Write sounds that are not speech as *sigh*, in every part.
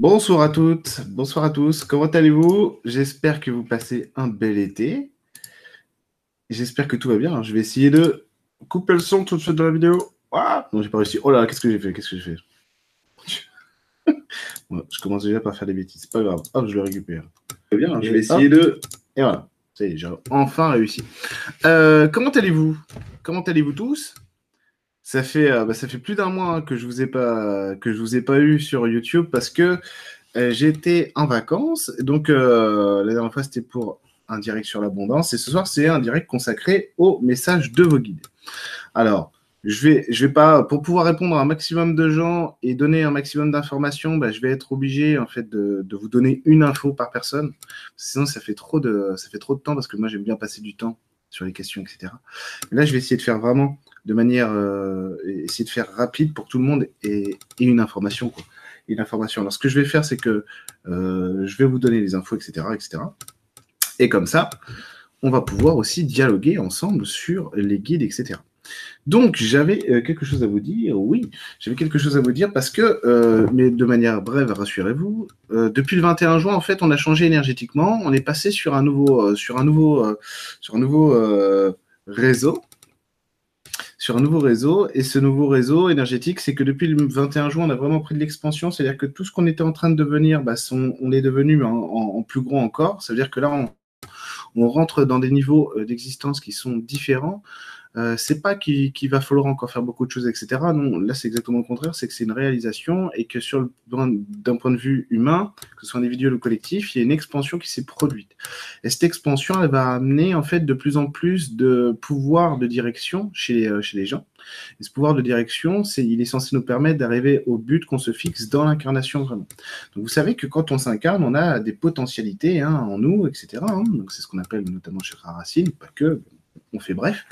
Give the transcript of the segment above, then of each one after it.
Bonsoir à toutes, bonsoir à tous. Comment allez-vous? J'espère que vous passez un bel été. J'espère que tout va bien. je vais essayer de couper le son tout de suite de la vidéo. Ah non, j'ai pas réussi. Oh là, qu'est-ce que j'ai fait? Qu'est-ce que j'ai fait? *laughs* Je commence déjà par faire des bêtises. C'est pas grave. Hop, je le récupère. Très bien. Je vais essayer de. Et voilà. Ça y est, j'ai enfin réussi. Euh, comment allez-vous? Comment allez-vous tous? Ça fait, euh, bah, ça fait plus d'un mois hein, que je vous ai pas que je vous ai pas eu sur YouTube parce que euh, j'étais en vacances. Donc la dernière fois c'était pour un direct sur l'abondance et ce soir c'est un direct consacré au message de vos guides. Alors je vais, je vais pas, pour pouvoir répondre à un maximum de gens et donner un maximum d'informations, bah, je vais être obligé en fait de, vous donner une info par personne. Sinon, ça fait trop de, ça fait trop de temps parce que moi j'aime bien passer du temps sur les questions, etc. là, je vais essayer de faire vraiment de manière, euh, essayer de faire rapide pour tout le monde ait, ait une information, quoi. Une information. Alors, ce que je vais faire, c'est que euh, je vais vous donner les infos, etc., etc. Et comme ça, on va pouvoir aussi dialoguer ensemble sur les guides, etc. Donc, j'avais euh, quelque chose à vous dire. Oui, j'avais quelque chose à vous dire parce que, mais de manière brève, rassurez-vous, depuis le 21 juin, en fait, on a changé énergétiquement. On est passé sur un nouveau, sur un nouveau réseau. Sur un nouveau réseau. Et ce nouveau réseau énergétique, c'est que depuis le 21 juin, on a vraiment pris de l'expansion. C'est-à-dire que tout ce qu'on était en train de devenir, bah, on est devenu en, plus gros encore. Ça veut dire que là, on, on rentre dans des niveaux d'existence qui sont différents. Euh, c'est pas qu'il va falloir encore faire beaucoup de choses, etc. Non, là c'est exactement le contraire, c'est que c'est une réalisation et que sur d'un point de vue humain, que ce soit individuel ou collectif, il y a une expansion qui s'est produite. Et cette expansion, elle va amener en fait de plus en plus de pouvoir de direction chez euh, chez les gens. Et ce pouvoir de direction, c'est, il est censé nous permettre d'arriver au but qu'on se fixe dans l'incarnation vraiment. Donc vous savez que quand on s'incarne, on a des potentialités hein, en nous, etc. Hein. Donc c'est ce qu'on appelle notamment chakra racine, pas que, on fait bref,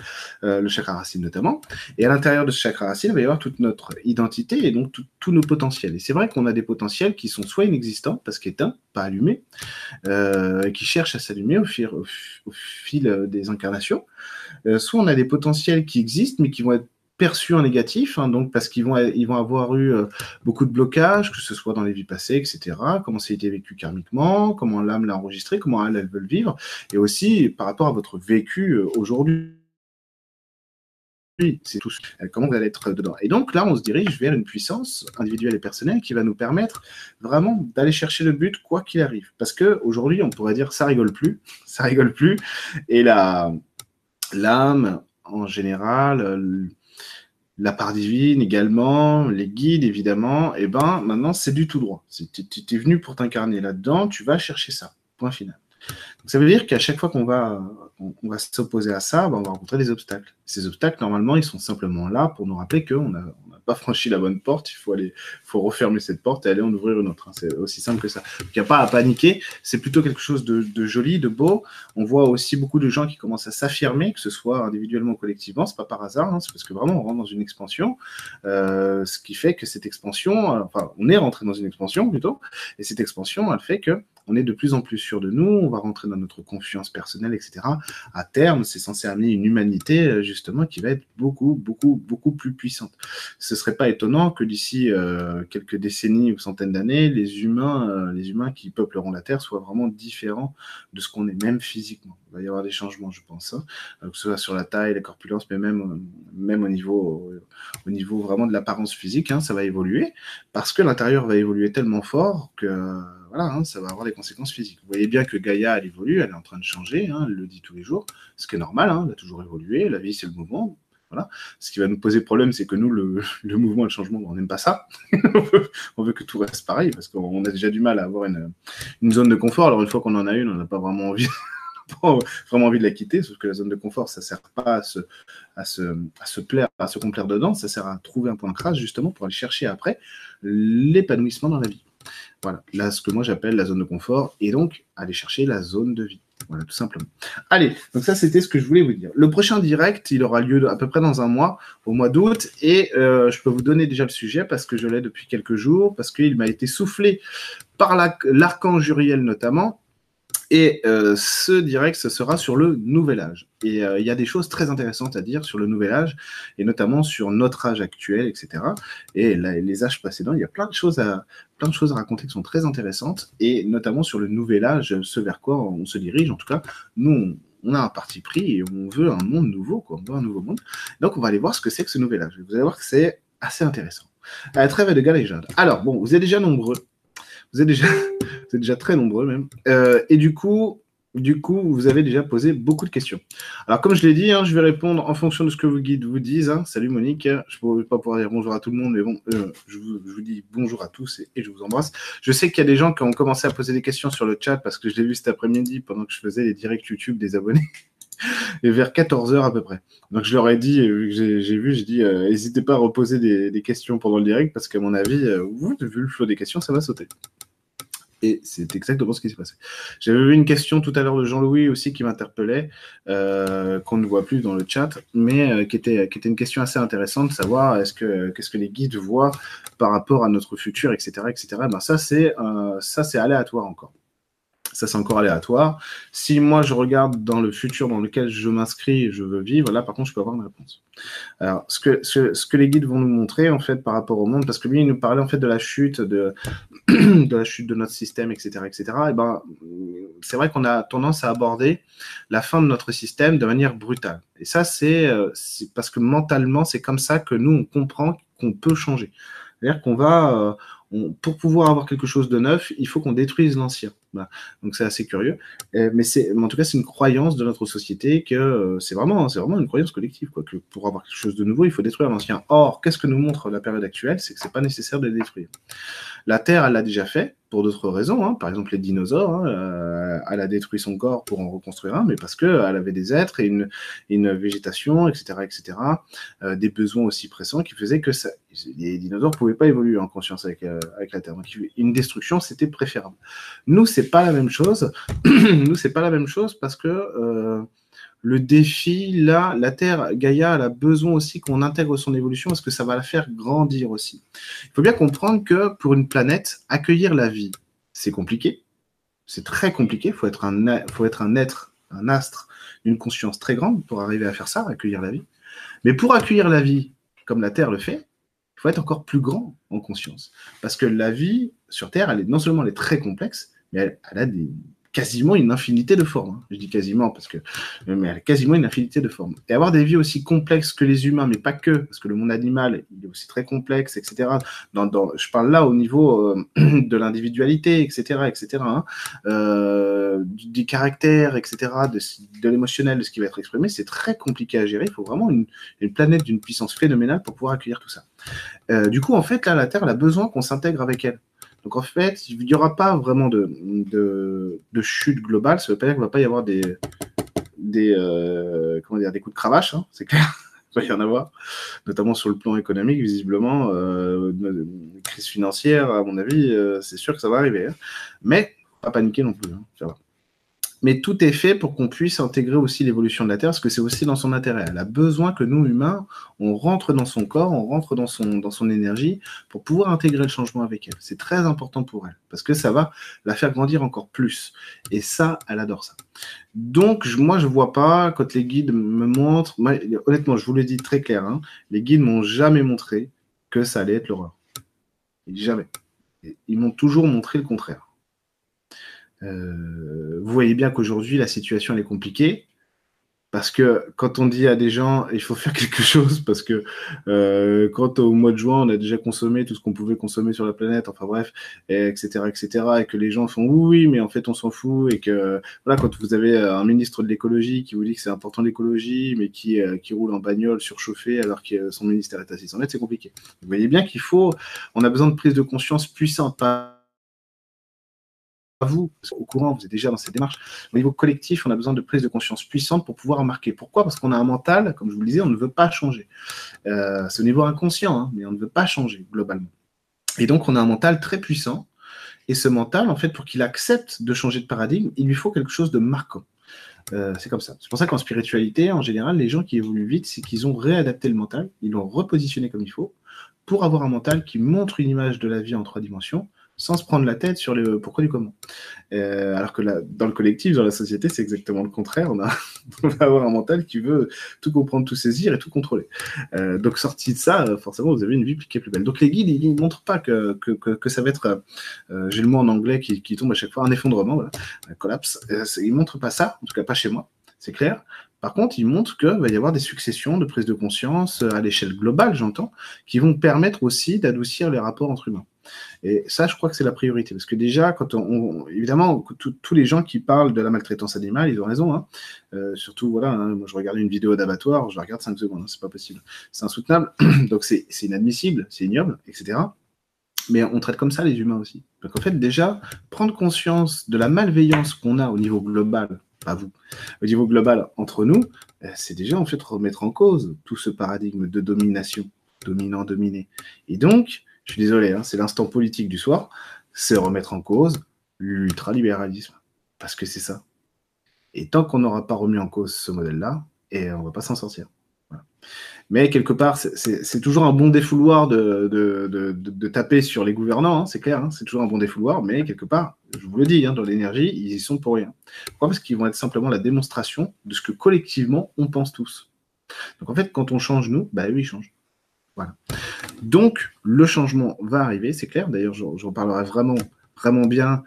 euh, le chakra racine notamment. Et à l'intérieur de ce chakra racine, il va y avoir toute notre identité et donc tous nos potentiels. Et c'est vrai qu'on a des potentiels qui sont soit inexistants, parce qu'éteints, pas allumés, euh, qui cherchent à s'allumer au, fil des incarnations, euh, soit on a des potentiels qui existent, mais qui vont être perçus en négatif, hein, donc parce qu'ils vont, ils vont avoir eu euh, beaucoup de blocages, que ce soit dans les vies passées, etc. Comment ça a été vécu karmiquement, comment l'âme l'a enregistré, comment elle, elle veut vivre, et aussi par rapport à votre vécu euh, aujourd'hui. C'est tout. Euh, comment vous allez être dedans. Et donc là, on se dirige vers une puissance individuelle et personnelle qui va nous permettre vraiment d'aller chercher le but quoi qu'il arrive. Parce que aujourd'hui, on pourrait dire ça rigole plus, *laughs* ça rigole plus. Et la l'âme en général, la part divine également, les guides évidemment, et eh ben maintenant c'est du tout droit. Tu es venu pour t'incarner là-dedans, tu vas chercher ça. Point final. Donc, ça veut dire qu'à chaque fois qu'on va, on, va s'opposer à ça, ben, on va rencontrer des obstacles. Ces obstacles, normalement, ils sont simplement là pour nous rappeler qu'on a, pas franchi la bonne porte, il faut aller, faut refermer cette porte et aller en ouvrir une autre. Hein. C'est aussi simple que ça. il n'y a pas à paniquer. C'est plutôt quelque chose de, joli, de beau. On voit aussi beaucoup de gens qui commencent à s'affirmer, que ce soit individuellement ou collectivement. C'est pas par hasard. Hein. C'est parce que vraiment on rentre dans une expansion, euh, ce qui fait que cette expansion, enfin, on est rentré dans une expansion plutôt, et cette expansion, elle fait que on est de plus en plus sûr de nous, on va rentrer dans notre confiance personnelle, etc. À terme, c'est censé amener une humanité, euh, justement, qui va être beaucoup, beaucoup, beaucoup plus puissante. Ce serait pas étonnant que d'ici euh, quelques décennies ou centaines d'années, les humains, euh, les humains qui peupleront la Terre soient vraiment différents de ce qu'on est, même physiquement. Il va y avoir des changements, je pense, hein. que ce soit sur la taille, la corpulence, mais même, même au niveau, au niveau vraiment de l'apparence physique, hein, ça va évoluer, parce que l'intérieur va évoluer tellement fort que voilà, hein, ça va avoir des conséquences physiques. Vous voyez bien que Gaïa, elle évolue, elle est en train de changer, hein, elle le dit tous les jours, ce qui est normal, hein, elle a toujours évolué, la vie c'est le mouvement. Voilà. Ce qui va nous poser problème, c'est que nous, le, *laughs* mouvement et le changement, on n'aime pas ça. *laughs* on, veut, que tout reste pareil, parce qu'on a déjà du mal à avoir une, zone de confort. Alors une fois qu'on en a une, on n'a pas vraiment envie. *laughs* vraiment envie de la quitter, sauf que la zone de confort, ça sert pas à se, à se, à se plaire, à se complaire dedans, ça sert à trouver un point de crasse justement pour aller chercher après l'épanouissement dans la vie. Voilà, là, ce que moi j'appelle la zone de confort, et donc aller chercher la zone de vie. Voilà, tout simplement. Allez, donc ça c'était ce que je voulais vous dire. Le prochain direct, il aura lieu à peu près dans un mois, au mois d'août, et euh, je peux vous donner déjà le sujet parce que je l'ai depuis quelques jours, parce qu'il m'a été soufflé par l'archange Uriel notamment, Et euh, ce direct, ce sera sur le nouvel âge. Et euh, il y a des choses très intéressantes à dire sur le nouvel âge, et notamment sur notre âge actuel, etc. Et les âges précédents, il y a plein de choses à plein de choses à raconter qui sont très intéressantes, et notamment sur le nouvel âge, ce vers quoi on se dirige. En tout cas, nous, on, a un parti pris et on veut un monde nouveau, quoi. On veut un nouveau monde. Donc, on va aller voir ce que c'est que ce nouvel âge. Vous allez voir que c'est assez intéressant. À la trêve de galéjade. Alors, bon, vous êtes déjà nombreux. *laughs* Vous êtes déjà, très nombreux même. Euh, et du coup, du coup, vous avez déjà posé beaucoup de questions. Alors, comme je l'ai dit, hein, je vais répondre en fonction de ce que vos guides vous disent. Hein. Salut Monique, je ne peux pas pouvoir dire bonjour à tout le monde, mais bon, euh, je, vous, dis bonjour à tous et, je vous embrasse. Je sais qu'il y a des gens qui ont commencé à poser des questions sur le chat parce que je l'ai vu cet après-midi pendant que je faisais les directs YouTube des abonnés. *laughs* et vers 14h à peu près. Donc je leur ai dit, j'ai vu, j'ai dit, euh, n'hésitez pas à reposer des, questions pendant le direct parce qu'à mon avis, euh, vu le flot des questions, ça va sauter. Et c'est exactement ce qui s'est passé. J'avais vu une question tout à l'heure de Jean-Louis aussi qui m'interpellait, euh, qu'on ne voit plus dans le chat, mais qui, était, qui était une question assez intéressante savoir est-ce que qu'est-ce que les guides voient par rapport à notre futur, etc., etc. Ben ça c'est ça c'est aléatoire encore ça c'est encore aléatoire. Si moi je regarde dans le futur dans lequel je m'inscris et je veux vivre, là par contre je peux avoir une réponse. Alors ce que, les guides vont nous montrer en fait par rapport au monde, parce que lui il nous parlait en fait de la chute de, *clears throat* de la chute de notre système, etc., etc. Et ben c'est vrai qu'on a tendance à aborder la fin de notre système de manière brutale. Et ça c'est euh, parce que mentalement c'est comme ça que nous on comprend qu'on peut changer. C'est-à-dire qu'on va, euh, pour pouvoir avoir quelque chose de neuf, il faut qu'on détruise l'ancien. Donc c'est assez curieux. mais, c'est, en tout cas, c'est une croyance de notre société que euh, c'est vraiment, c'est vraiment une croyance collective, quoi, que pour avoir quelque chose de nouveau, il faut détruire l'ancien. Or, qu'est-ce que nous montre la période actuelle? C'est que c'est pas nécessaire de le détruire. La Terre, elle l'a déjà fait pour d'autres raisons. Hein. Par exemple, les dinosaures, hein, euh, elle a détruit son corps pour en reconstruire un, mais parce qu'elle avait des êtres et une, une végétation, etc., etc., euh, des besoins aussi pressants qui faisaient que les dinosaures pouvaient pas évoluer en conscience avec, avec la Terre. Donc, une destruction, c'était préférable. Nous, c'est pas la même chose. *clears throat* Nous, c'est pas la même chose parce que euh, le défi, là, la Terre, Gaïa, elle a besoin aussi qu'on intègre son évolution parce que ça va la faire grandir aussi. Il faut bien comprendre que pour une planète, accueillir la vie, c'est compliqué. C'est très compliqué. Il faut être un, faut être un être, un astre, d'une conscience très grande pour arriver à faire ça, accueillir la vie. Mais pour accueillir la vie, comme la Terre le fait, il faut être encore plus grand en conscience. Parce que la vie sur Terre, elle est, non seulement elle est très complexe, mais elle, a quasiment une infinité de formes. Hein. Je dis quasiment parce que mais elle a quasiment une infinité de formes. Et avoir des vies aussi complexes que les humains, mais pas que, parce que le monde animal il est aussi très complexe, etc. Dans, je parle là au niveau euh, *clears throat* de l'individualité, etc., etc. Hein. Euh, du, caractère, etc., de, l'émotionnel, de ce qui va être exprimé, c'est très compliqué à gérer. Il faut vraiment une, planète d'une puissance phénoménale pour pouvoir accueillir tout ça. Euh, du coup, en fait, là, la Terre, a besoin qu'on s'intègre avec elle. Donc en fait, il n'y aura pas vraiment de, de, chute globale. Ça ne veut pas dire qu'il ne va pas y avoir des, des, euh, comment dire, des coups de cravache, hein, c'est clair. *laughs* Il va y en avoir, notamment sur le plan économique, visiblement. Euh, crise financière, à mon avis, euh, c'est sûr que ça va arriver. Hein. Mais pas paniquer non plus. Hein, ça va mais tout est fait pour qu'on puisse intégrer aussi l'évolution de la Terre, parce que c'est aussi dans son intérêt. Elle a besoin que nous, humains, on rentre dans son corps, on rentre dans son, dans son énergie pour pouvoir intégrer le changement avec elle. C'est très important pour elle, parce que ça va la faire grandir encore plus. Et ça, elle adore ça. Donc, moi, je vois pas, quand les guides me montrent, honnêtement, je vous le dis très clair, hein, les guides m'ont jamais montré que ça allait être l'horreur. Jamais. Ils m'ont toujours montré le contraire. Euh, vous voyez bien qu'aujourd'hui, la situation elle est compliquée. Parce que quand on dit à des gens, il faut faire *laughs* quelque chose, parce que euh, quand au mois de juin, on a déjà consommé tout ce qu'on pouvait consommer sur la planète, enfin bref, etc., etc., et que les gens font oui, oui, mais en fait, on s'en fout, et que voilà, quand vous avez un ministre de l'écologie qui vous dit que c'est important l'écologie, mais qui, euh, qui roule en bagnole surchauffée alors que son ministère est à 600 mètres, c'est compliqué. Vous voyez bien qu'il faut, on a besoin de prise de conscience puissante, vous, au courant, vous êtes déjà dans cette démarche. Au niveau collectif, on a besoin de prise de conscience puissante pour pouvoir marquer. Pourquoi? Parce qu'on a un mental, comme je vous le disais, on ne veut pas changer. Euh, c'est au niveau inconscient, hein, mais on ne veut pas changer globalement. Et donc, on a un mental très puissant. Et ce mental, en fait, pour qu'il accepte de changer de paradigme, il lui faut quelque chose de marquant. Euh, c'est comme ça. C'est pour ça qu'en spiritualité, en général, les gens qui évoluent vite, c'est qu'ils ont réadapté le mental, ils l'ont repositionné comme il faut, pour avoir un mental qui montre une image de la vie en trois dimensions, sans se prendre la tête sur le pourquoi du comment. Euh, alors que dans le collectif, dans la société, c'est exactement le contraire. On, a, *laughs* on va avoir un mental qui veut tout comprendre, tout saisir et tout contrôler. Euh, donc, sorti de ça, forcément, vous avez une vie qui est plus belle. Donc, les guides, ils ne montrent pas que, que, que, ça va être, euh, j'ai le mot en anglais qui, qui, tombe à chaque fois, un effondrement, un collapse. ils ne montrent pas ça, en tout cas pas chez moi, c'est clair. Par contre, ils montrent qu'il va y avoir des successions de prises de conscience à l'échelle globale, j'entends, qui vont permettre aussi d'adoucir les rapports entre humains. Et ça, je crois que c'est la priorité. Parce que déjà, quand on, évidemment, tous les gens qui parlent de la maltraitance animale, ils ont raison. Hein. Euh, surtout, voilà, hein, moi je regardais une vidéo d'abattoir, je la regarde 5 secondes, hein, c'est pas possible. C'est insoutenable. *clears throat* Donc c'est inadmissible, c'est ignoble, etc. Mais on traite comme ça les humains aussi. Donc en fait, déjà, prendre conscience de la malveillance qu'on a au niveau global, pas vous, au niveau global entre nous, euh, c'est déjà en fait remettre en cause tout ce paradigme de domination, dominant-dominé. Et donc, je suis désolé, hein, c'est l'instant politique du soir, c'est remettre en cause l'ultralibéralisme. Parce que c'est ça. Et tant qu'on n'aura pas remis en cause ce modèle-là, et on ne va pas s'en sortir. Mais quelque part, c'est toujours un bon défouloir de, taper sur les gouvernants, hein, c'est clair, hein, c'est toujours un bon défouloir, mais quelque part, je vous le dis, dans l'énergie, ils y sont pour rien. Pourquoi? Parce qu'ils vont être simplement la démonstration de ce que collectivement on pense tous. Donc en fait, quand on change nous, bah oui, ils changent. Voilà. Donc, le changement va arriver, c'est clair. D'ailleurs, j'en parlerai vraiment, vraiment bien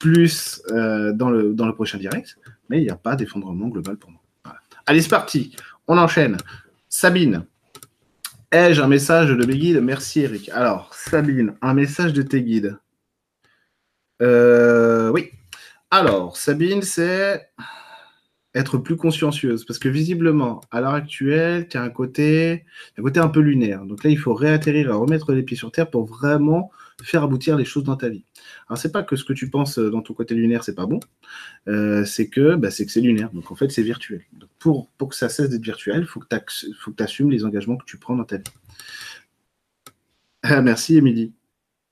plus euh, dans, le, dans le prochain direct, mais il n'y a pas d'effondrement global pour moi. Allez, c'est parti. On enchaîne. Sabine. Ai-je un message de mes guides? Merci Eric. Alors, Sabine, un message de tes guides. Euh, oui. Alors, Sabine, c'est être plus consciencieuse. Parce que visiblement, à l'heure actuelle, tu as un côté, un côté un peu lunaire. Donc là, il faut réatterrir et remettre les pieds sur terre pour vraiment faire aboutir les choses dans ta vie. Alors, c'est pas que ce que tu penses dans ton côté lunaire, c'est pas bon. Euh, c'est que bah, c'est que c'est lunaire. Donc en fait, c'est virtuel. Pour que ça cesse d'être virtuel, il faut que tu assumes les engagements que tu prends dans ta vie. Ah, merci, Émilie.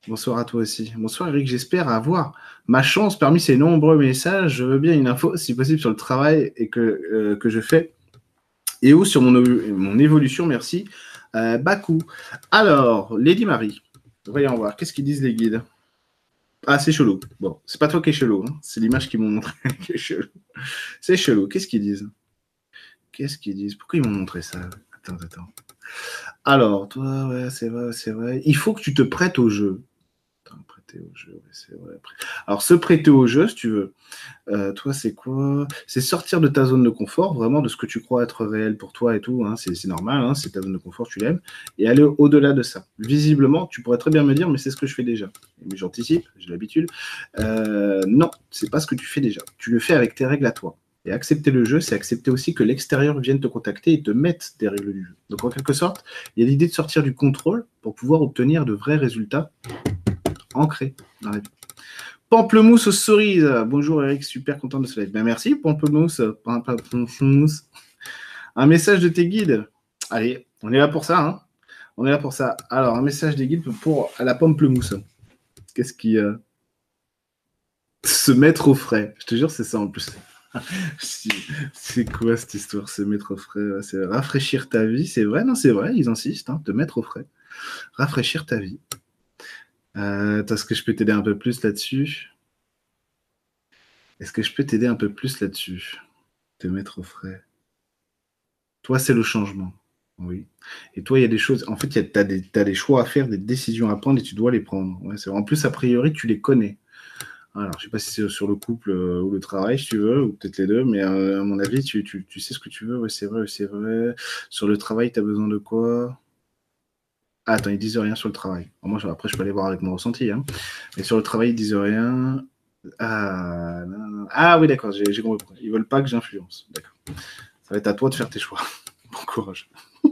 Bonsoir à toi aussi. Bonsoir Eric, j'espère avoir ma chance parmi ces nombreux messages. Je veux bien une info, si possible, sur le travail et que, euh, je fais et ou sur mon, évolution, merci. Euh, Bakou. Alors, Lady Marie, voyons voir, qu'est-ce qu'ils disent les guides? Ah, c'est chelou. Bon, c'est pas toi qui es chelou, hein. c'est l'image qu'ils m'ont montré. *laughs* C'est chelou, qu'est-ce qu'ils disent? Qu'est-ce qu'ils disent? Pourquoi ils m'ont montré ça? Attends, attends. Alors, toi, ouais, c'est vrai, c'est vrai. Il faut que tu te prêtes au jeu Alors, se prêter au jeu, si tu veux, euh, toi, c'est quoi? C'est sortir de ta zone de confort, vraiment de ce que tu crois être réel pour toi et tout. Hein, c'est normal, hein, c'est ta zone de confort, tu l'aimes, et aller au-delà de ça. Visiblement, tu pourrais très bien me dire, mais c'est ce que je fais déjà. Mais j'anticipe, j'ai l'habitude. Euh, non, c'est pas ce que tu fais déjà. Tu le fais avec tes règles à toi. Et accepter le jeu, c'est accepter aussi que l'extérieur vienne te contacter et te mettre des règles du jeu. Donc en quelque sorte, il y a l'idée de sortir du contrôle pour pouvoir obtenir de vrais résultats ancré dans la. Pamplemousse aux cerises. Bonjour Eric, super content de ce live. Ben merci, Pamplemousse. Pamplemousse. Un message de tes guides. Allez, on est là pour ça. Hein on est là pour ça. Alors, un message des guides pour la Pamplemousse. Qu'est-ce qui. Euh, se mettre au frais? Je te jure, c'est ça en plus. *laughs* c'est quoi cette histoire, se mettre au frais? C'est rafraîchir ta vie, c'est vrai, non, c'est vrai, ils insistent, hein, te mettre au frais. Rafraîchir ta vie. Euh, Est-ce que je peux t'aider un peu plus là-dessus? Est-ce que je peux t'aider un peu plus là-dessus? Te mettre au frais. Toi, c'est le changement. Oui. Et toi, il y a des choses. En fait, tu as, des choix à faire, des décisions à prendre et tu dois les prendre. en plus, a priori, tu les connais. Alors, je ne sais pas si c'est sur le couple euh, ou le travail, si tu veux, ou peut-être les deux, mais euh, à mon avis, tu, sais ce que tu veux. Oui, c'est vrai, c'est vrai. Sur le travail, tu as besoin de quoi? Ah, attends, ils disent rien sur le travail. moi, après, je peux aller voir avec mon ressenti. Hein. Mais sur le travail, ils disent rien. Ah, ah oui, d'accord, j'ai compris. Ils veulent pas que j'influence. D'accord. Ça va être à toi de faire tes choix. *laughs* Bon courage. *laughs*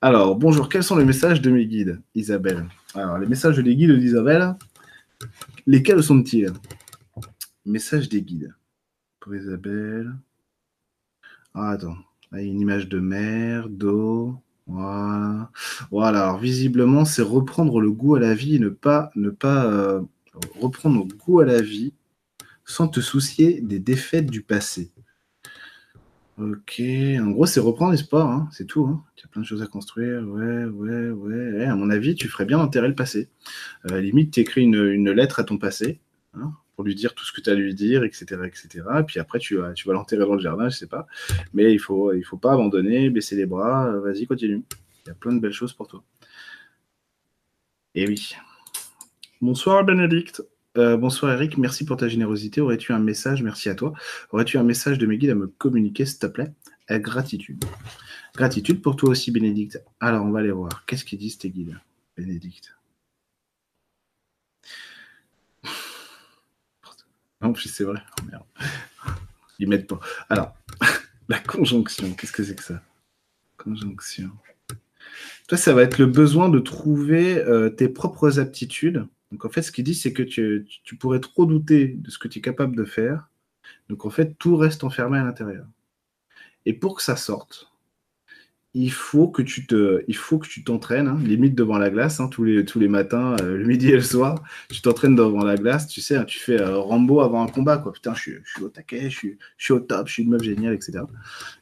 Alors, bonjour, quels sont les messages de mes guides, Isabelle? Alors, les messages des guides d'Isabelle, lesquels sont-ils? Messages des guides. Pour Isabelle. Ah, attends. il y a une image de mer, d'eau. Voilà. Voilà. Alors visiblement, c'est reprendre le goût à la vie et ne pas, ne pas euh, reprendre le goût à la vie sans te soucier des défaites du passé. Ok, en gros, c'est reprendre l'espoir, hein, c'est tout. Hein. Tu as plein de choses à construire. Ouais, ouais, ouais. À mon avis, tu ferais bien d'enterrer le passé. Euh, limite, tu écris une, lettre à ton passé hein, pour lui dire tout ce que tu as à lui dire, etc. etc. Et puis après, tu vas, tu vas l'enterrer dans le jardin, je sais pas. Mais il faut, faut pas abandonner, baisser les bras. Euh, vas-y, continue. Il y a plein de belles choses pour toi. Et oui. Bonsoir, Bénédicte. Euh, bonsoir Eric, merci pour ta générosité. Aurais-tu un message, merci à toi, aurais-tu un message de mes guides à me communiquer, s'il te plaît? Gratitude. Gratitude pour toi aussi, Bénédicte. Alors, on va aller voir. Qu'est-ce qu'ils disent tes guides, Bénédicte? Non, c'est vrai. Oh, merde. Ils mettent pas. Alors, *laughs* la conjonction, qu'est-ce que c'est que ça? Conjonction. Toi, ça va être le besoin de trouver euh, tes propres aptitudes donc en fait, ce qu'il dit, c'est que tu, pourrais trop douter de ce que tu es capable de faire. Donc en fait, tout reste enfermé à l'intérieur. Et pour que ça sorte, il faut que tu te, il faut que tu t'entraînes, hein, limite devant la glace, hein, tous, les, tous les matins, euh, le midi et le soir, tu t'entraînes devant la glace, tu sais, tu fais euh, Rambo avant un combat, quoi. Putain, je suis, je au taquet, je suis, je suis, au top, je suis une meuf géniale, etc.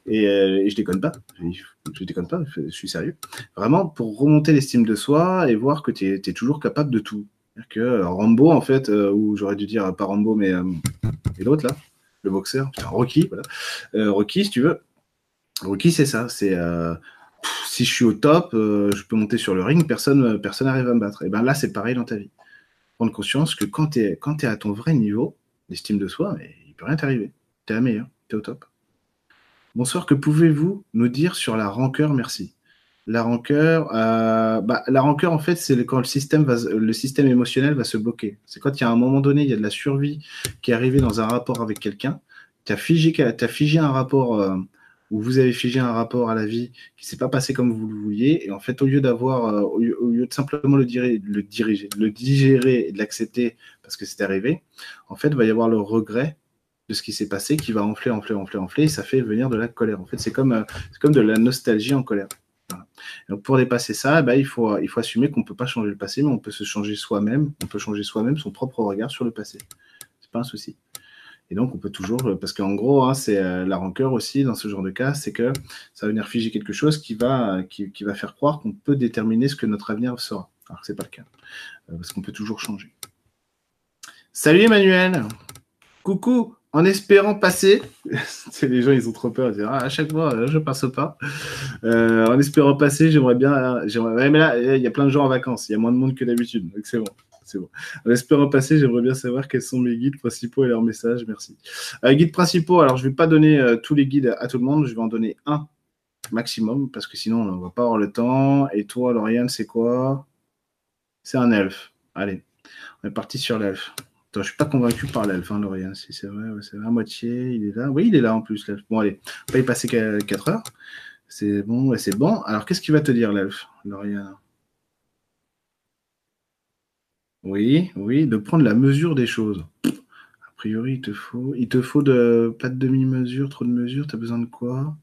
Et, euh, et je déconne pas, je, je, déconne pas, je suis sérieux. Vraiment, pour remonter l'estime de soi et voir que tu es, toujours capable de tout que Rambo, en fait, ou j'aurais dû dire pas Rambo, mais et l'autre là, le boxeur, Rocky, voilà. Rocky, si tu veux. Rocky, c'est ça? C'est si je suis au top, je peux monter sur le ring, personne personne n'arrive à me battre. Et ben là, c'est pareil dans ta vie. Prendre conscience que quand tu es, à ton vrai niveau d'estime de soi, mais il peut rien t'arriver. Tu es la meilleure, tu es au top. Bonsoir, que pouvez-vous nous dire sur la rancœur? Merci. La rancœur, euh, bah, la rancœur, en fait, c'est quand le système, va, le système émotionnel va se bloquer. C'est quand il y a un moment donné, il y a de la survie qui est arrivée dans un rapport avec quelqu'un. Tu as figé, un rapport, euh, où vous avez figé un rapport à la vie qui s'est pas passé comme vous le vouliez. Et en fait, au lieu d'avoir, euh, au, lieu de simplement le, diriger, le le digérer et de l'accepter parce que c'est arrivé, en fait, il va y avoir le regret de ce qui s'est passé qui va enfler, enfler, enfler, enfler. Et ça fait venir de la colère. En fait, c'est comme, c'est comme de la nostalgie en colère. Donc pour dépasser ça, bah, il, faut, il faut assumer qu'on ne peut pas changer le passé, mais on peut se changer soi-même, on peut changer soi-même son propre regard sur le passé. C'est pas un souci. Et donc on peut toujours, parce qu'en gros, hein, c'est euh, la rancœur aussi dans ce genre de cas, c'est que ça va venir figer quelque chose qui va, qui, va faire croire qu'on peut déterminer ce que notre avenir sera. Alors que ce n'est pas le cas, euh, parce qu'on peut toujours changer. Salut Emmanuel Coucou en espérant passer, *laughs* les gens ils ont trop peur, ah, à chaque fois euh, je passe pas. Euh, en espérant passer, j'aimerais bien, mais là il y a plein de gens en vacances, il y a moins de monde que d'habitude, donc c'est bon, c'est bon. En espérant passer, j'aimerais bien savoir quels sont mes guides principaux et leurs messages, merci. Euh, guides principaux, alors je vais pas donner euh, tous les guides à tout le monde, je vais en donner un maximum parce que sinon on va pas avoir le temps. Et toi, Lauriane, c'est quoi? C'est un elfe. Allez, on est parti sur l'elfe. Je je suis pas convaincu par l'elfe, hein, Lauriane. Si c'est vrai, c'est vrai, à moitié, il est là. Oui, il est là en plus, l'elfe. Bon, allez, on va y passer 4 heures. C'est bon, c'est bon. Alors, qu'est-ce qu'il va te dire, l'elfe, Lauriane? Oui, oui, de prendre la mesure des choses. A priori, il te faut, il te faut de, pas de demi-mesure, trop de mesure. Tu as besoin de quoi?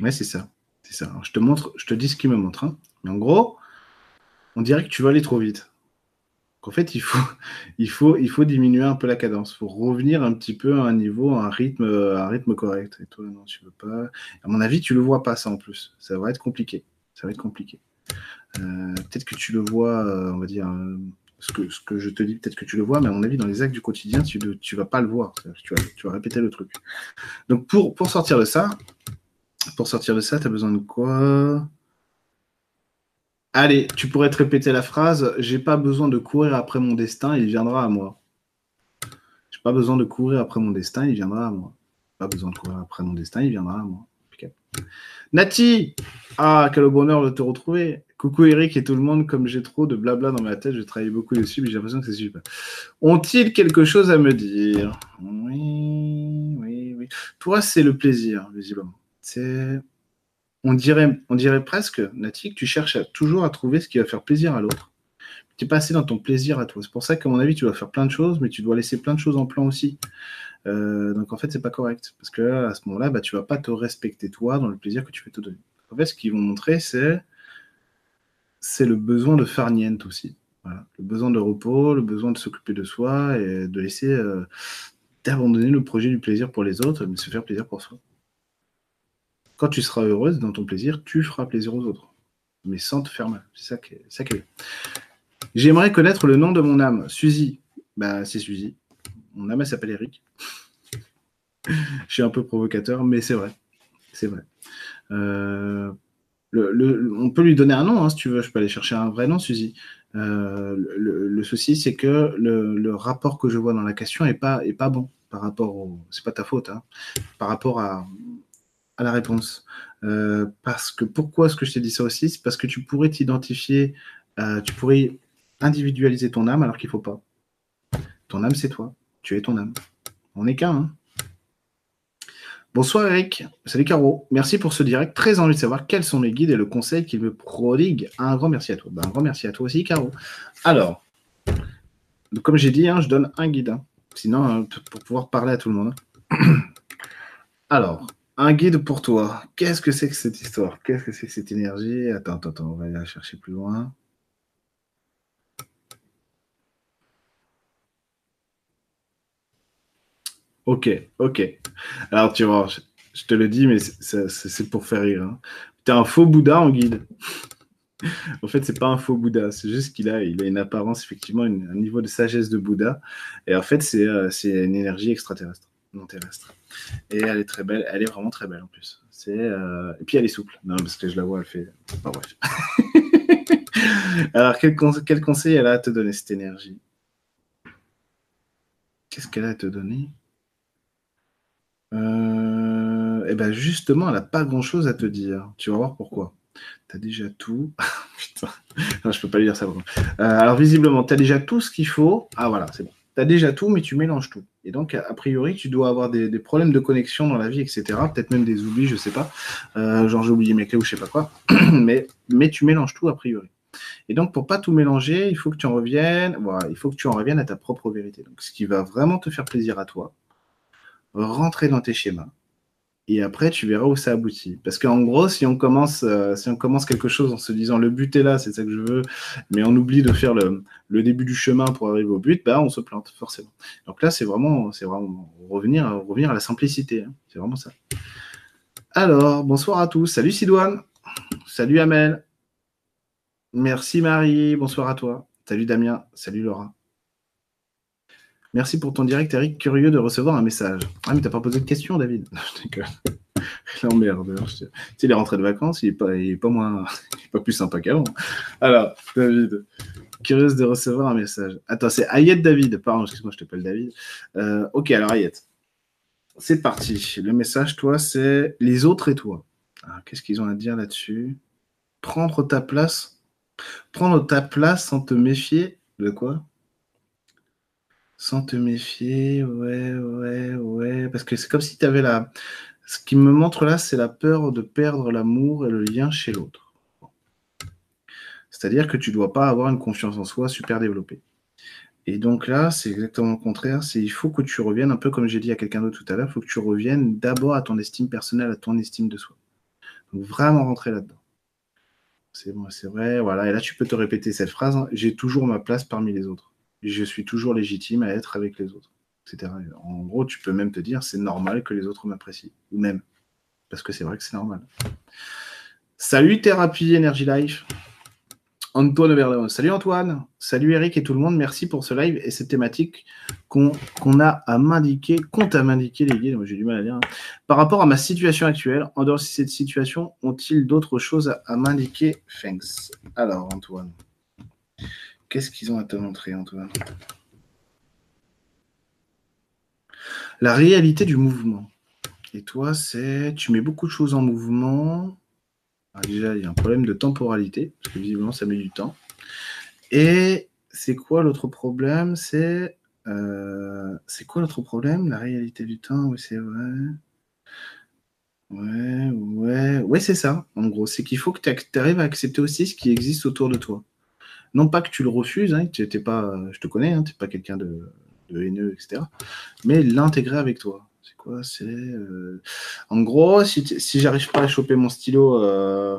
Ouais, c'est ça. C'est ça. je te montre, je te dis ce qu'il me montre. Hein. en gros, on dirait que tu vas aller trop vite. En fait, il faut, *laughs* il, faut, il faut diminuer un peu la cadence. Il faut revenir un petit peu à un niveau, à un rythme, un rythme correct. Et toi, non, tu veux pas. À mon avis, tu le vois pas ça en plus. Ça va être compliqué. Ça va être compliqué. Euh, peut-être que tu le vois, euh, on va dire, euh, ce, que, je te dis, peut-être que tu le vois, mais à mon avis, dans les actes du quotidien, tu ne vas pas le voir. Tu vas, répéter le truc. Donc, pour, pour sortir de ça, pour sortir de ça, tu as besoin de quoi? Allez, tu pourrais te répéter la phrase J'ai pas besoin de courir après mon destin, il viendra à moi. J'ai pas besoin de courir après mon destin, il viendra à moi. Pas besoin de courir après mon destin, il viendra à moi. Nati Ah, quel bonheur de te retrouver. Coucou Eric et tout le monde, comme j'ai trop de blabla dans ma tête, je travaille beaucoup dessus, mais j'ai l'impression que c'est super. Ont-ils quelque chose à me dire? Oui, oui, oui. Toi, c'est le plaisir, visiblement. C'est on dirait, on dirait presque, Nati, que tu cherches toujours à trouver ce qui va faire plaisir à l'autre. Tu es pas assez dans ton plaisir à toi. C'est pour ça qu'à mon avis, tu dois faire plein de choses, mais tu dois laisser plein de choses en plan aussi. Euh, donc en fait, c'est pas correct. Parce que à ce moment-là, bah, tu vas pas te respecter toi dans le plaisir que tu veux te donner. En fait, ce qu'ils vont montrer, c'est c'est le besoin de farniente aussi. Le besoin de repos, le besoin de s'occuper de soi et de laisser, euh, d'abandonner le projet du plaisir pour les autres, mais se faire plaisir pour soi. Quand tu seras heureuse dans ton plaisir, tu feras plaisir aux autres, mais sans te faire mal. C'est ça qui est, J'aimerais connaître le nom de mon âme. Suzy. Bah, c'est Suzy. Mon elle s'appelle Eric. Je suis un peu provocateur, mais c'est vrai. C'est vrai. Euh, on peut lui donner un nom, hein, si tu veux. Je peux aller chercher un vrai nom, Suzy. Euh, le, souci, c'est que le, rapport que je vois dans la question est pas, est pas bon par rapport au. C'est pas ta faute, hein, par rapport à, la réponse. Euh, parce que pourquoi est-ce que je t'ai dit ça aussi? C'est parce que tu pourrais t'identifier, tu pourrais individualiser ton âme alors qu'il faut pas. Ton âme, c'est toi. Tu es ton âme. On n'est qu'un. Hein. Bonsoir Eric, salut Caro, merci pour ce direct. Très envie de savoir quels sont les guides et le conseil qu'il me prodigue. Un grand merci à toi. Ben, un grand merci à toi aussi Caro. Alors, comme j'ai dit, hein, je donne un guide. Hein. Sinon, euh, pour pouvoir parler à tout le monde. *clears throat* Alors, un guide pour toi. Qu'est-ce que c'est que cette histoire? Qu'est-ce que c'est que cette énergie? Attends, attends, attends, on va aller la chercher plus loin. Ok, ok. Alors tu vois, je, te le dis, mais c'est pour faire rire. Hein. Tu es un faux Bouddha en guide. *laughs* en fait, c'est pas un faux Bouddha, c'est juste qu'il a, il a une apparence, effectivement, un niveau de sagesse de Bouddha. Et en fait, c'est euh, une énergie extraterrestre, non terrestre. Et elle est très belle, elle est vraiment très belle en plus. Euh, et puis elle est souple. Non, parce que je la vois, elle fait. bref. *laughs* Alors, quel conseil elle a à te donner, cette énergie? Qu'est-ce qu'elle a à te donner? Euh, eh ben justement, elle n'a pas grand-chose à te dire. Tu vas voir pourquoi. Tu as déjà tout. *laughs* Putain, non, je peux pas lui dire ça. Euh, alors visiblement, tu as déjà tout ce qu'il faut. Ah voilà, c'est bon. Tu as déjà tout, mais tu mélanges tout. Et donc, a priori, tu dois avoir des, problèmes de connexion dans la vie, etc. Peut-être même des oublis, je sais pas. Euh, genre, j'ai oublié mes clés ou je sais pas quoi. *clears throat* mais, mais tu mélanges tout, a priori. Et donc, pour pas tout mélanger, il faut que tu en reviennes. Voilà, il faut que tu en reviennes à ta propre vérité. Donc, ce qui va vraiment te faire plaisir à toi, rentrer dans tes schémas. Et après, tu verras où ça aboutit. Parce qu'en gros, si on, commence, euh, si on commence quelque chose en se disant le but est là, c'est ça que je veux, mais on oublie de faire le, début du chemin pour arriver au but, bah, on se plante, forcément. Donc là, c'est vraiment, vraiment revenir, revenir à la simplicité. Hein. C'est vraiment ça. Alors, bonsoir à tous. Salut Sidoine. Salut Amel. Merci Marie. Bonsoir à toi. Salut Damien. Salut Laura. Merci pour ton direct, Eric. Curieux de recevoir un message. Ah, mais t'as pas posé de question, David. *laughs* L'emmerde. *laughs* Tu sais, il est rentré de vacances, il est pas, il est pas moins, *laughs* il est pas plus sympa qu'avant. Alors, David, curieuse de recevoir un message. Attends, c'est Ayette David. Pardon, excuse-moi, je t'appelle David. Euh, ok, alors Ayette. C'est parti. Le message, toi, c'est les autres et toi. Qu'est-ce qu'ils ont à dire là-dessus? Prendre ta place. Prendre ta place sans te méfier de quoi? Sans te méfier, ouais, ouais, ouais. Parce que c'est comme si tu avais la. Ce qui me montre là, c'est la peur de perdre l'amour et le lien chez l'autre. C'est-à-dire que tu ne dois pas avoir une confiance en soi super développée. Et donc là, c'est exactement le contraire. C'est il faut que tu reviennes, un peu comme j'ai dit à quelqu'un d'autre tout à l'heure, il faut que tu reviennes d'abord à ton estime personnelle, à ton estime de soi. Donc vraiment rentrer là-dedans. C'est c'est vrai, voilà. Et là, tu peux te répéter cette phrase hein. j'ai toujours ma place parmi les autres je suis toujours légitime à être avec les autres, etc. En gros, tu peux même te dire, c'est normal que les autres m'apprécient, ou même, parce que c'est vrai que c'est normal. Salut Thérapie Energy Life. Antoine Verleon. Salut Antoine. Salut Eric et tout le monde. Merci pour ce live et cette thématique qu'on a à m'indiquer, qu'on à m'indiquer les guides. J'ai du mal à dire. Hein. Par rapport à ma situation actuelle, en dehors de cette situation, ont-ils d'autres choses à, à m'indiquer? Thanks. Alors, Antoine. Qu'est-ce qu'ils ont à te montrer, Antoine? La réalité du mouvement. Et toi, c'est. Tu mets beaucoup de choses en mouvement. Ah, déjà, il y a un problème de temporalité, parce que visiblement, ça met du temps. Et c'est quoi l'autre problème? C'est. Euh, c'est quoi l'autre problème? La réalité du temps, oui, c'est vrai. Ouais, ouais, ouais, c'est ça, en gros. C'est qu'il faut que tu arrives à accepter aussi ce qui existe autour de toi non pas que tu le refuses, hein, pas, je te connais, hein, tu n'es pas quelqu'un de, haineux, etc. Mais l'intégrer avec toi. C'est quoi C'est euh, en gros, si, si j'arrive pas à choper mon stylo, euh,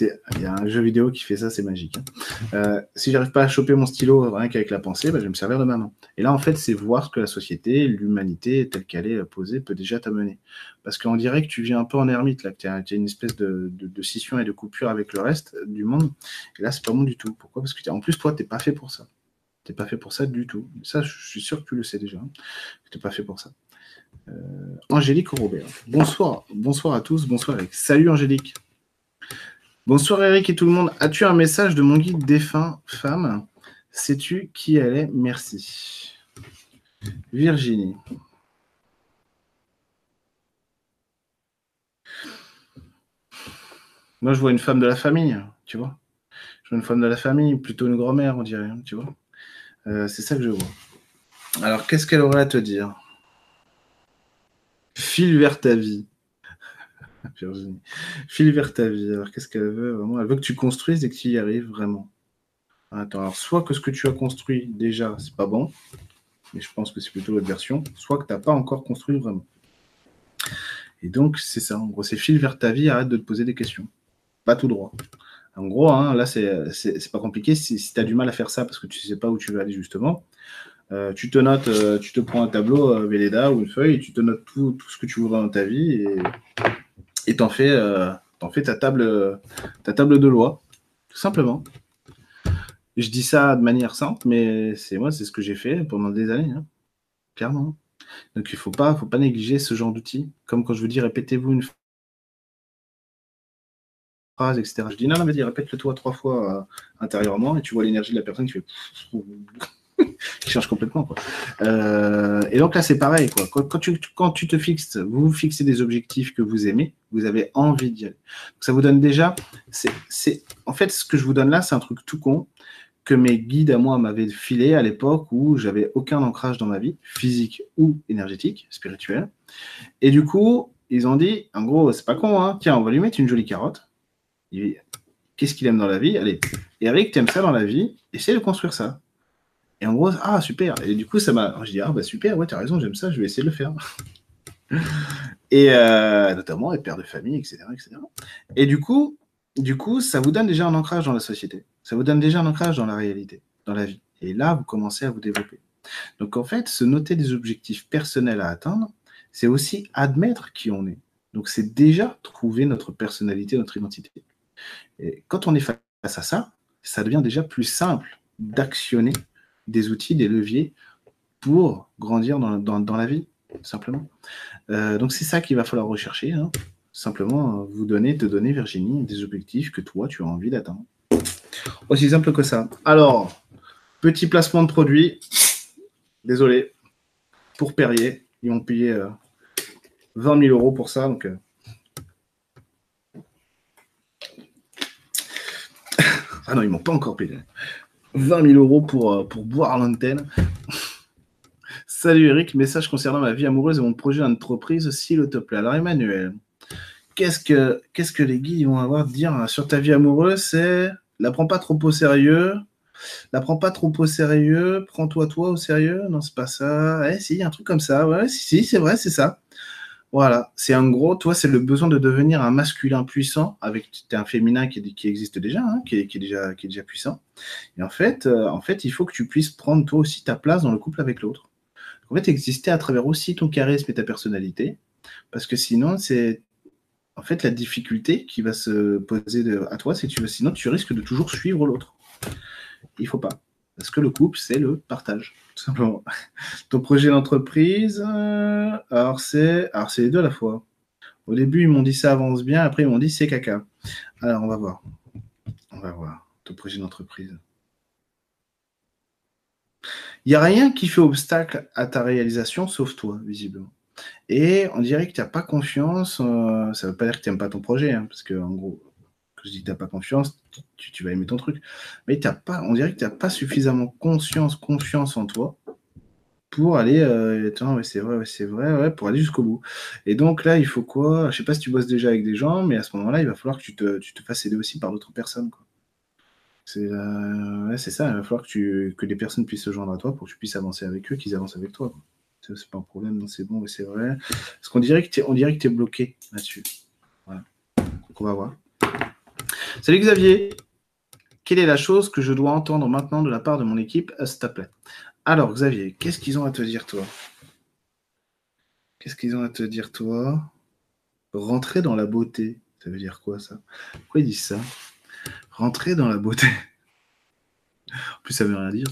Il y a un jeu vidéo qui fait ça, c'est magique. Hein. Euh, si j'arrive pas à choper mon stylo rien qu'avec la pensée, bah, je vais me servir de ma main. Et là, en fait, c'est voir ce que la société, l'humanité telle qu'elle est posée, peut déjà t'amener. Parce qu'on dirait que tu viens un peu en ermite, là, que tu as, une espèce de, scission et de coupure avec le reste du monde. Et là, c'est pas bon du tout. Pourquoi? Parce que en plus, toi, t'es pas fait pour ça. T'es pas fait pour ça du tout. Ça, je suis sûr que tu le sais déjà. Hein. Tu n'es pas fait pour ça. Euh, Angélique Robert. Bonsoir. Bonsoir à tous. Bonsoir Eric. Salut Angélique. Bonsoir Eric et tout le monde. As-tu un message de mon guide défunt femme? Sais-tu qui elle est? Merci. Virginie. Moi, je vois une femme de la famille, tu vois. Je vois une femme de la famille, plutôt une grand-mère, on dirait, tu vois. Euh, c'est ça que je vois. Alors, qu'est-ce qu'elle aurait à te dire? File vers ta vie. *laughs* Virginie. File vers ta vie. Alors, qu'est-ce qu'elle veut vraiment? Elle veut que tu construises et que tu y arrives vraiment. Attends, alors, soit que ce que tu as construit déjà, c'est pas bon, mais je pense que c'est plutôt l'autre version, soit que tu n'as pas encore construit vraiment. Et donc, c'est ça. En gros, c'est file vers ta vie, arrête de te poser des questions. Pas tout droit. En gros, hein, là, c'est pas compliqué. Si, tu as du mal à faire ça parce que tu ne sais pas où tu veux aller justement, euh, tu te notes, euh, tu te prends un tableau, euh, Véleda ou une feuille, tu te notes tout, ce que tu voudras dans ta vie et t'en fais, euh, fais ta, table, ta table de loi, tout simplement. Je dis ça de manière simple, mais c'est moi, c'est ce que j'ai fait pendant des années, hein. clairement. Donc il ne faut pas, faut pas négliger ce genre d'outils. Comme quand je vous dis répétez-vous une phrase, etc. Je dis non, non, vas-y, répète-le toi trois fois intérieurement et tu vois l'énergie de la personne qui fait change complètement. Quoi. Euh, et donc là, c'est pareil. Quoi. Quand, tu, quand tu te fixes, vous fixez des objectifs que vous aimez, vous avez envie d'y aller. ça vous donne déjà. C'est, en fait, ce que je vous donne là, c'est un truc tout con que mes guides à moi m'avaient filé à l'époque où j'avais aucun ancrage dans ma vie, physique ou énergétique, spirituel. Et du coup, ils ont dit, en gros, c'est pas con, hein, tiens, on va lui mettre une jolie carotte. Qu'est-ce qu'il aime dans la vie? Allez, Eric, tu aimes ça dans la vie? Essaye de construire ça. Et en gros, ah super. Et du coup, ça m'a. Je dis, ah bah super, ouais, as raison, j'aime ça, je vais essayer de le faire. *laughs* et euh, notamment être père de famille, etc., etc. Et du coup, du coup, ça vous donne déjà un ancrage dans la société. Ça vous donne déjà un ancrage dans la réalité, dans la vie. Et là, vous commencez à vous développer. Donc en fait, se noter des objectifs personnels à atteindre, c'est aussi admettre qui on est. Donc c'est déjà trouver notre personnalité, notre identité. Et quand on est face à ça, ça devient déjà plus simple d'actionner des outils, des leviers pour grandir dans, la vie, simplement. Euh, donc c'est ça qu'il va falloir rechercher. Hein. Simplement, vous donner, te donner, Virginie, des objectifs que toi, tu as envie d'atteindre. Aussi simple que ça. Alors, petit placement de produit. Désolé. Pour Perrier, ils ont payé 20 000 euros pour ça. Donc, euh. *laughs* ah non, ils m'ont pas encore payé. 20 000 euros pour, euh, pour boire l'antenne. *laughs* Salut Eric, message concernant ma vie amoureuse et mon projet d'entreprise, s'il te plaît. Alors Emmanuel, qu'est-ce que, qu'est-ce que les guides vont avoir à dire sur ta vie amoureuse? C'est la prends pas trop au sérieux, la prends pas trop au sérieux, prends-toi toi au sérieux. Non, c'est pas ça. Eh, si, un truc comme ça. Ouais, si c'est vrai, c'est ça. Voilà, c'est en gros, toi, c'est le besoin de devenir un masculin puissant avec un féminin qui, existe déjà, hein, qui, est, déjà, qui est déjà puissant. Et en fait, euh, en fait, il faut que tu puisses prendre toi aussi ta place dans le couple avec l'autre. En fait, exister à travers aussi ton charisme et ta personnalité, parce que sinon, c'est en fait la difficulté qui va se poser à toi, c'est que tu, sinon tu risques de toujours suivre l'autre. Il faut pas. Parce que le couple, c'est le partage, tout simplement. Ton projet d'entreprise, euh, alors c'est les deux à la fois. Au début, ils m'ont dit ça avance bien, après ils m'ont dit c'est caca. Alors on va voir. On va voir. Ton projet d'entreprise. Il n'y a rien qui fait obstacle à ta réalisation sauf toi, visiblement. Et on dirait que tu n'as pas confiance. Euh, ça ne veut pas dire que tu n'aimes pas ton projet, hein, parce que en gros, je dis que tu n'as pas confiance, tu, vas aimer ton truc. Mais as pas, on dirait que tu n'as pas suffisamment conscience, confiance en toi pour aller. Euh, c'est vrai, c'est vrai, ouais, pour aller jusqu'au bout. Et donc là, il faut quoi? Je sais pas si tu bosses déjà avec des gens, mais à ce moment-là, il va falloir que tu te, tu te fasses aider aussi par d'autres personnes. C'est euh, ça, il va falloir que, tu, que des personnes puissent se joindre à toi pour que tu puisses avancer avec eux, qu'ils avancent avec toi. C'est pas un problème, c'est bon, c'est vrai. Parce qu'on dirait que tu es, bloqué là-dessus. Donc on va voir. Salut Xavier. Quelle est la chose que je dois entendre maintenant de la part de mon équipe, s'il te plaît? Alors Xavier, qu'est-ce qu'ils ont à te dire toi? Qu'est-ce qu'ils ont à te dire toi? Rentrer dans la beauté. Ça veut dire quoi ça? Pourquoi ils disent ça? Rentrer dans la beauté. En plus, ça veut rien dire.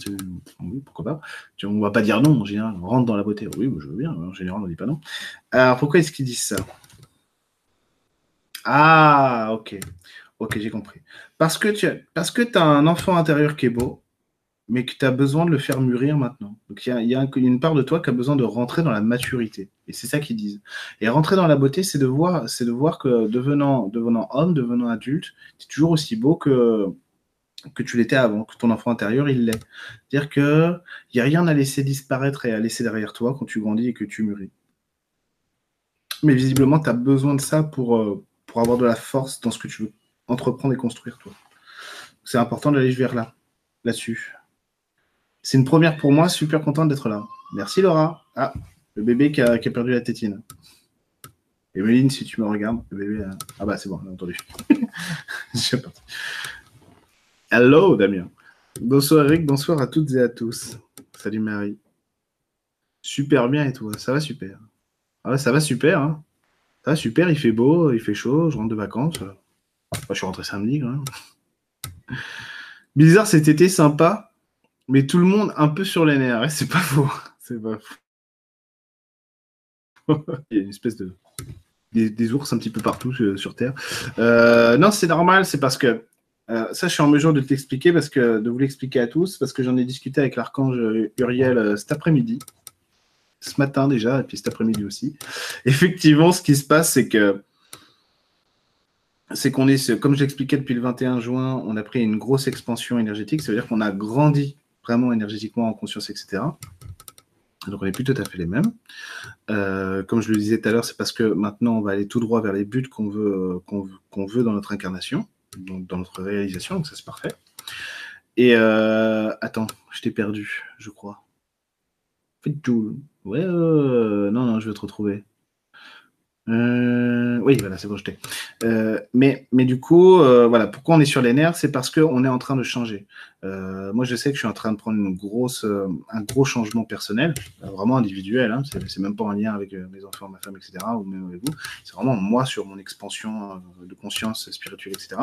Oui, pourquoi pas? On ne va pas dire non en général. Rentre dans la beauté. Oui, je veux bien. En général, on ne dit pas non. Alors, pourquoi est-ce qu'ils disent ça? Ah, ok. Ok, j'ai compris. Parce que tu as, parce que un enfant intérieur qui est beau, mais que tu as besoin de le faire mûrir maintenant. Donc il y a, une part de toi qui a besoin de rentrer dans la maturité. Et c'est ça qu'ils disent. Et rentrer dans la beauté, c'est de voir, que devenant, homme, devenant adulte, tu es toujours aussi beau que, tu l'étais avant, que ton enfant intérieur, il l'est. C'est-à-dire qu'il n'y a rien à laisser disparaître et à laisser derrière toi quand tu grandis et que tu mûris. Mais visiblement, tu as besoin de ça euh, pour avoir de la force dans ce que tu veux entreprendre et construire toi. C'est important d'aller vers là, là-dessus. C'est une première pour moi, super content d'être là. Merci Laura. Ah, le bébé qui a, perdu la tétine. Emeline, si tu me regardes, le bébé. Ah bah c'est bon, on a entendu. *laughs* Hello Damien. Bonsoir Eric, bonsoir à toutes et à tous. Salut Marie. Super bien et toi? Ça va super? Ah ouais, ça va super. Hein ça va super, il fait beau, il fait chaud, je rentre de vacances je suis rentré samedi quand même. Bizarre cet été, sympa, mais tout le monde un peu sur les nerfs. c'est pas faux. C'est pas faux. Il y a une espèce de. Des, ours un petit peu partout euh, sur Terre. Euh, non, c'est normal, c'est parce que. Euh, ça, je suis en mesure de t'expliquer, parce que de vous l'expliquer à tous, parce que j'en ai discuté avec l'archange Uriel cet après-midi, ce matin déjà, et puis cet après-midi aussi. Effectivement, ce qui se passe, c'est que c'est qu'on est, comme je l'expliquais depuis le 21 juin, on a pris une grosse expansion énergétique. Ça veut dire qu'on a grandi vraiment énergétiquement en conscience, etc. Donc on n'est plus tout à fait les mêmes. Euh, comme je le disais tout à l'heure, c'est parce que maintenant on va aller tout droit vers les buts qu'on veut, qu'on veut dans notre incarnation, donc dans notre réalisation. Donc ça c'est parfait. Et euh, attends, je t'ai perdu, je crois. Faites tout. Ouais, non, non, je vais te retrouver. Euh, oui, voilà, c'est bon, je. Euh, mais, mais du coup, euh, voilà, pourquoi on est sur les nerfs? C'est parce qu'on est en train de changer. moi, je sais que je suis en train de prendre une grosse, un gros changement personnel, vraiment individuel. Hein, c'est même pas en lien avec mes enfants, ma femme, etc. ou même avec vous. C'est vraiment moi sur mon expansion de conscience spirituelle, etc.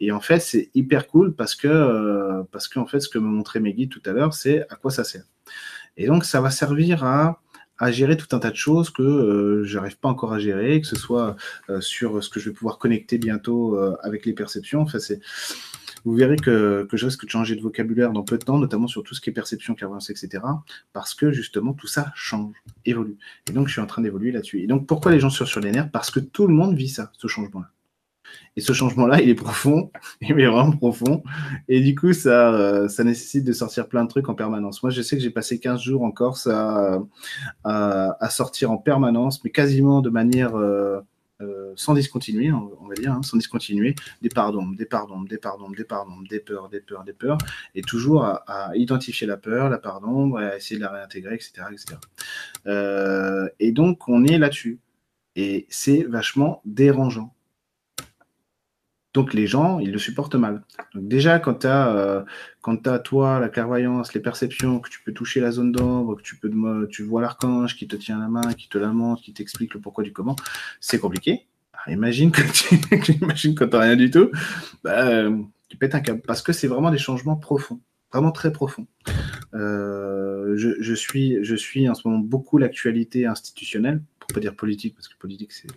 Et en fait, c'est hyper cool parce que, parce qu'en fait, ce que me montrait mes tout à l'heure, c'est à quoi ça sert. Et donc, ça va servir à à gérer tout un tas de choses que euh, je n'arrive pas encore à gérer, que ce soit euh, sur ce que je vais pouvoir connecter bientôt euh, avec les perceptions. Enfin, c'est... Vous verrez que, que, je risque de changer de vocabulaire dans peu de temps, notamment sur tout ce qui est perception, clairvoyance, etc. Parce que justement, tout ça change, évolue. Et donc, je suis en train d'évoluer là-dessus. Et donc, pourquoi les gens sont sur les nerfs? Parce que tout le monde vit ça, ce changement-là. Et ce changement-là, il est profond, *laughs* il est vraiment profond. Et du coup, ça, euh, ça nécessite de sortir plein de trucs en permanence. Moi, je sais que j'ai passé 15 jours en Corse à, à, sortir en permanence, mais quasiment de manière euh, euh, sans discontinuer, on va dire, hein, sans discontinuer, des pardons, des pardons, des pardons, des pardons, des peurs, des peurs, des peurs, et toujours à, identifier la peur, la pardon, à essayer de la réintégrer, etc. etc. et donc, on est là-dessus. Et c'est vachement dérangeant. Donc les gens, ils le supportent mal. Donc déjà, quand tu as, euh, toi, la clairvoyance, les perceptions, que tu peux toucher la zone d'ombre, que tu, peux, tu vois l'archange qui te tient la main, qui te lamente, qui t'explique le pourquoi du comment, c'est compliqué. imagine que tu *laughs* tu rien du tout, bah, tu pètes un câble. Parce que c'est vraiment des changements profonds, vraiment très profonds. Euh, je, suis, je suis en ce moment beaucoup l'actualité institutionnelle pour pas dire politique, parce que politique, c'est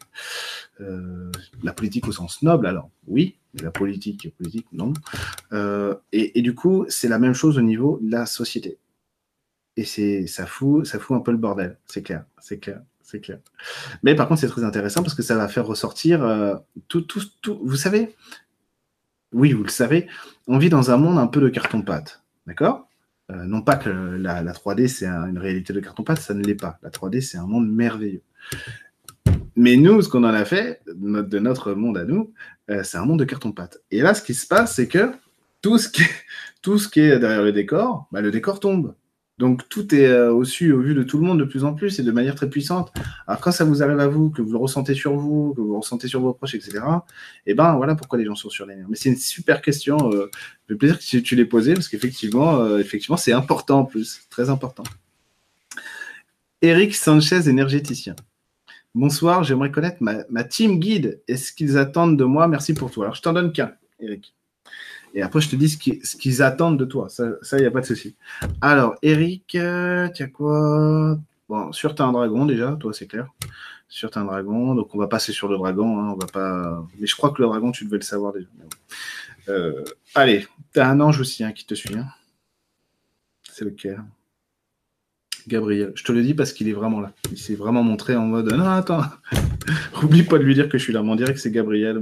euh, la politique au sens noble, alors oui, la politique, politique, non. Euh, et, du coup, c'est la même chose au niveau de la société. Et c'est ça fout, ça fout un peu le bordel, c'est clair, c'est clair, c'est clair. Mais par contre, c'est très intéressant parce que ça va faire ressortir euh, tout, tout, tout. Vous savez, oui, vous le savez, on vit dans un monde un peu de carton-pâte, d'accord? Non pas que la, la 3D c'est une réalité de carton-pâte, ça ne l'est pas. La 3D c'est un monde merveilleux. Mais nous, ce qu'on en a fait, de notre monde à nous, euh, c'est un monde de carton-pâte. Et là, ce qui se passe, c'est que *laughs* tout ce qui est, derrière le décor, bah, le décor tombe. Donc tout est euh, au su, au vu de tout le monde de plus en plus et de manière très puissante. Alors quand ça vous arrive à vous, que vous le ressentez sur vous, que vous le ressentez sur vos proches, etc., et eh ben voilà pourquoi les gens sont sur les nerfs. Mais c'est une super question. Euh, plaisir que tu, tu l'aies posée parce qu'effectivement, euh, effectivement, c'est important en plus, très important. Eric Sanchez, énergéticien. Bonsoir, j'aimerais connaître ma, team guide et ce qu'ils attendent de moi? Merci pour tout. Alors je t'en donne qu'un, Eric. Et après, je te dis ce qu'ils attendent de toi. Ça, il n'y a pas de souci. Alors, Eric, euh, tiens quoi? Bon, sur un dragon déjà, toi, c'est clair. Sur un dragon, donc on va passer sur le dragon. Hein, on va pas. Mais je crois que le dragon, tu devais le savoir déjà. Euh, allez, t'as un ange aussi hein, qui te suit. Hein. C'est lequel? Gabriel. Je te le dis parce qu'il est vraiment là. Il s'est vraiment montré en mode non, attends, *laughs* oublie pas de lui dire que je suis là. Mais on dirait que c'est Gabriel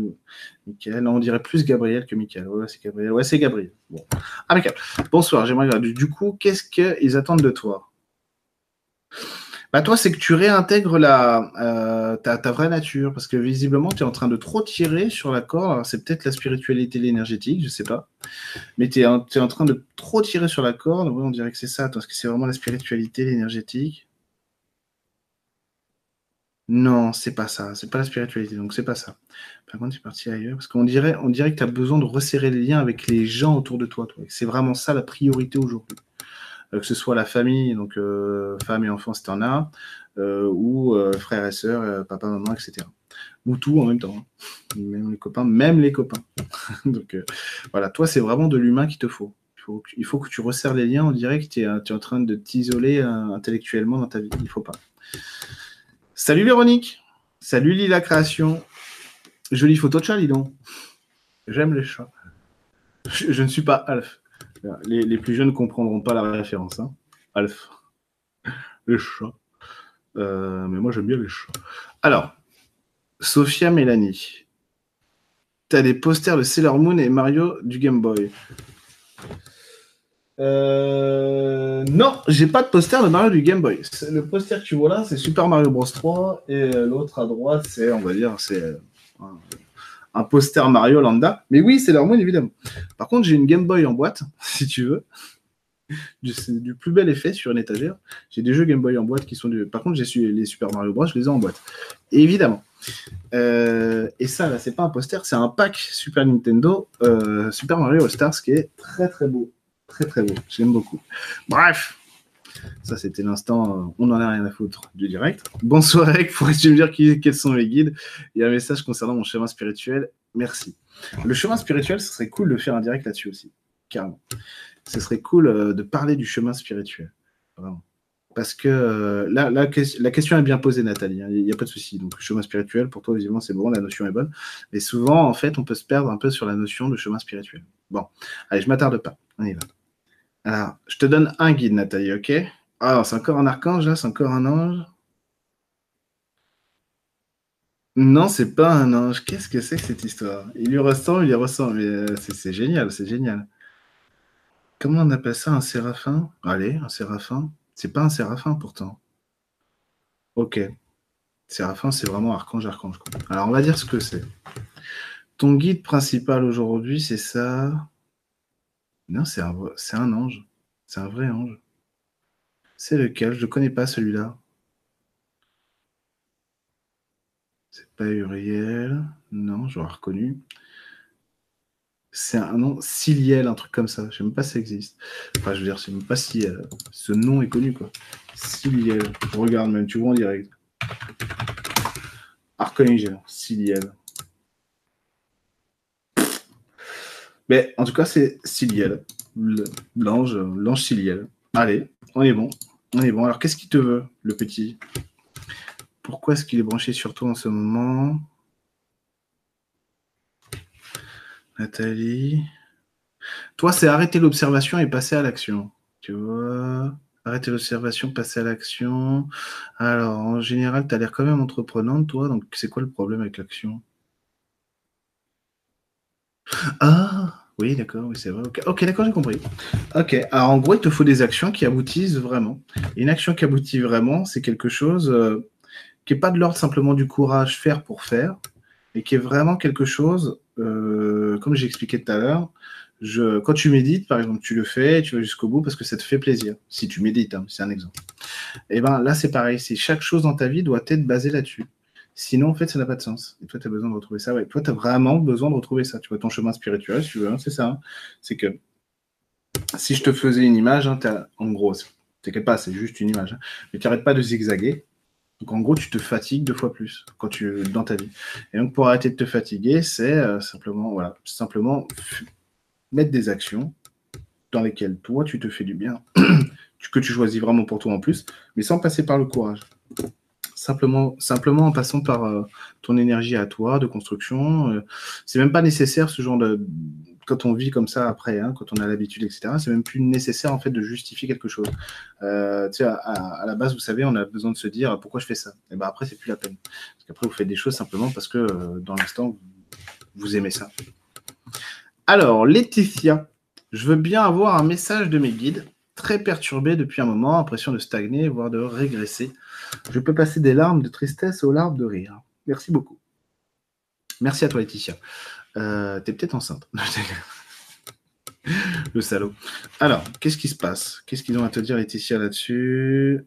Michael. on dirait plus Gabriel que Michael. Ouais, c'est Gabriel. Ouais, c'est Gabriel. Bon. Impeccable. Bonsoir, j'aimerais Du coup, qu'est-ce qu'ils attendent de toi? Bah toi, c'est que tu réintègres la, euh, ta, vraie nature, parce que visiblement, tu es en train de trop tirer sur la corde. C'est peut-être la spiritualité, l'énergétique, je sais pas. Mais tu es, en train de trop tirer sur la corde. Oui, on dirait que c'est ça, parce que c'est vraiment la spiritualité, l'énergétique. Non, c'est pas ça. C'est pas la spiritualité, donc c'est pas ça. Par contre, es parti ailleurs, parce qu'on dirait, on dirait que tu as besoin de resserrer les liens avec les gens autour de toi. toi. C'est vraiment ça la priorité aujourd'hui. Euh, que ce soit la famille, donc euh, femme et enfants si tu en as, euh, ou frères et sœurs, papa, maman, etc. Ou tout en même temps. Hein. Même les copains, même les copains. *laughs* donc voilà, toi, c'est vraiment de l'humain qu'il te faut. Il faut, que tu resserres les liens. On dirait que tu es, en train de t'isoler intellectuellement dans ta vie. Il ne faut pas. Salut Véronique. Salut Lila Création. Jolie photo de chat, dis donc. J'aime les chats. Je, ne suis pas Alf. Les, plus jeunes ne comprendront pas la référence. Hein. Alf. Les chats. Euh, mais moi, j'aime bien les chats. Alors, Sophia Mélanie. Tu as des posters de Sailor Moon et Mario du Game Boy. Euh, non, j'ai pas de poster de Mario du Game Boy. Le poster que tu vois là, c'est Super Mario Bros 3 et l'autre à droite, c'est, on va dire, c'est euh, un poster Mario lambda. Mais oui, c'est leur Moon, évidemment. Par contre, j'ai une Game Boy en boîte, *laughs* si tu veux. C'est du plus bel effet sur une étagère. J'ai des jeux Game Boy en boîte qui sont du. Par contre, j'ai les Super Mario Bros, je les ai en boîte. évidemment. Euh, et ça, là, c'est pas un poster, c'est un pack Super Nintendo euh, Super Mario All Stars qui est très très beau. Très très beau. J'aime beaucoup. Bref, ça, c'était l'instant, euh, on n'en a rien à foutre du direct. Bonsoir, Eric. Pourrais-tu me dire quels sont les guides? Il y a un message concernant mon chemin spirituel. Merci. Le chemin spirituel, ce serait cool de faire un direct là-dessus aussi. Carrément. Ce serait cool euh, de parler du chemin spirituel. Vraiment. Parce que euh, là, la, question est bien posée, Nathalie. Hein. Il n'y a pas de souci. Donc, le chemin spirituel, pour toi, évidemment, c'est bon, la notion est bonne. Mais souvent, en fait, on peut se perdre un peu sur la notion de chemin spirituel. Bon, allez, je m'attarde pas. On y va. Alors, je te donne un guide, Nathalie, ok? Ah, c'est encore un archange, là C'est encore un ange? Non, c'est pas un ange. Qu'est-ce que c'est que cette histoire? Il lui ressemble, il lui ressemble. Mais euh, c'est génial, c'est génial. Comment on appelle ça Un séraphin? Allez, un séraphin. C'est pas un séraphin pourtant. Ok. Séraphin, c'est vraiment archange, archange. Alors, on va dire ce que c'est. Ton guide principal aujourd'hui, c'est ça. Non, c'est un, un ange. C'est un vrai ange. C'est lequel? Je ne connais pas celui-là. C'est pas Uriel. Non, j'aurais reconnu. C'est un nom, Siliel, un truc comme ça. Je ne sais même pas si ça existe. Enfin, je veux dire, je sais même pas si euh, ce nom est connu, quoi. Siliel. Je regarde même, tu vois en direct. Archange, Siliel. Mais en tout cas, c'est Siliel, l'ange, l'ange Siliel. Allez, on est bon. On est bon. Alors, qu'est-ce qu'il te veut, le petit? Pourquoi est-ce qu'il est branché sur toi en ce moment? Nathalie. Toi, c'est arrêter l'observation et passer à l'action. Tu vois? Arrêter l'observation, passer à l'action. Alors, en général, tu as l'air quand même entreprenante, toi. Donc, c'est quoi le problème avec l'action? Ah, oui, d'accord, oui, c'est vrai. Ok, d'accord, j'ai compris. Ok, alors en gros, il te faut des actions qui aboutissent vraiment. une action qui aboutit vraiment, c'est quelque chose euh, qui n'est pas de l'ordre simplement du courage faire pour faire, mais qui est vraiment quelque chose, euh, comme j'ai expliqué tout à l'heure, je, quand tu médites, par exemple, tu le fais, tu vas jusqu'au bout parce que ça te fait plaisir. Si tu médites, hein, c'est un exemple. Et ben là, c'est pareil. C'est chaque chose dans ta vie doit être basée là-dessus. Sinon, en fait, ça n'a pas de sens. Et toi, tu as besoin de retrouver ça. Ouais. Toi, tu as vraiment besoin de retrouver ça. Tu vois, ton chemin spirituel, si tu veux, hein, c'est ça. Hein. C'est que si je te faisais une image, hein, en gros, t'inquiète pas, c'est juste une image, mais tu n'arrêtes pas de zigzaguer. Donc en gros, tu te fatigues deux fois plus quand tu dans ta vie. Et donc pour arrêter de te fatiguer, c'est euh, simplement voilà, simplement mettre des actions dans lesquelles toi tu te fais du bien, *clears throat* que tu choisis vraiment pour toi en plus, mais sans passer par le courage. Simplement, simplement en passant par euh, ton énergie à toi de construction. Euh, c'est même pas nécessaire ce genre de quand on vit comme ça après, hein, quand on a l'habitude, etc., c'est même plus nécessaire en fait de justifier quelque chose. Euh, tu sais, à, la base, vous savez, on a besoin de se dire pourquoi je fais ça? Et ben après, c'est plus la peine. Parce qu'après, vous faites des choses simplement parce que euh, dans l'instant, vous aimez ça. Alors, Laetitia, je veux bien avoir un message de mes guides. Très perturbé depuis un moment, impression de stagner, voire de régresser. Je peux passer des larmes de tristesse aux larmes de rire. Merci beaucoup. Merci à toi, Laetitia. Euh, t'es peut-être enceinte. *laughs* Le salaud. Alors, qu'est-ce qui se passe? Qu'est-ce qu'ils ont à te dire, Laetitia, là-dessus?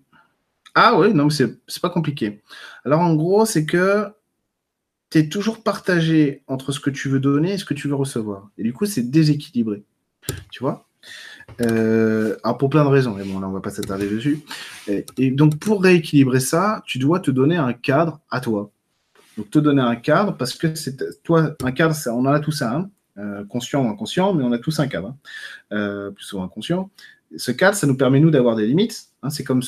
Ah oui, non, mais c'est pas compliqué. Alors, en gros, c'est que tu es toujours partagé entre ce que tu veux donner et ce que tu veux recevoir. Et du coup, c'est déséquilibré. Tu vois? Euh, alors pour plein de raisons, mais bon, là on va pas s'attarder dessus. et, donc pour rééquilibrer ça, tu dois te donner un cadre à toi. Donc, te donner un cadre, parce que c'est toi, un cadre, ça, on en a tous un, euh, conscient ou inconscient, mais on a tous un cadre, hein. euh, plus souvent inconscient. Ce cadre, ça nous permet, nous, d'avoir des limites, Hein, c'est comme,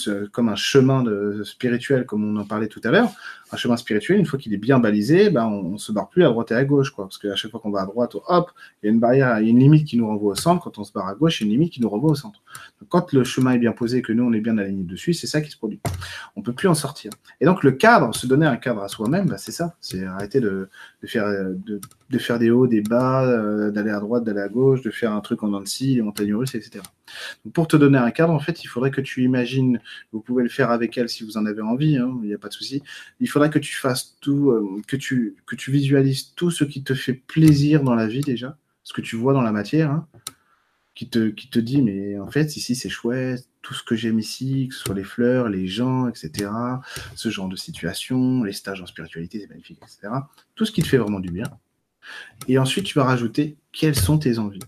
un chemin spirituel, comme on en parlait tout à l'heure. Un chemin spirituel, une fois qu'il est bien balisé, ben, on ne se barre plus à droite et à gauche. Quoi, parce qu'à chaque fois qu'on va à droite, hop, il y a une barrière, il y a une limite qui nous renvoie au centre. Quand on se barre à gauche, il y a une limite qui nous renvoie au centre. Donc, quand le chemin est bien posé et que nous, on est bien aligné dessus, c'est ça qui se produit. On ne peut plus en sortir. Et donc, le cadre, se donner un cadre à soi-même, ben, c'est ça. C'est arrêter de, faire, de, de, faire des hauts, des bas, euh, d'aller à droite, d'aller à gauche, de faire un truc en scie, les montagnes russes, etc. Pour te donner un cadre, en fait, il faudrait que tu imagines vous pouvez le faire avec elle si vous en avez envie, hein, il n'y a pas de souci. Il faudra que tu fasses tout, euh, que, tu, que tu visualises tout ce qui te fait plaisir dans la vie déjà, ce que tu vois dans la matière, hein, qui, te, qui te dit, mais en fait, ici c'est chouette, tout ce que j'aime ici, que ce soit les fleurs, les gens, etc., ce genre de situation, les stages en spiritualité, c'est magnifique, etc. Tout ce qui te fait vraiment du bien. Et ensuite, tu vas rajouter quelles sont tes envies.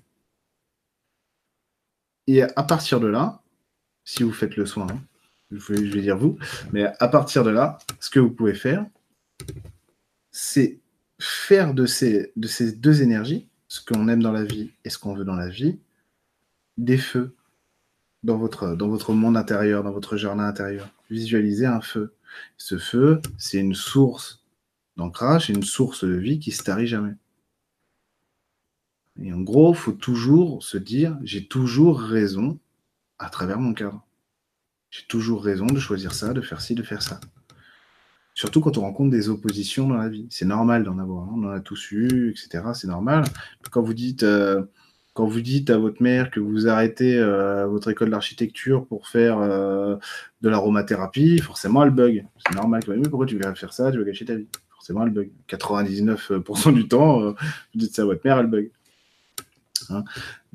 Et à partir de là, si vous faites le soin, hein. je, vais, dire vous, mais à partir de là, ce que vous pouvez faire, c'est faire de ces, de ces deux énergies, ce qu'on aime dans la vie et ce qu'on veut dans la vie, des feux dans votre, monde intérieur, dans votre jardin intérieur. Visualisez un feu. Ce feu, c'est une source d'ancrage, une source de vie qui se tarit jamais. Et en gros, il faut toujours se dire, j'ai toujours raison à travers mon cadre. J'ai toujours raison de choisir ça, de faire ci, de faire ça. Surtout quand on rencontre des oppositions dans la vie. C'est normal d'en avoir. Hein. On en a tous eu, etc. C'est normal. Quand vous dites, euh, quand vous dites à votre mère que vous arrêtez euh, votre école d'architecture pour faire euh, de l'aromathérapie, forcément elle bug. C'est normal. Mais pourquoi tu veux faire ça? Tu veux gâcher ta vie. Forcément elle bug. 99% du temps, vous dites ça à votre mère, elle bug. Hein.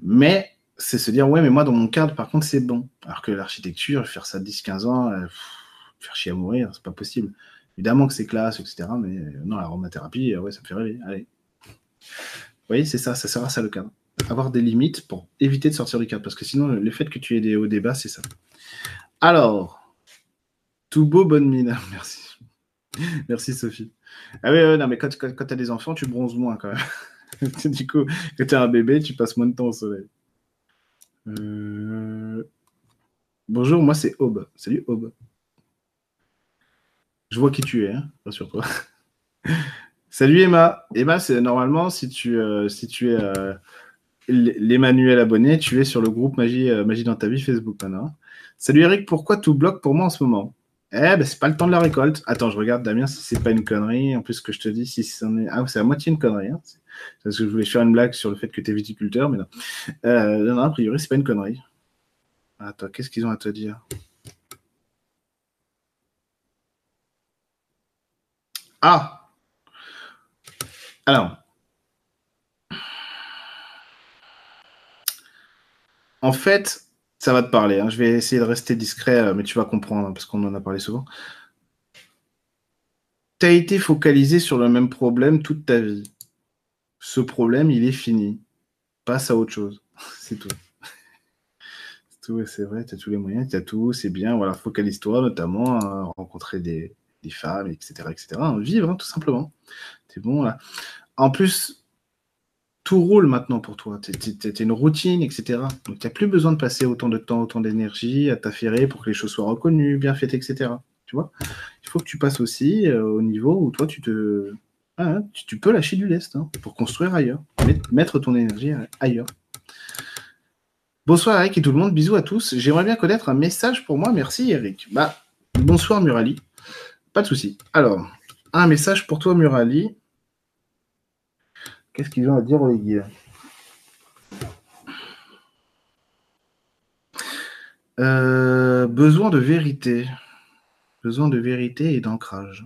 Mais c'est se dire, ouais, mais moi, dans mon cadre, par contre, c'est bon. Alors que l'architecture, faire ça 10-15 ans, euh, faire chier à mourir, c'est pas possible. Évidemment que c'est classe, etc. Mais euh, non, l'aromathérapie, euh, ouais, ça me fait rêver. Allez. Vous voyez, c'est ça, ça sert à ça le cadre. Avoir des limites pour éviter de sortir du cadre. Parce que sinon, le fait que tu aies des hauts débats, c'est ça. Alors, tout beau, bonne mine. *laughs* Merci. Merci, Sophie. Ah oui, non, mais quand, quand, quand tu as des enfants, tu bronzes moins quand même. *laughs* du coup, quand tu as un bébé, tu passes moins de temps au soleil. Euh, bonjour, moi c'est Aube. Salut Aube. Je vois qui tu es, hein, rassure-toi. *laughs* Salut Emma. Emma, c'est normalement si tu, euh, es euh, l'Emmanuel abonné, tu es sur le groupe Magie, Magie dans ta vie Facebook. Salut Eric, pourquoi tout bloque pour moi en ce moment? Eh ben c'est pas le temps de la récolte. Attends, je regarde Damien si c'est pas une connerie. En plus ce que je te dis, si c'est ah, c'est à moitié une connerie. Hein. Parce que je voulais faire une blague sur le fait que tu es viticulteur, mais non. Euh, non, a priori, c'est pas une connerie. Attends, qu'est-ce qu'ils ont à te dire? Ah Alors. En fait, ça va te parler. Hein. Je vais essayer de rester discret, euh, mais tu vas comprendre, hein, parce qu'on en a parlé souvent. Tu as été focalisé sur le même problème toute ta vie. Ce problème, il est fini. Passe à autre chose. *laughs* C'est tout. c'est tout, c'est vrai, tu as tous les moyens, tu as tout, c'est bien. Voilà, focalise-toi notamment à rencontrer des, femmes, etc. etc. Vivre, hein, tout simplement. C'est bon. En plus, tout roule maintenant pour toi. Tu une routine, etc. Donc, tu n'as plus besoin de passer autant de temps, autant d'énergie à t'affairer pour que les choses soient reconnues, bien faites, etc. Tu vois? Il faut que tu passes aussi euh, au niveau où toi, tu te. Ah, tu, peux lâcher du lest hein, pour construire ailleurs, mettre ton énergie ailleurs. Bonsoir Eric et tout le monde, bisous à tous. J'aimerais bien connaître un message pour moi, merci Eric. Bah, bonsoir Murali, pas de souci. Alors, un message pour toi Murali. Qu'est-ce qu'ils ont à dire, les guides? Euh, Besoin de vérité. Besoin de vérité et d'ancrage.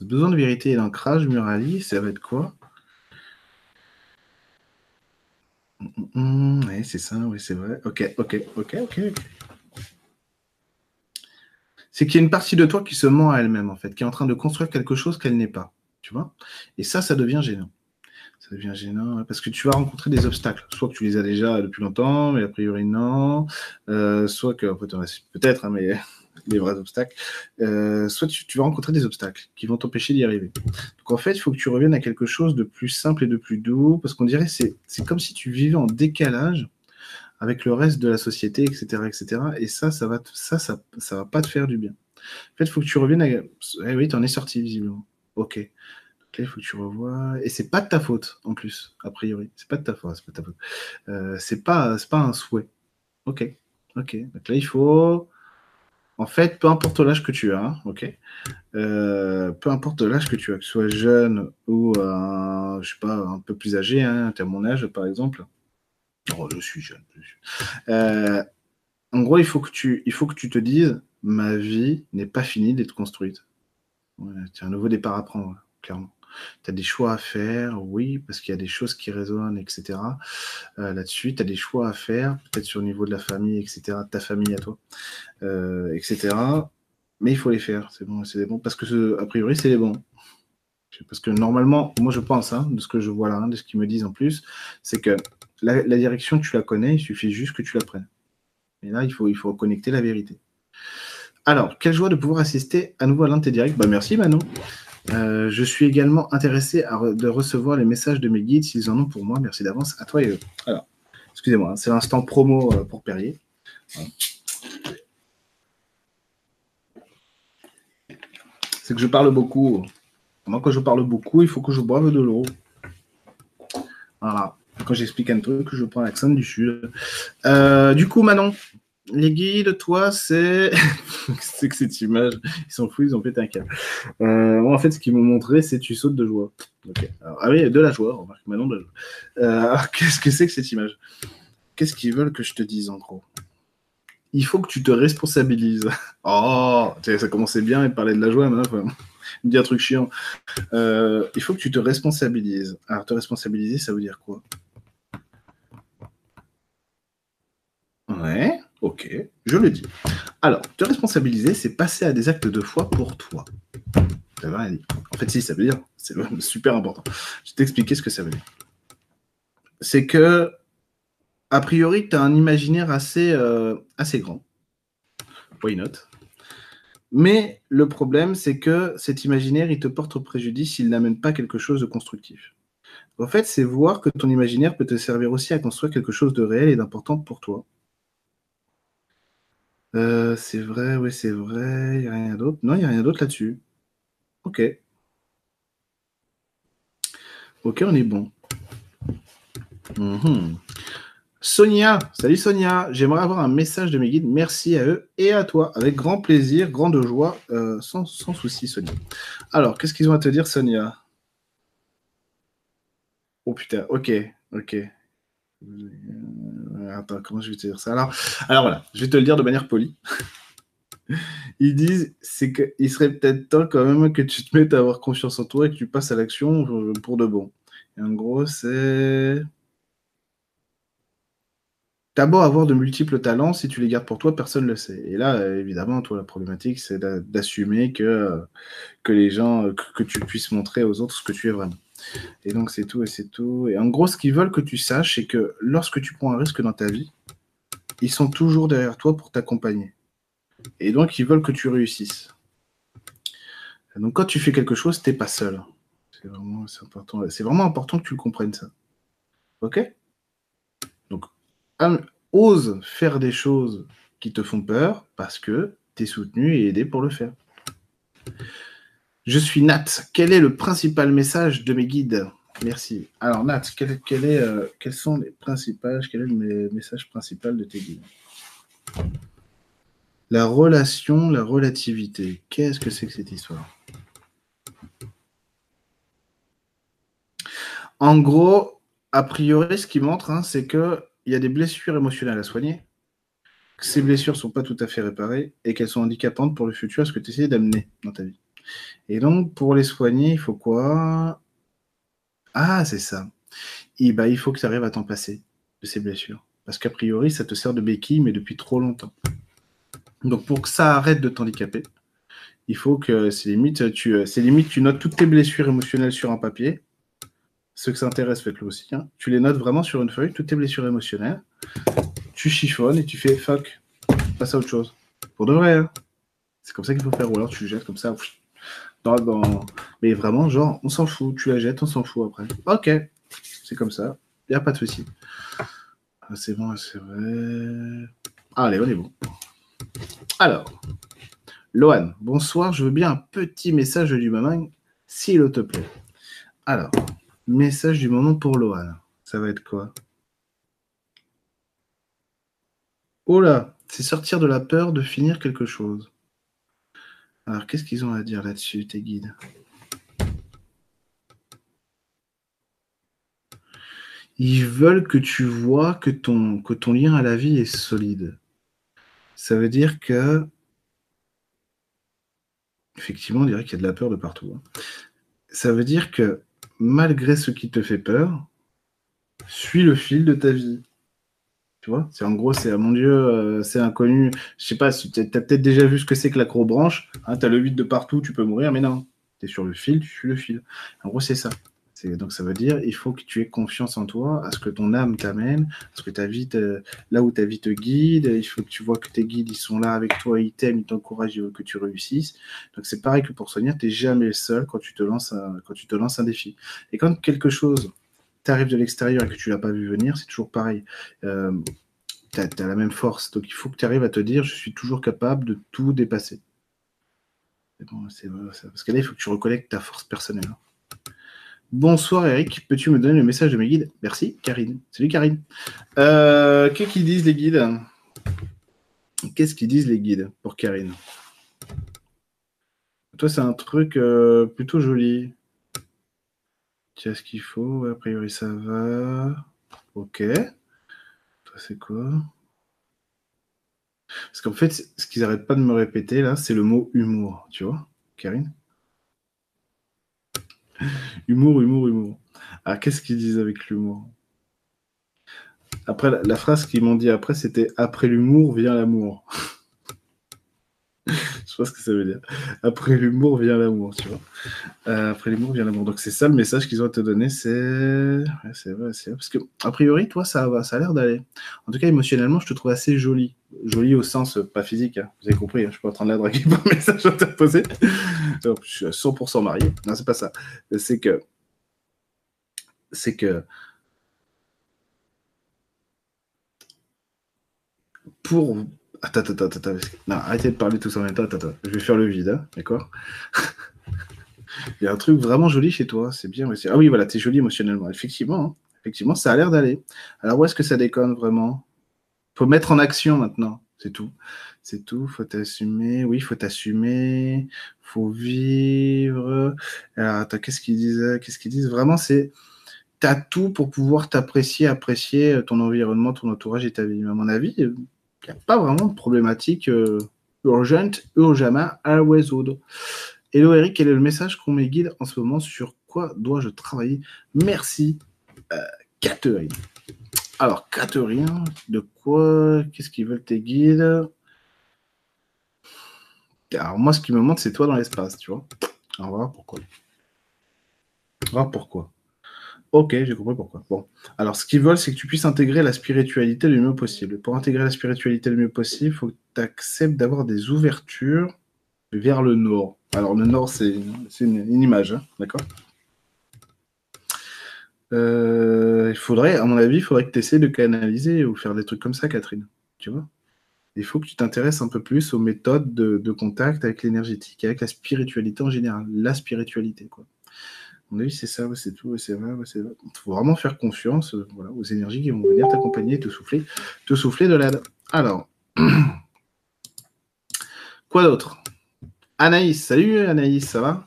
Besoin de vérité et d'ancrage, Murali, ça va être quoi? Oui, c'est ça, oui, c'est vrai. Ok, ok, ok, ok, C'est qu'il y a une partie de toi qui se ment à elle-même, en fait, qui est en train de construire quelque chose qu'elle n'est pas. Et ça, ça devient gênant. Ça devient gênant parce que tu vas rencontrer des obstacles. Soit que tu les as déjà depuis longtemps, mais a priori non. Euh, soit que, peut-être, hein, mais *laughs* les vrais obstacles. Euh, soit tu, vas rencontrer des obstacles qui vont t'empêcher d'y arriver. Donc en fait, il faut que tu reviennes à quelque chose de plus simple et de plus doux, parce qu'on dirait c'est c'est comme si tu vivais en décalage avec le reste de la société, etc., etc. Et ça, ça va, ça, ça, ça va pas te faire du bien. En fait, il faut que tu reviennes à. Eh oui, tu en es sorti visiblement. Ok. Il faut que tu revois. Et c'est pas de ta faute, en plus, a priori. C'est pas de ta faute. C'est pas, ta faute. Euh, c'est pas, pas un souhait. Ok. Ok. Donc là, il faut. En fait, peu importe l'âge que tu as, ok. Euh, peu importe l'âge que tu as, que tu sois jeune ou, euh, je sais pas, un peu plus âgé, hein, tu as mon âge, par exemple. Oh, je suis jeune. en gros, il faut que tu, il faut que tu te dises, ma vie n'est pas finie d'être construite. Ouais, tu as un nouveau départ à prendre, clairement. Tu as des choix à faire, oui, parce qu'il y a des choses qui résonnent, etc. Euh, là-dessus, tu as des choix à faire, peut-être sur le niveau de la famille, etc., ta famille à toi, euh, etc. Mais il faut les faire, c'est bon, c'est bon, parce que a priori, c'est les bons. Parce que normalement, moi je pense, hein, de ce que je vois là, hein, de ce qu'ils me disent en plus, c'est que la, direction, tu la connais, il suffit juste que tu la prennes. Et là, il faut, il la vérité. Alors, quelle joie de pouvoir assister à nouveau à l'un de tes directs. Bah, merci Manon. Euh, je suis également intéressé à de recevoir les messages de mes guides s'ils en ont pour moi. Merci d'avance à toi et eux. Alors, excusez-moi, hein, c'est l'instant promo euh, pour Perrier. C'est que je parle beaucoup. Moi, quand je parle beaucoup, il faut que je boive de l'eau. Voilà. Quand j'explique un truc, je prends l'accent du sud. Euh, du coup, Manon, les guides, toi, c'est. *laughs* c'est que cette image, ils s'en foutent, ils ont pété un câble. Euh, en fait, ce qu'ils m'ont montré, c'est tu sautes de joie. ah oui, de la joie, remarque, maintenant de la joie. Euh, alors, *laughs* qu'est-ce que c'est que cette image? Qu'est-ce qu'ils veulent que je te dise, en gros? Il faut que tu te responsabilises. *laughs* Oh, ça commençait bien, et parler de la joie, maintenant, me dire un truc chiant. Euh, il faut que tu te responsabilises. Alors, te responsabiliser, ça veut dire quoi? Ouais. Ok, je le dis. Alors, te responsabiliser, c'est passer à des actes de foi pour toi. Ça veut rien. En fait, si, ça veut dire, c'est super important. Je vais t'expliquer ce que ça veut dire. C'est que, a priori, tu as un imaginaire assez, euh, assez grand. Why not? Mais le problème, c'est que cet imaginaire, il te porte au préjudice s'il n'amène pas quelque chose de constructif. En fait, c'est voir que ton imaginaire peut te servir aussi à construire quelque chose de réel et d'important pour toi. Euh, c'est vrai, oui, c'est vrai. Il n'y a rien d'autre. Non, a rien d'autre là-dessus. Ok. Ok, on est bon. Mhm. Sonia, salut Sonia, j'aimerais avoir un message de mes guides. Merci à eux et à toi, avec grand plaisir, grande joie, euh, sans, sans souci, Sonia. Alors, qu'est-ce qu'ils ont à te dire, Sonia? Oh putain, ok, ok. Comment je vais te dire ça alors, voilà, je vais te le dire de manière polie. *laughs* Ils disent c'est qu'il serait peut-être temps quand même que tu te mettes à avoir confiance en toi et que tu passes à l'action pour de bon. En gros, c'est. Beau avoir de multiples talents, si tu les gardes pour toi, personne ne le sait. Et là, évidemment, toi, la problématique, c'est d'assumer que, que les gens, que, tu puisses montrer aux autres ce que tu es vraiment. Et donc, c'est tout et c'est tout. Et en gros, ce qu'ils veulent que tu saches, c'est que lorsque tu prends un risque dans ta vie, ils sont toujours derrière toi pour t'accompagner. Et donc, ils veulent que tu réussisses. donc, quand tu fais quelque chose, tu n'es pas seul. C'est vraiment, important. C'est vraiment important que tu le comprennes, ça. OK? Donc, ose faire des choses qui te font peur parce que tu es soutenu et aidé pour le faire. Je suis Nat. Quel est le principal message de mes guides? Merci. Alors Nat, quel, est, euh, quels sont les principaux, quel est le message principal de tes guides? La relation, la relativité. Qu'est-ce que c'est que cette histoire? En gros, a priori, ce qui montre, hein, c'est qu'il y a des blessures émotionnelles à soigner, que ces blessures ne sont pas tout à fait réparées et qu'elles sont handicapantes pour le futur, ce que tu essayes d'amener dans ta vie? Et donc, pour les soigner, il faut quoi? Ah, c'est ça. Et bah, il faut que tu arrives à t'en passer de ces blessures. Parce qu'a priori, ça te sert de béquille, mais depuis trop longtemps. Donc, pour que ça arrête de t'handicaper, il faut que, c'est limite, tu, limite, tu notes toutes tes blessures émotionnelles sur un papier. Ceux que ça intéresse, faites-le aussi. Hein. Tu les notes vraiment sur une feuille, toutes tes blessures émotionnelles. Tu chiffonnes et tu fais fuck, passe à autre chose. Pour de vrai. Hein. C'est comme ça qu'il faut faire. Ou alors tu jettes comme ça. Mais vraiment, genre, on s'en fout. Tu la jettes, on s'en fout après. Ok, c'est comme ça. Il a pas de souci. Ah, c'est bon, c'est vrai. Allez, on est bon. Alors, Lohan, bonsoir. Je veux bien un petit message du moment, s'il te plaît. Alors, message du moment pour Lohan. Ça va être quoi? Oh là, c'est sortir de la peur de finir quelque chose. Alors, qu'est-ce qu'ils ont à dire là-dessus, tes guides? Ils veulent que tu vois que ton, que ton lien à la vie est solide. Ça veut dire que, effectivement, on dirait qu'il y a de la peur de partout. Hein. Ça veut dire que malgré ce qui te fait peur, suis le fil de ta vie. Tu vois, c'est en gros, c'est mon Dieu, euh, c'est inconnu. Je sais pas, tu as, peut-être déjà vu ce que c'est que l'acrobranche. Hein, tu as le vide de partout, tu peux mourir, mais non. Tu es sur le fil, tu suis le fil. En gros, c'est ça. Donc ça veut dire il faut que tu aies confiance en toi, à ce que ton âme t'amène, à ce que ta vie là où ta vie te guide. Il faut que tu vois que tes guides ils sont là avec toi, ils t'aiment, ils t'encouragent, ils veulent que tu réussisses. Donc c'est pareil que pour soigner, tu n'es jamais seul quand tu te lances quand tu te lances un défi. Et quand quelque chose tu arrives de l'extérieur et que tu l'as pas vu venir, c'est toujours pareil. Euh, tu as, la même force. Donc il faut que tu arrives à te dire, je suis toujours capable de tout dépasser. Bon, parce que là, il faut que tu reconnectes ta force personnelle. Bonsoir Eric, peux-tu me donner le message de mes guides? Merci, Karine. Salut Karine. Euh, qu'est-ce qu'ils disent les guides? Qu'est-ce qu'ils disent les guides pour Karine? Toi, c'est un truc euh, plutôt joli. Tu as ce qu'il faut, a priori ça va. Ok. Toi, c'est quoi? Parce qu'en fait, ce qu'ils n'arrêtent pas de me répéter là, c'est le mot humour, tu vois, Karine? Humour, humour, humour. Ah, qu'est-ce qu'ils disent avec l'humour? Après, la phrase qu'ils m'ont dit après, c'était Après l'humour vient l'amour. Pas ce que ça veut dire. Après l'humour vient l'amour, tu vois. Euh, après l'humour vient l'amour. Donc c'est ça le message qu'ils ont à te donner, c'est... c'est vrai, c'est Parce que, a priori, toi, ça, va, ça a l'air d'aller. En tout cas, émotionnellement, je te trouve assez jolie. Jolie au sens, euh, pas physique, hein. vous avez compris, hein. je suis pas en train de la draguer par *laughs* message interposé. je suis à 100% marié. Non, c'est pas ça. C'est que... C'est que... Pour Attends, attends, attends, Non, arrêtez de parler tout ça en même temps. Attends, attends. Je vais faire le vide, hein, d'accord *laughs* Il y a un truc vraiment joli chez toi, c'est bien. Ah oui, voilà, tu es joli émotionnellement. Effectivement, hein. effectivement, ça a l'air d'aller. Alors où est-ce que ça déconne vraiment? Faut mettre en action maintenant, c'est tout. C'est tout, faut t'assumer. Oui, faut t'assumer. Faut vivre. Alors attends, qu'est-ce qu'ils disent? Qu'est-ce qu'ils disent? Vraiment, c'est t'as tout pour pouvoir t'apprécier, apprécier ton environnement, ton entourage et ta vie. à mon avis, il n'y a pas vraiment de problématique euh, urgente, à résoudre. Hello Eric, quel est le message qu'on me guide en ce moment Sur quoi dois-je travailler? Merci, euh, Catherine. Alors, Catherine, de quoi Qu'est-ce qu'ils veulent tes guides? Alors, moi, ce qui me montre, c'est toi dans l'espace, tu vois. Alors, on va voir pourquoi. On va voir pourquoi. Ok, j'ai compris pourquoi. Bon, alors ce qu'ils veulent, c'est que tu puisses intégrer la spiritualité le mieux possible. Pour intégrer la spiritualité le mieux possible, il faut que tu acceptes d'avoir des ouvertures vers le nord. Alors le nord, c'est une, image, hein, d'accord? Euh, Il faudrait, à mon avis, il faudrait que tu essaies de canaliser ou faire des trucs comme ça, Catherine. Il faut que tu t'intéresses un peu plus aux méthodes de, de contact avec l'énergétique, avec la spiritualité en général. La spiritualité, quoi oui, c'est ça, c'est tout, c'est vrai, Il faut vraiment faire confiance euh, aux énergies qui vont venir t'accompagner te souffler, te souffler de l'aide. Alors, *clears throat* quoi d'autre? Anaïs, salut Anaïs, ça va?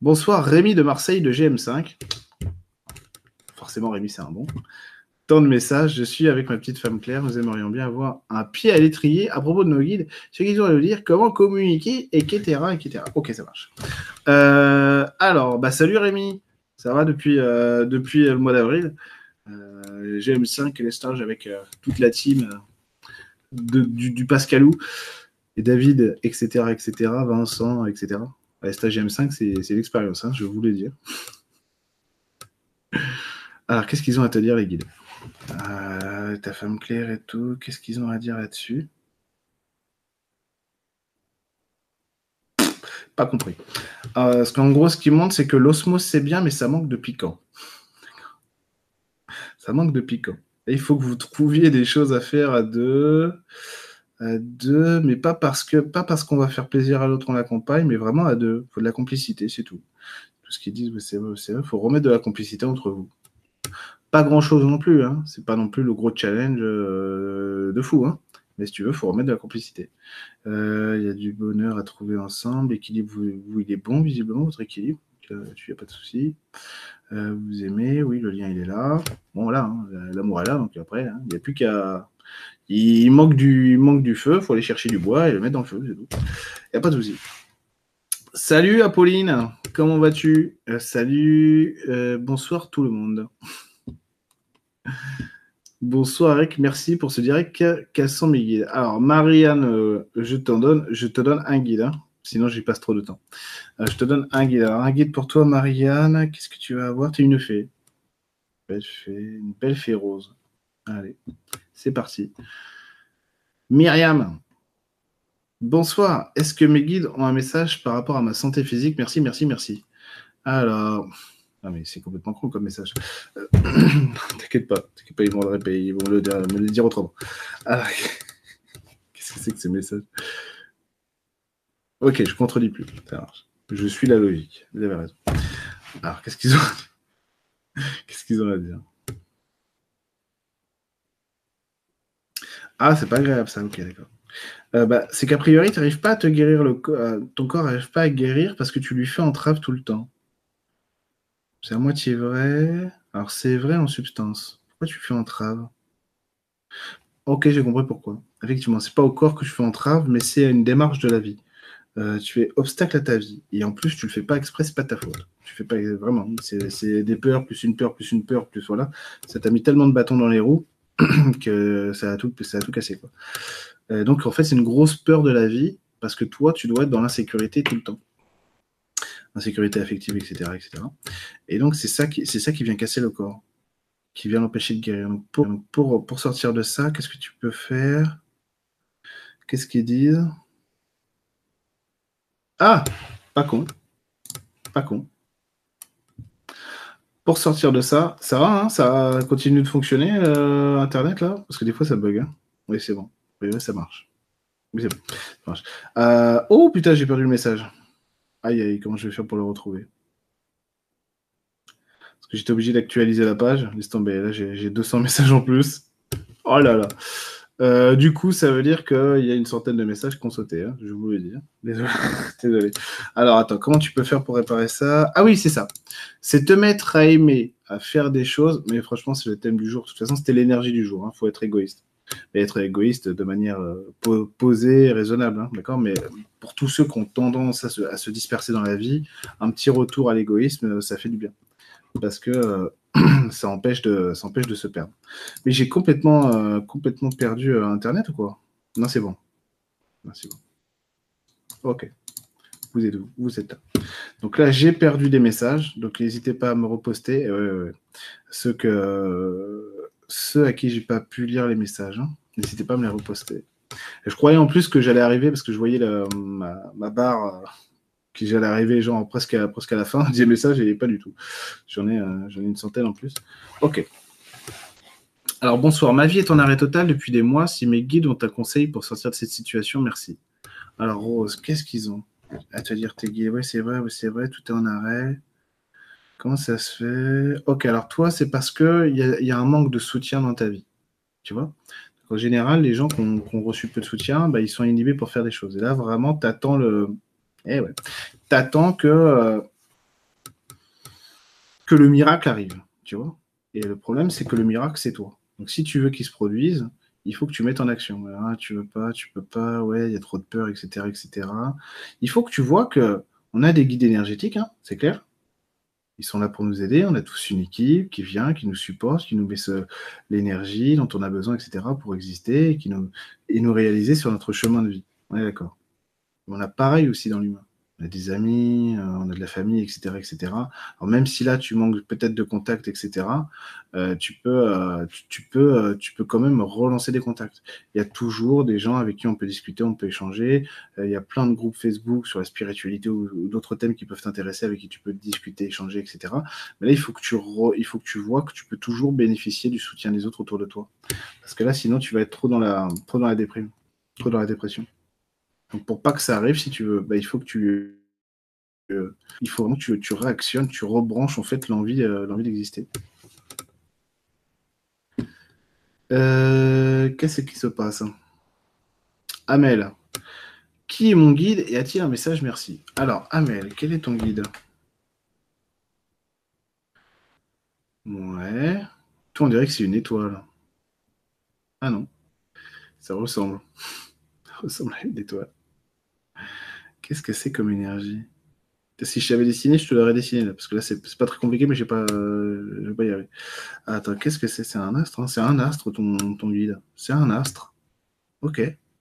Bonsoir Rémi de Marseille de GM5. Forcément, Rémi, c'est un bon tant de messages. Je suis avec ma petite femme Claire. Nous aimerions bien avoir un pied à l'étrier à propos de nos guides. Ce qu'ils ont à nous dire, comment communiquer, etc. etc. Ok, ça marche. Euh, alors, bah, salut Rémi. Ça va depuis, euh, le mois d'avril. Euh, GM5 et les stages avec euh, toute la team du, Pascalou et David, etc., etc., Vincent, etc. Les stages GM5, c'est l'expérience, hein, je voulais dire. Alors, qu'est-ce qu'ils ont à te dire, les guides? Euh, ta femme Claire et tout, qu'est-ce qu'ils ont à dire là-dessus? Pas compris. Euh, qu'en gros, ce qui montre, c'est que l'osmose, c'est bien, mais ça manque de piquant. Ça manque de piquant. Et il faut que vous trouviez des choses à faire à deux, à deux, mais pas parce que pas parce qu'on va faire plaisir à l'autre, on l'accompagne, mais vraiment à deux. Il faut de la complicité, c'est tout. Tout ce qu'ils disent, c'est Il faut remettre de la complicité entre vous pas grand chose non plus. Hein. C'est pas non plus le gros challenge euh, de fou. Hein. Mais si tu veux, il faut remettre de la complicité. Euh, il y a du bonheur à trouver ensemble. L'équilibre, vous, il est bon, visiblement, votre équilibre. Euh, tu n'as pas de souci. vous aimez, oui, le lien, il est là. Bon, voilà, hein, l'amour est là. Donc après, hein, il n'y a plus qu'à. Il manque du, feu, il faut aller chercher du bois et le mettre dans le feu. Il n'y a pas de souci. Salut Apolline, comment vas-tu? Salut, bonsoir tout le monde. Bonsoir Eric, merci pour ce direct. Quels sont mes guides Alors Marianne, euh, je t'en donne, je te donne un guide, hein. sinon j'y passe trop de temps. Euh, je te donne un guide. Alors un guide pour toi Marianne, qu'est-ce que tu vas avoir? Tu es une fée. Belle fée, une belle fée rose. Allez, c'est parti. Myriam, bonsoir. Est-ce que mes guides ont un message par rapport à ma santé physique? Merci, merci, merci. Alors, ah, mais c'est complètement con comme message. Euh, *clears throat* t'inquiète pas, t'inquiète pas, ils vont, le, ils vont le, me le dire autrement. Ah, *laughs* qu'est-ce que c'est que ces messages Ok, je contredis plus. Ça marche. Je suis la logique. Vous avez raison. Alors, qu'est-ce qu'ils ont Qu'est-ce qu'ils ont à dire? Ah, c'est pas agréable ça. Ok, d'accord. Euh, bah, c'est qu'a priori, tu n'arrives pas à te guérir le. Euh, ton corps n'arrive pas à guérir parce que tu lui fais entrave tout le temps. C'est à moitié vrai. Alors, c'est vrai en substance. Pourquoi tu fais entrave? Ok, j'ai compris pourquoi. Effectivement, c'est pas au corps que je fais entrave, mais c'est une démarche de la vie. Euh, tu fais obstacle à ta vie. Et en plus, tu le fais pas exprès, c'est pas ta faute. Tu fais pas vraiment. C'est des peurs, plus une peur, plus une peur, plus voilà. Ça t'a mis tellement de bâtons dans les roues *clears throat* que ça a tout, ça cassé. Euh, donc, en fait, c'est une grosse peur de la vie parce que toi, tu dois être dans l'insécurité tout le temps insécurité affective, etc. etc. Et donc, c'est ça, qui, vient casser le corps, qui vient l'empêcher de guérir. pour sortir de ça, qu'est-ce que tu peux faire? Qu'est-ce qu'ils disent? Ah Pas con. Pas con. Pour sortir de ça, ça va, hein, ça continue de fonctionner, euh, Internet, là? Parce que des fois, ça bug. Hein. oui, c'est bon. Oui, ça marche. Oui, c'est bon. Ça marche. Euh, oh, putain, j'ai perdu le message. Aïe, aïe, comment je vais faire pour le retrouver? Parce que j'étais obligé d'actualiser la page. Laisse tomber, là j'ai 200 *laughs* messages en plus. Oh là là. Euh, du coup, ça veut dire qu'il y a une centaine de messages qui ont sauté, hein, je vous le dire. Désolé. *laughs* Désolé. Alors, attends, comment tu peux faire pour réparer ça? Ah oui, c'est ça. C'est te mettre à aimer, à faire des choses, mais franchement, c'est le thème du jour. De toute façon, c'était l'énergie du jour. Il hein. faut être égoïste mais être égoïste de manière euh, posée et raisonnable, hein, d'accord? Mais pour tous ceux qui ont tendance à se, disperser dans la vie, un petit retour à l'égoïsme, ça fait du bien. Parce que euh, *clears throat* ça empêche de, ça empêche de se perdre. Mais j'ai complètement, euh, complètement perdu Internet ou quoi? Non, c'est bon. Non, c'est bon. Ok. Vous êtes où? Vous êtes là. Donc là, j'ai perdu des messages. Donc n'hésitez pas à me reposter. Ceux, que, ceux à qui j'ai pas pu lire les messages, hein, n'hésitez pas à me les reposter. je croyais en plus que j'allais arriver parce que je voyais ma, barre que j'allais arriver genre presque à, la fin *laughs* des messages et pas du tout. J'en ai, euh, j'en ai une centaine en plus. Ok. Alors bonsoir, ma vie est en arrêt total depuis des mois. Si mes guides ont un conseil pour sortir de cette situation, merci. Alors Rose, qu'est-ce qu'ils ont? À te dire tes guides Oui, c'est vrai, c'est vrai, tout est en arrêt. Comment ça se fait? Ok, alors toi, c'est parce qu'il y, y, a un manque de soutien dans ta vie. Tu vois? En général, les gens qui ont, reçu peu de soutien, bah, ils sont inhibés pour faire des choses. Et là, vraiment, tu attends le, eh ouais. T'attends que, euh, que le miracle arrive, tu vois? Et le problème, c'est que le miracle, c'est toi. Donc si tu veux qu'il se produise, il faut que tu mettes en action. Ah, tu veux pas, tu peux pas, ouais, il y a trop de peur, etc., etc. Il faut que tu vois que on a des guides énergétiques, hein, c'est clair? Ils sont là pour nous aider. On a tous une équipe qui vient, qui nous supporte, qui nous met l'énergie dont on a besoin, etc., pour exister et nous, et nous réaliser sur notre chemin de vie. On est d'accord. On a pareil aussi dans l'humain. On a des amis, euh, on a de la famille, etc., etc. Alors même si là tu manques peut-être de contacts, etc., euh, tu peux, euh, tu, peux, tu peux quand même relancer des contacts. Il y a toujours des gens avec qui on peut discuter, on peut échanger. il y a plein de groupes Facebook sur la spiritualité ou, d'autres thèmes qui peuvent t'intéresser, avec qui tu peux discuter, échanger, etc. Mais là, il faut que tu, il faut que tu vois que tu peux toujours bénéficier du soutien des autres autour de toi. Parce que là, sinon, tu vas être trop dans la, trop dans la déprime, trop dans la dépression. Donc pour pas que ça arrive, si tu veux, bah, il faut que tu euh, il faut vraiment que tu, réactionnes, tu rebranches en fait l'envie euh, d'exister. Euh, qu'est-ce qui se passe Amel, qui est mon guide et a-t-il un message? Merci. Alors, Amel, quel est ton guide? Ouais. Toi, on dirait que c'est une étoile. Ah non. Ça ressemble. *laughs* Ça ressemble à une étoile. Qu'est-ce que c'est comme énergie? Si je t'avais dessiné, je te l'aurais dessiné là, parce que là, c'est pas très compliqué, mais je pas, euh, vais pas y arriver. attends, qu'est-ce que c'est? C'est un astre hein C'est un astre, ton, ton guide. C'est un astre. Ok.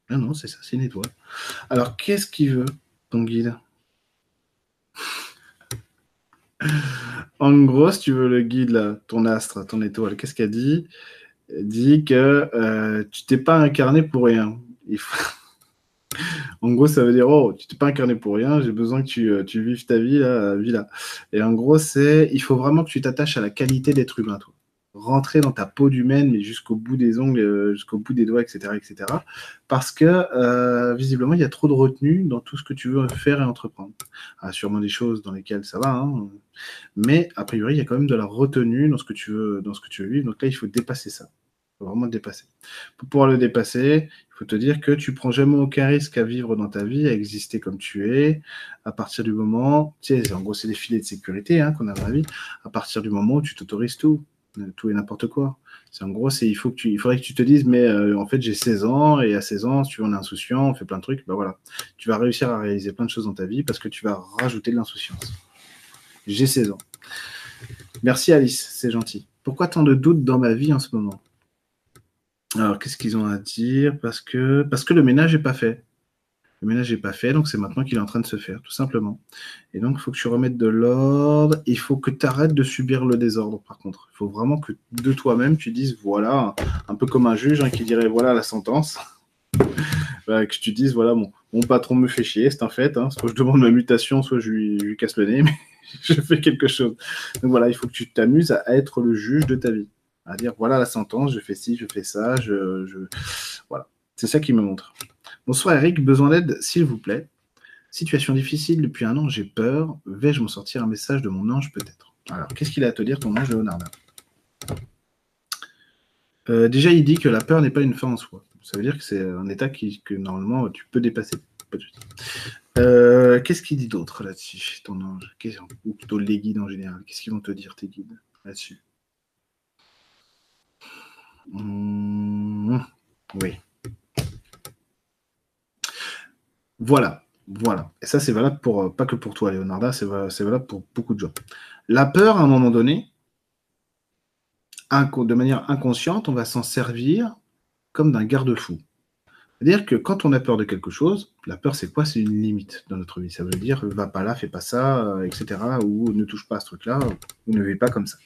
Non, non, c'est ça, c'est une étoile. Alors, qu'est-ce qu'il veut, ton guide? En gros, si tu veux le guide, là, ton astre, ton étoile, qu'est-ce qu'elle dit? Elle dit que euh, tu t'es pas incarné pour rien. Il faut... En gros, ça veut dire, oh, tu t'es pas incarné pour rien, j'ai besoin que tu, euh, vives ta vie là, vie là. Et en gros, c'est, il faut vraiment que tu t'attaches à la qualité d'être humain, toi. Rentrer dans ta peau d'humaine, mais jusqu'au bout des ongles, euh, jusqu'au bout des doigts, etc., etc. Parce que, euh, visiblement, il y a trop de retenue dans tout ce que tu veux faire et entreprendre. Ah, sûrement des choses dans lesquelles ça va, hein. mais a priori, il y a quand même de la retenue dans ce que tu veux, dans ce que tu veux vivre. Donc là, il faut dépasser ça. Il vraiment dépasser. Pour pouvoir le dépasser, faut te dire que tu prends jamais aucun risque à vivre dans ta vie, à exister comme tu es, à partir du moment, tu sais, en gros, c'est des filets de sécurité hein, qu'on a dans la vie, à partir du moment où tu t'autorises tout, euh, tout et n'importe quoi. C'est en gros, c'est il faut que tu, il faudrait que tu te dises, mais euh, en fait, j'ai 16 ans et à 16 ans, si tu on est insouciant, on fait plein de trucs, ben voilà, tu vas réussir à réaliser plein de choses dans ta vie parce que tu vas rajouter de l'insouciance. J'ai 16 ans. Merci Alice, c'est gentil. Pourquoi tant de doutes dans ma vie en ce moment? Alors, qu'est-ce qu'ils ont à dire? Parce que, parce que le ménage n'est pas fait. Le ménage n'est pas fait, donc c'est maintenant qu'il est en train de se faire, tout simplement. Et donc, il faut que tu remettes de l'ordre. Il faut que tu arrêtes de subir le désordre, par contre. Il faut vraiment que de toi-même, tu dises, voilà, un peu comme un juge hein, qui dirait, voilà la sentence. *laughs* Bah, que tu dises, voilà, mon, patron me fait chier, c'est un fait. Hein. Soit je demande ma mutation, soit je je lui casse le nez, *laughs* mais je fais quelque chose. Donc voilà, il faut que tu t'amuses à être le juge de ta vie à dire voilà la sentence, je fais ci, je fais ça, je, voilà. C'est ça qui me montre. Bonsoir Eric, besoin d'aide, s'il vous plaît. Situation difficile depuis un an, j'ai peur. Vais-je m'en sortir un message de mon ange peut-être? Alors, qu'est-ce qu'il a à te dire ton ange Léonard euh, Déjà, il dit que la peur n'est pas une fin en soi. Ça veut dire que c'est un état qui, que normalement tu peux dépasser. Euh, qu'est-ce qu'il dit d'autre là-dessus, ton ange? Ou plutôt les guides en général? Qu'est-ce qu'ils vont te dire, tes guides, là-dessus? Mmh, oui. Voilà, voilà. Et ça, c'est valable pour, euh, pas que pour toi, Leonarda, c'est valable pour beaucoup de gens. La peur, à un moment donné, de manière inconsciente, on va s'en servir comme d'un garde-fou. C'est-à-dire que quand on a peur de quelque chose, la peur, c'est quoi? C'est une limite dans notre vie. Ça veut dire, va pas là, fais pas ça, euh, etc. Ou ne touche pas à ce truc-là, ou ne vis pas comme ça.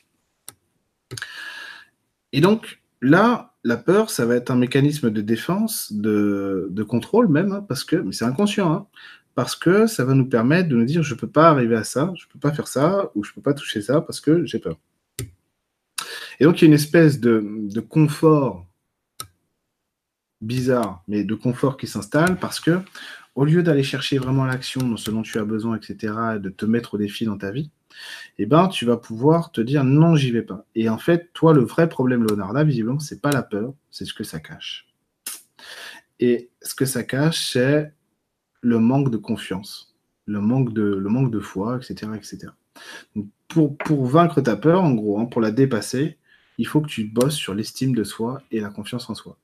Et donc, là, la peur, ça va être un mécanisme de défense, de, contrôle même, hein, parce que, mais c'est inconscient, hein, parce que ça va nous permettre de nous dire, je peux pas arriver à ça, je peux pas faire ça, ou je peux pas toucher ça parce que j'ai peur. Et donc, il y a une espèce de confort bizarre, mais de confort qui s'installe parce que au lieu d'aller chercher vraiment l'action dans ce dont tu as besoin, etc., et de te mettre au défi dans ta vie, eh ben, tu vas pouvoir te dire non, j'y vais pas. Et en fait, toi, le vrai problème, Leonardo, visiblement, c'est pas la peur, c'est ce que ça cache. Et ce que ça cache, c'est le manque de confiance, le manque de, foi, etc., etc. pour, pour vaincre ta peur, en gros, hein, pour la dépasser, il faut que tu bosses sur l'estime de soi et la confiance en soi.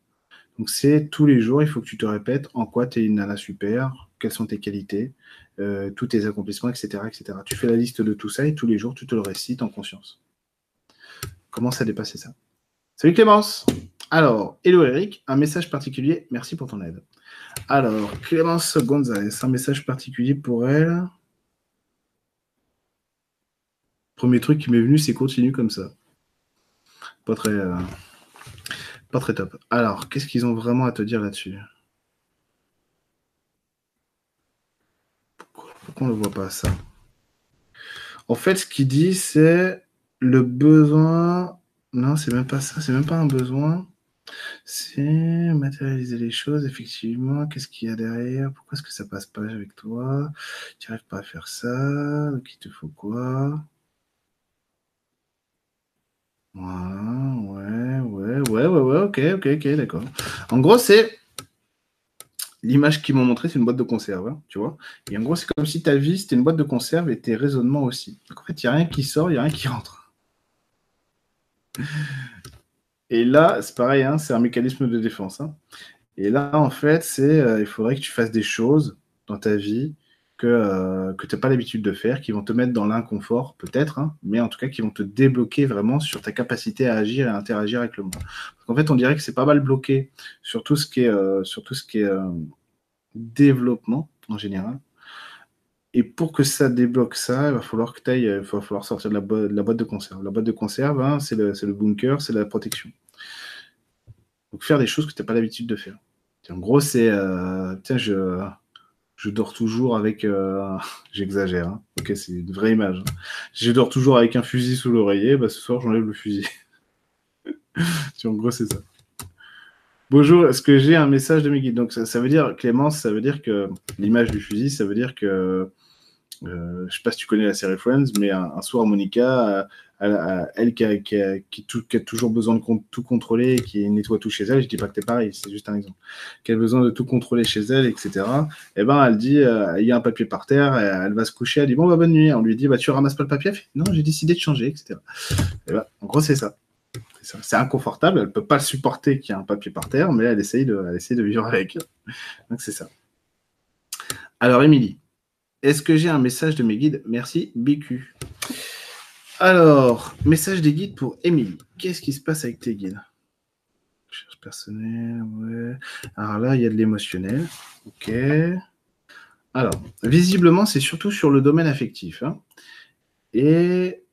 Donc c'est tous les jours, il faut que tu te répètes en quoi tu es une nana super, quelles sont tes qualités, euh, tous tes accomplissements, etc., etc. Tu fais la liste de tout ça et tous les jours, tu te le récites en conscience. Commence à dépasser ça? Salut Clémence Alors, hello Eric, un message particulier, merci pour ton aide. Alors, Clémence Gonzalez, un message particulier pour elle. Premier truc qui m'est venu, c'est continue comme ça. Pas très... Euh, pas très top. Alors, qu'est-ce qu'ils ont vraiment à te dire là-dessus? Pourquoi, on ne voit pas ça? En fait, ce qu'il dit, c'est le besoin. Non, c'est même pas ça, c'est même pas un besoin. C'est matérialiser les choses, effectivement. Qu'est-ce qu'il y a derrière? Pourquoi est-ce que ça passe pas avec toi? Tu n'arrives pas à faire ça? Donc, il te faut quoi? Ouais, ouais, ouais, ouais, ouais, ok, ok, ok, d'accord. En gros, c'est l'image qu'ils m'ont montré, c'est une boîte de conserve, hein, tu vois. Et en gros, c'est comme si ta vie, c'était une boîte de conserve et tes raisonnements aussi. Donc en fait, il n'y a rien qui sort, il n'y a rien qui rentre. Et là, c'est pareil, hein, c'est un mécanisme de défense. Hein. Et là, en fait, c'est euh, il faudrait que tu fasses des choses dans ta vie que, euh, que tu n'as pas l'habitude de faire, qui vont te mettre dans l'inconfort, peut-être, hein, mais en tout cas qui vont te débloquer vraiment sur ta capacité à agir et à interagir avec le monde. Qu'en fait, on dirait que c'est pas mal bloqué sur tout ce qui est, euh, sur tout ce qui est euh, développement en général. Et pour que ça débloque ça, il va falloir que il va falloir sortir de la, de la, boîte de conserve. La boîte de conserve, hein, c'est le, le, bunker, c'est la protection. Donc faire des choses que tu n'as pas l'habitude de faire. En gros, c'est tiens, je je dors toujours avec. Euh, *laughs* j'exagère, hein. ok, c'est une vraie image. Hein. Je dors toujours avec un fusil sous l'oreiller, bah, ce soir j'enlève le fusil. *laughs* en gros, c'est ça. Bonjour, est-ce que j'ai un message de mes guides? Donc, ça, veut dire, Clémence, ça veut dire que l'image du fusil, ça veut dire que. Euh, je ne sais pas si tu connais la série Friends, mais un, soir, Monica elle qui a, toujours besoin de tout contrôler, qui nettoie tout chez elle, je dis pas que tu es pareil, c'est juste un exemple, qui a besoin de tout contrôler chez elle, etc. Et eh ben elle dit, euh, il y a un papier par terre, elle va se coucher, elle dit bon bah bonne nuit, on lui dit bah tu ramasses pas le papier, non j'ai décidé de changer, etc. Et ben, en gros c'est ça. C'est inconfortable, elle peut pas le supporter qu'il y a un papier par terre, mais elle essaye de, elle essaye de vivre avec. Donc c'est ça. Alors Émilie, est-ce que j'ai un message de mes guides? Merci BQ. Alors, message des guides pour Émilie. Qu'est-ce qui se passe avec tes guides? Recherche personnelle, ouais. Alors là, il y a de l'émotionnel. Ok. Alors, visiblement, c'est surtout sur le domaine affectif. Hein. Et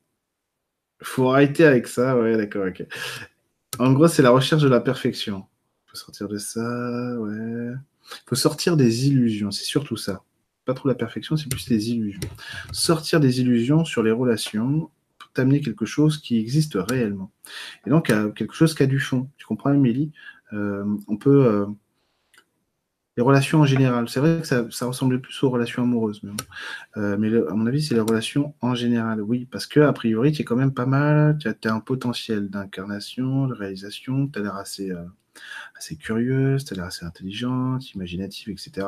faut arrêter avec ça. Ouais, d'accord, ok. En gros, c'est la recherche de la perfection. Faut sortir de ça, ouais. Faut sortir des illusions, c'est surtout ça. Pas trop la perfection, c'est plus les illusions. Sortir des illusions sur les relations t'amener quelque chose qui existe réellement. Et donc, quelque chose qui a du fond. Tu comprends, Émilie? Euh, On peut. Euh, les relations en général, c'est vrai que ça, ressemblait plus aux relations amoureuses, mais, euh, mais à mon avis, c'est les relations en général, oui, parce que a priori, tu es quand même pas mal, tu as, un potentiel d'incarnation, de réalisation, tu as l'air assez, assez curieuse, tu as l'air assez intelligente, imaginative, etc.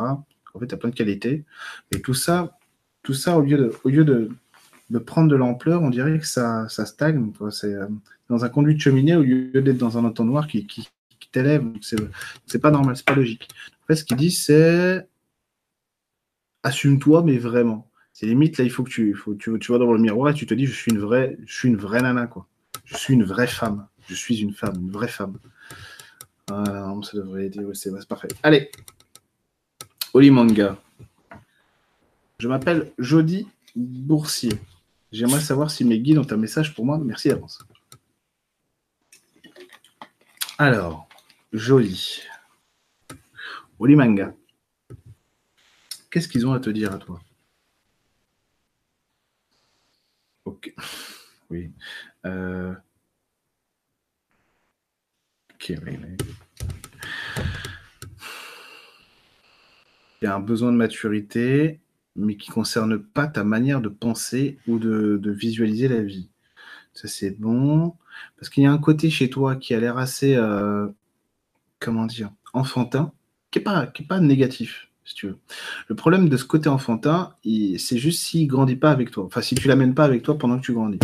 En fait, tu as plein de qualités, mais tout ça, tout ça au lieu de, de prendre de l'ampleur, on dirait que ça, ça stagne. C'est euh, dans un conduit de cheminée au lieu d'être dans un entonnoir qui, qui, qui t'élève. C'est pas normal, c'est pas logique. En fait, ce qu'il dit, c'est assume-toi, mais vraiment. C'est limite, là, il faut que tu, faut, tu, tu vas dans le miroir et tu te dis, je suis une vraie, je suis une vraie nana, quoi. Je suis une vraie femme. Je suis une femme, une vraie femme. Ça devrait aider. c'est parfait. Allez. Oli Manga. Je m'appelle Jody Boursier. J'aimerais savoir si mes guides ont un message pour moi. Merci d'avance. Alors, Joli. Oli Manga. Qu'est-ce qu'ils ont à te dire à toi? Ok. *laughs* Oui. Euh, ok, oui, Il y a un besoin de maturité, mais qui ne concerne pas ta manière de penser ou de, visualiser la vie. Ça, c'est bon. Parce qu'il y a un côté chez toi qui a l'air assez, euh, comment dire, enfantin, qui n'est pas, pas négatif si tu veux. Le problème de ce côté enfantin, c'est juste s'il grandit pas avec toi. Enfin, si tu l'amènes pas avec toi pendant que tu grandis.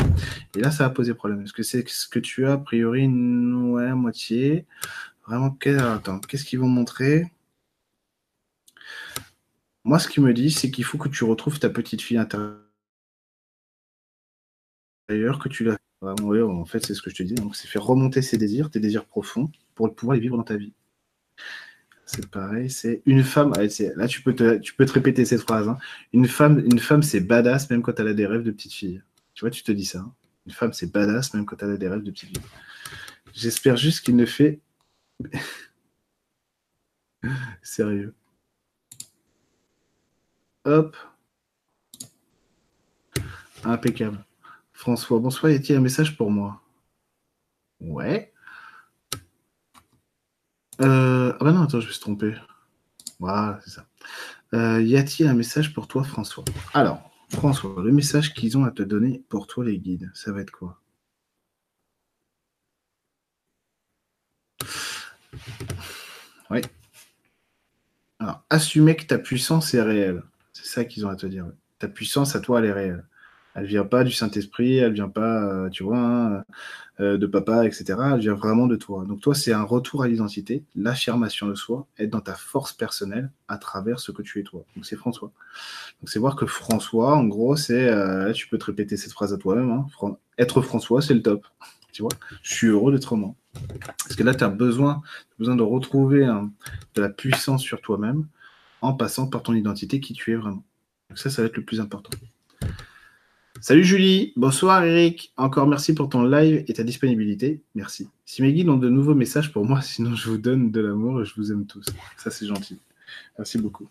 Et là, ça va poser problème. Est-ce que c'est ce que tu as, a priori, ouais, moitié Vraiment, qu'est-ce qu'ils vont montrer? Moi, ce qu'ils me disent, c'est qu'il faut que tu retrouves ta petite fille intérieure, que tu l'as. en fait, c'est ce que je te dis. Donc, c'est faire remonter ses désirs, tes désirs profonds, pour pouvoir les vivre dans ta vie. C'est pareil, c'est une femme. Là, tu peux, te, tu peux te répéter cette phrase. Hein. Une femme, une femme c'est badass même quand elle a des rêves de petite fille. Tu vois, tu te dis ça. Hein. Une femme, c'est badass même quand elle a des rêves de petite fille. J'espère juste qu'il ne fait. *laughs* Sérieux. Hop. Impeccable. François, bonsoir, y a-t-il un message pour moi? Ouais. Euh, ah bah non, attends, je me suis trompé. Voilà, c'est ça. Euh, y a-t-il un message pour toi, François? Alors, François, le message qu'ils ont à te donner pour toi, les guides, ça va être quoi? Oui. Alors, assumer que ta puissance est réelle. Ça qu'ils ont à te dire. Ta puissance à toi, elle est réelle. Elle vient pas du Saint-Esprit, elle vient pas, euh, tu vois, hein, euh, de papa, etc. Elle vient vraiment de toi. Donc toi, c'est un retour à l'identité, l'affirmation de soi, être dans ta force personnelle à travers ce que tu es toi. Donc c'est François. Donc c'est voir que François, en gros, c'est, euh, tu peux te répéter cette phrase à toi-même. Hein. être François, c'est le top. Tu vois, je suis heureux d'être moi. Parce que là, tu as besoin, besoin de retrouver hein, de la puissance sur toi-même en passant par ton identité qui tu es vraiment. Donc ça, ça va être le plus important. Salut Julie, bonsoir Eric, encore merci pour ton live et ta disponibilité, merci. Si mes guides ont de nouveaux messages pour moi, *laughs* sinon je vous donne de l'amour et je vous aime tous. Ça c'est gentil. Merci beaucoup.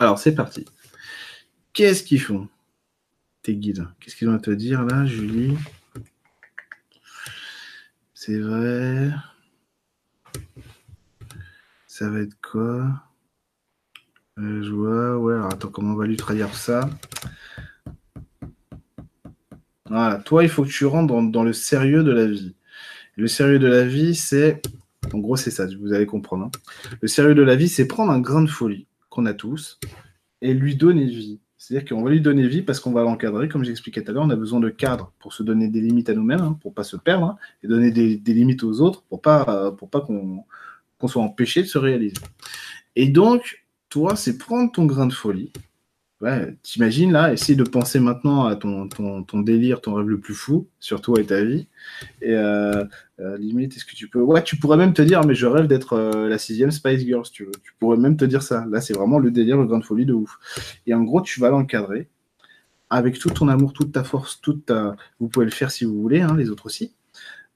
Alors c'est parti. Qu'est-ce qu'ils font Tes guides? Qu'est-ce qu'ils ont à te dire là, Julie? C'est vrai. Ça va être quoi? Je vois, ouais, alors attends, comment on va lui traduire ça? Voilà, toi, il faut que tu rentres dans, le sérieux de la vie. le sérieux de la vie, c'est. En gros, c'est ça, vous allez comprendre. Hein. Le sérieux de la vie, c'est prendre un grain de folie qu'on a tous et lui donner vie. C'est-à-dire qu'on va lui donner vie parce qu'on va l'encadrer. Comme j'expliquais tout à l'heure, on a besoin de cadres pour se donner des limites à nous-mêmes, hein, pour pas se perdre, hein, et donner des, limites aux autres pour pas, pour pas qu'on soit empêché de se réaliser. Et donc, toi, c'est prendre ton grain de folie, t'imagines là, essaye de penser maintenant à ton, ton, délire, ton rêve le plus fou sur toi et ta vie. Et euh, euh, limite, est-ce que tu peux. Ouais, tu pourrais même te dire, mais je rêve d'être euh, la sixième Spice Girl, si tu veux. Tu pourrais même te dire ça. Là, c'est vraiment le délire, le grain de folie de ouf. Et en gros, tu vas l'encadrer avec tout ton amour, toute ta force, toute ta. Vous pouvez le faire si vous voulez, hein, les autres aussi.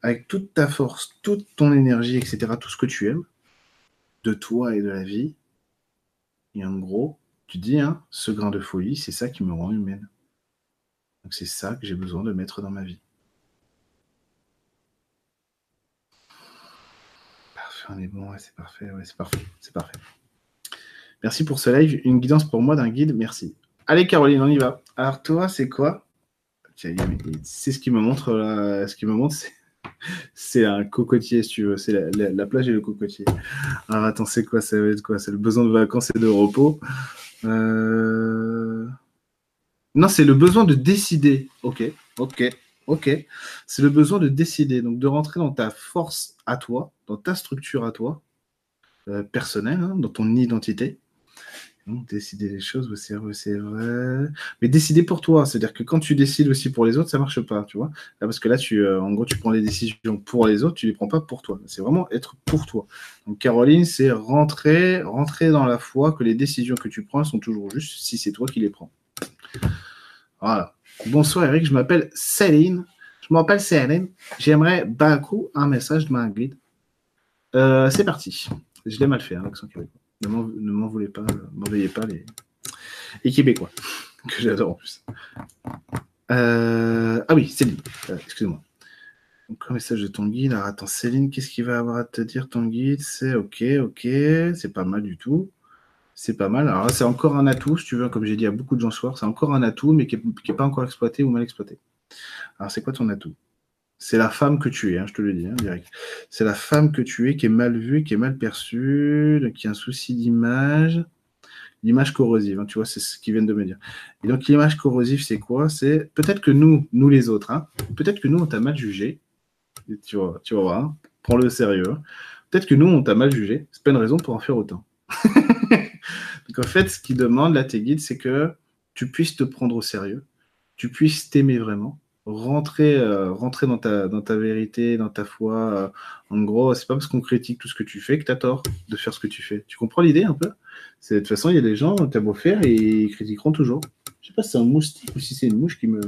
Avec toute ta force, toute ton énergie, etc., tout ce que tu aimes, de toi et de la vie. Et en gros, tu dis, hein, ce grain de folie, c'est ça qui me rend humaine. Donc c'est ça que j'ai besoin de mettre dans ma vie. Parfait, on est bon, c'est parfait, ouais, c'est parfait, c'est parfait. Merci pour ce live. Une guidance pour moi d'un guide, merci. Allez Caroline, on y va. Alors toi, c'est quoi? C'est ce qui me montre, là, ce qui me montre, c'est c'est un cocotier, si tu veux. C'est la, plage et le cocotier. Alors attends, c'est quoi? Ça va être quoi? C'est le besoin de vacances et de repos. Euh, non, c'est le besoin de décider. Ok, ok, ok. C'est le besoin de décider. Donc de rentrer dans ta force à toi, dans ta structure à toi, euh, personnelle, hein, dans ton identité. Décider les choses, c'est vrai, c'est vrai. Mais décider pour toi, c'est-à-dire que quand tu décides aussi pour les autres, ça marche pas, tu vois. parce que là, tu, euh, en gros, tu prends les décisions pour les autres, tu les prends pas pour toi. C'est vraiment être pour toi. Donc Caroline, c'est rentrer, rentrer dans la foi que les décisions que tu prends sont toujours justes si c'est toi qui les prends. Voilà. Bonsoir Eric, je m'appelle Céline. Je m'appelle Céline. J'aimerais beaucoup un message de ma guide. Euh, c'est parti. Je l'ai mal fait, hein, l'accent québécois. Ne m'en voulez pas, m'en veuillez pas les, les Québécois, *laughs* que j'adore en plus. Euh, ah oui, Céline, euh, excusez-moi. Un message de ton guide. Alors, attends, Céline, qu'est-ce qu'il va avoir à te dire, ton guide C'est ok, ok, c'est pas mal du tout. C'est pas mal. Alors c'est encore un atout, si tu veux, comme j'ai dit à beaucoup de gens ce soir, c'est encore un atout, mais qui n'est pas encore exploité ou mal exploité. Alors, c'est quoi ton atout? C'est la femme que tu es, hein, je te le dis, hein, direct. C'est la femme que tu es qui est mal vue, qui est mal perçue, qui a un souci d'image. L'image corrosive, hein, tu vois, c'est ce qu'ils viennent de me dire. Et donc, l'image corrosive, c'est quoi? C'est peut-être que nous, nous les autres, peut-être que nous, on t'a mal jugé. tu vois, tu voir, prends-le sérieux. Peut-être que nous, on t'a mal jugé. C'est pas une raison pour en faire autant. *laughs* donc, en fait, ce qu'ils demandent, là, tes guides, c'est que tu puisses te prendre au sérieux, tu puisses t'aimer vraiment, rentrer, euh, rentrer dans, ta, dans ta vérité, dans ta foi. Euh, en gros, c'est pas parce qu'on critique tout ce que tu fais que tu as tort de faire ce que tu fais. Tu comprends l'idée un peu? De toute façon, il y a des gens, tu as beau faire, et ils critiqueront toujours. Je sais pas si c'est un moustique ou si c'est une mouche qui me,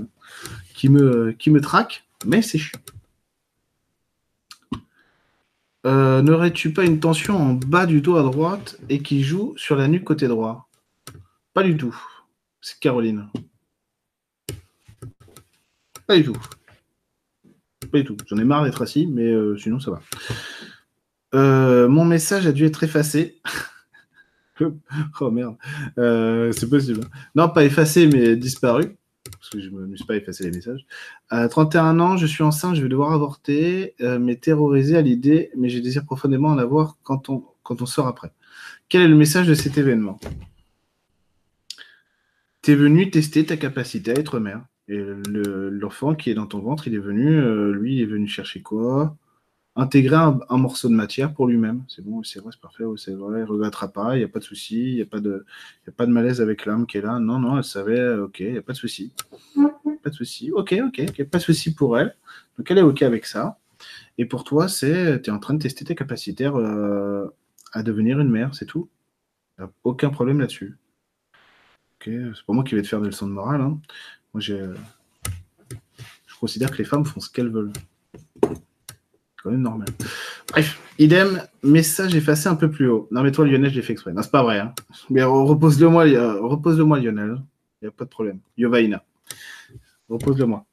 qui me, qui me traque, mais c'est chiant. Euh, n'aurais-tu pas une tension en bas du dos à droite et qui joue sur la nuque côté droit? Pas du tout. C'est Caroline. Pas du tout. Pas du tout. J'en ai marre d'être assis, mais euh, sinon ça va. Euh, mon message a dû être effacé. *laughs* oh merde. Euh, c'est possible. Non, pas effacé, mais disparu. Parce que je ne me suis pas effacé les messages. À 31 ans, je suis enceinte, je vais devoir avorter, mais terrorisé à l'idée, mais je désire profondément en avoir quand on, quand on sort après. Quel est le message de cet événement? Tu es venu tester ta capacité à être mère. Et l'enfant qui est dans ton ventre, il est venu, euh, lui, il est venu chercher quoi? Intégrer un, morceau de matière pour lui-même. C'est bon, c'est vrai, c'est parfait, c'est vrai, il ne regrettera pas, il n'y a pas de souci, il n'y a, pas de, a pas de malaise avec l'âme qui est là. Non, non, elle savait, ok, il n'y a pas de souci. Pas de souci, ok, ok, pas de souci pour elle. Donc elle est ok avec ça. Et pour toi, c'est, tu es en train de tester tes capacités euh, à devenir une mère, c'est tout? aucun problème là-dessus? Ok, c'est pas moi qui vais te faire des leçons de morale. Hein. Moi, je considère que les femmes font ce qu'elles veulent. Quand même normal. Bref, idem, message effacé un peu plus haut. Non, mais toi, Lionel, je l'ai fait exprès. Non, c'est pas vrai. Hein. Mais repose-le-moi, repose-le-moi, Lionel. Il n'y a pas de problème. Yovaina. Repose-le-moi.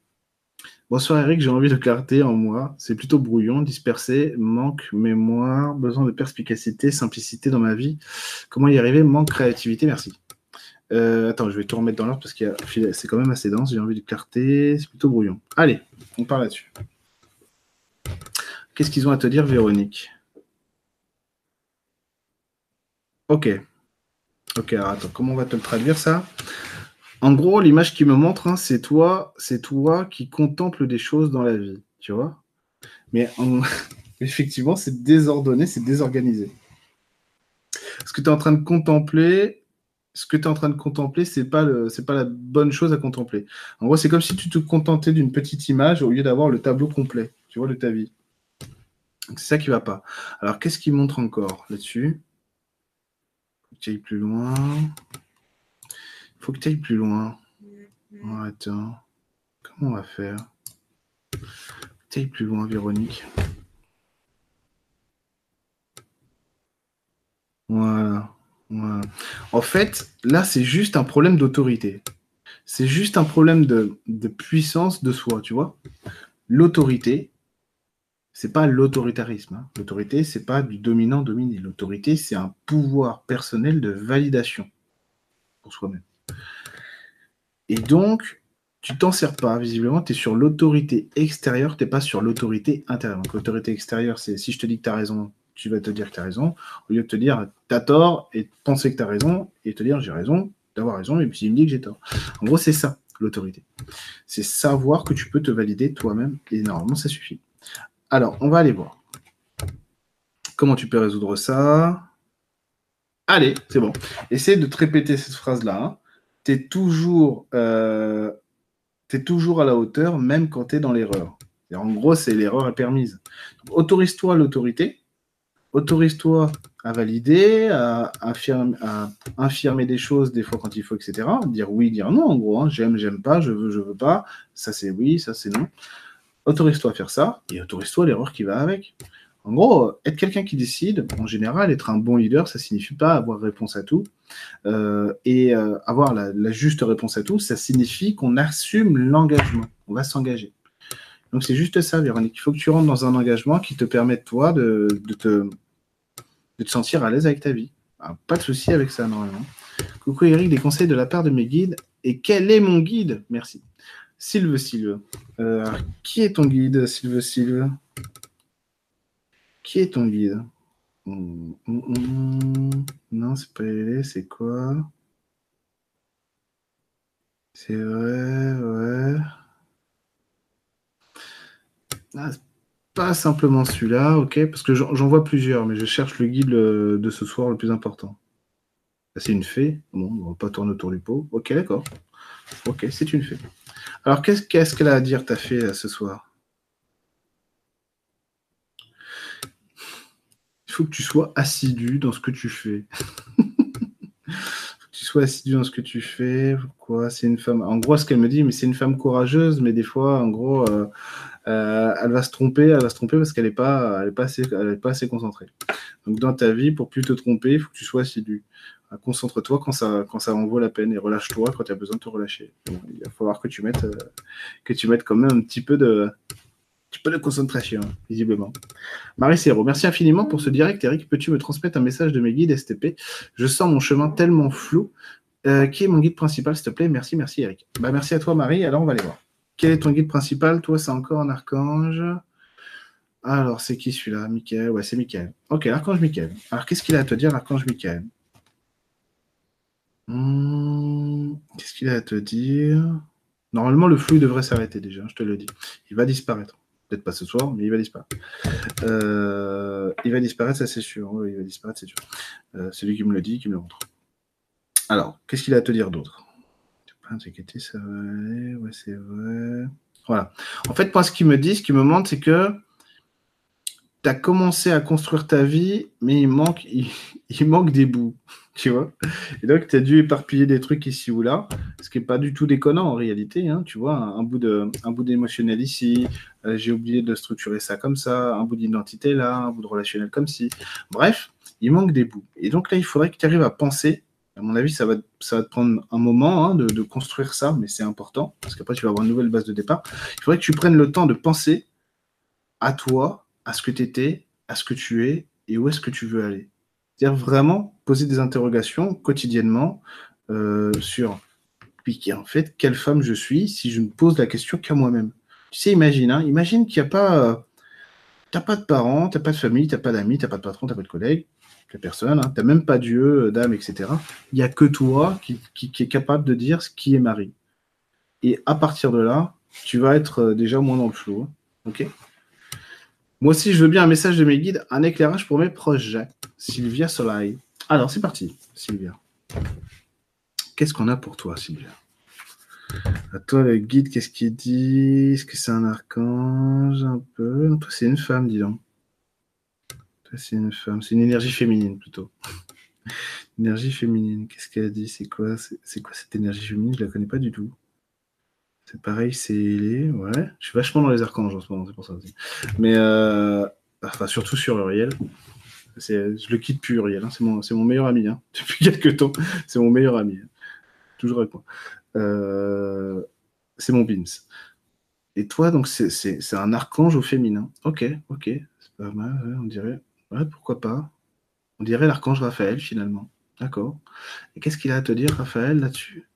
Bonsoir Eric, j'ai envie de clarté en moi. C'est plutôt brouillon, dispersé, manque mémoire, besoin de perspicacité, simplicité dans ma vie. Comment y arriver? Manque créativité, merci. Euh, attends, je vais tout remettre dans l'ordre parce que c'est quand même assez dense. J'ai envie de clarté. C'est plutôt brouillon. Allez, on part là-dessus. Qu'est-ce qu'ils ont à te dire, Véronique? Ok. Ok, alors attends, comment on va te le traduire ça? En gros, l'image qui me montre, hein, c'est toi, c'est toi qui contemple des choses dans la vie, tu vois? Mais *laughs* effectivement, c'est désordonné, c'est désorganisé. Ce que tu es en train de contempler, ce que tu es en train de contempler, c'est pas pas la bonne chose à contempler. En gros, c'est comme si tu te contentais d'une petite image au lieu d'avoir le tableau complet, tu vois, de ta vie. C'est ça qui va pas. Alors, qu'est-ce qu'il montre encore là-dessus? Faut que tu ailles plus loin. Il faut que tu ailles plus loin. attends. Comment on va faire? Tu ailles plus loin, Véronique. Voilà. En fait, là, c'est juste un problème d'autorité. C'est juste un problème de, puissance de soi, tu vois. L'autorité, c'est pas l'autoritarisme. Hein. L'autorité, c'est pas du dominant dominé. L'autorité, c'est un pouvoir personnel de validation pour soi-même. Et donc, tu t'en sers pas, visiblement, tu es sur l'autorité extérieure, tu n'es pas sur l'autorité intérieure. Donc l'autorité extérieure, c'est si je te dis que tu as raison, tu vas te dire que tu as raison, au lieu de te dire tu as tort et penser que tu as raison et te dire j'ai raison, d'avoir raison, et puis il me dit que j'ai tort. En gros, c'est ça, l'autorité. C'est savoir que tu peux te valider toi-même, et normalement, ça suffit. Alors, on va aller voir. Comment tu peux résoudre ça? Allez, c'est bon. Essaye de te répéter cette phrase-là. Tu es toujours, euh, toujours à la hauteur, même quand tu es dans l'erreur. En gros, c'est l'erreur est permise. Autorise-toi l'autorité. Autorise-toi à valider, à, infirmer des choses des fois quand il faut, etc. Dire oui, dire non, en gros. Hein. J'aime, j'aime pas, je veux, je veux pas. Ça, c'est oui, ça, c'est non. Autorise-toi à faire ça et autorise-toi l'erreur qui va avec. En gros, être quelqu'un qui décide, en général, être un bon leader, ça signifie pas avoir réponse à tout. Euh, et euh, avoir la, juste réponse à tout, ça signifie qu'on assume l'engagement. On va s'engager. Donc c'est juste ça, Véronique. Il faut que tu rentres dans un engagement qui te permette, toi, de, te, te, sentir à l'aise avec ta vie. Ah, pas de souci avec ça, normalement. Coucou Eric, des conseils de la part de mes guides. Et quel est mon guide? Merci. Sylve, Sylve. Euh, qui est ton guide, Sylve, Sylve? Qui est ton guide? Hum, hum, hum. Non, c'est pas Lélé, c'est quoi? C'est vrai, ouais. Ah, pas simplement celui-là, ok, parce que j'en vois plusieurs, mais je cherche le guide euh, de ce soir le plus important. C'est une fée. Bon, on va pas tourner autour du pot. Ok, d'accord. Ok, c'est une fée. Alors, qu'est-ce qu'elle a à dire, ta fée, ce soir? Il faut que tu sois assidu dans ce que tu fais. *laughs* que tu sois assidu dans ce que tu fais. Pourquoi? C'est une femme. En gros, ce qu'elle me dit, mais c'est une femme courageuse, mais des fois, en gros, euh, euh, elle va se tromper, elle va se tromper parce qu'elle n'est pas, elle est assez, elle pas concentrée. Donc, dans ta vie, pour plus te tromper, il faut que tu sois assidu. Euh, concentre-toi quand ça, en vaut la peine et relâche-toi quand tu as besoin de te relâcher. il va falloir que tu mettes, que tu mettes quand même un petit peu de, concentration, visiblement. Marie Serrault, merci infiniment pour ce direct. Eric, peux-tu me transmettre un message de mes guides STP Je sens mon chemin tellement flou. Euh, qui est mon guide principal, s'il te plaît? Merci, merci Eric. Bah, merci à toi Marie. Alors on va aller voir. Quel est ton guide principal? Toi, c'est encore un archange. Alors, c'est qui celui-là? Michael Ouais, c'est Michael. Ok, l'archange Michael. Alors, qu'est-ce qu'il a à te dire, l'archange Michael? Hmm, Qu'est-ce qu'il a à te dire? Normalement, le flou devrait s'arrêter déjà, je te le dis. Il va disparaître. Peut-être pas ce soir, mais il va disparaître. Euh, il va disparaître, ça c'est sûr. il va disparaître, c'est sûr. Euh, c'est lui qui me le dit, qui me le montre. Alors, qu'est-ce qu'il a à te dire d'autre? Inquiéter, ça va aller. Ouais, c'est vrai. Voilà. En fait, moi, ce qu'il me dit, ce qu'il me montre, c'est que tu as commencé à construire ta vie, mais il manque, *laughs* il manque des bouts tu vois. Et donc, tu as dû éparpiller des trucs ici ou là, ce qui n'est pas du tout déconnant en réalité, hein, tu vois, un, bout un bout d'émotionnel ici, euh, j'ai oublié de structurer ça comme ça, un bout d'identité là, un bout de relationnel comme ci. Bref, il manque des bouts. Et donc là, il faudrait que tu arrives à penser, à mon avis, ça va, ça va te prendre un moment hein, de, construire ça, mais c'est important, parce qu'après, tu vas avoir une nouvelle base de départ. Il faudrait que tu prennes le temps de penser à toi, à ce que tu étais, à ce que tu es, et où est-ce que tu veux aller. C'est-à-dire vraiment poser des interrogations quotidiennement euh, sur puis en fait quelle femme je suis si je ne pose la question qu'à moi-même. Tu sais, imagine, hein, imagine qu'il n'y a pas, euh, t'as pas de parents, t'as pas de famille, t'as pas d'amis, t'as pas de patron, t'as pas de collègues, personne, hein, t'as même pas Dieu, euh, d'âme, etc. Il n'y a que toi qui, qui, capable de dire ce qui est Marie. Et à partir de là, tu vas être déjà moins dans le flou. Hein, Moi aussi, je veux bien un message de mes guides, un éclairage pour mes projets. Sylvia Soleil. Alors, c'est parti, Sylvia. Qu'est-ce qu'on a pour toi, Sylvia? À toi, le guide, qu'est-ce qu'il dit? Est-ce que c'est un archange un peu? C'est une femme, dis donc. C'est une femme. C'est une énergie féminine, plutôt. *laughs* énergie féminine. Qu'est-ce qu'elle a dit? C'est quoi? Quoi cette énergie féminine? Je la connais pas du tout. C'est pareil, c'est les. Ouais. Je suis vachement dans les archanges en ce moment, c'est pour ça aussi. Mais euh... enfin, surtout sur Uriel je le quitte plus, Uriel. Hein. C'est mon, mon, meilleur ami. Hein. *laughs* Depuis quelques temps, c'est mon meilleur ami. Toujours avec moi. Euh, c'est mon Beams. Et toi, donc, c'est un archange au féminin. Ok, ok. C'est pas mal, on dirait. Ouais, pourquoi pas. On dirait l'archange Raphaël, finalement. D'accord. Et qu'est-ce qu'il a à te dire, Raphaël, là-dessus?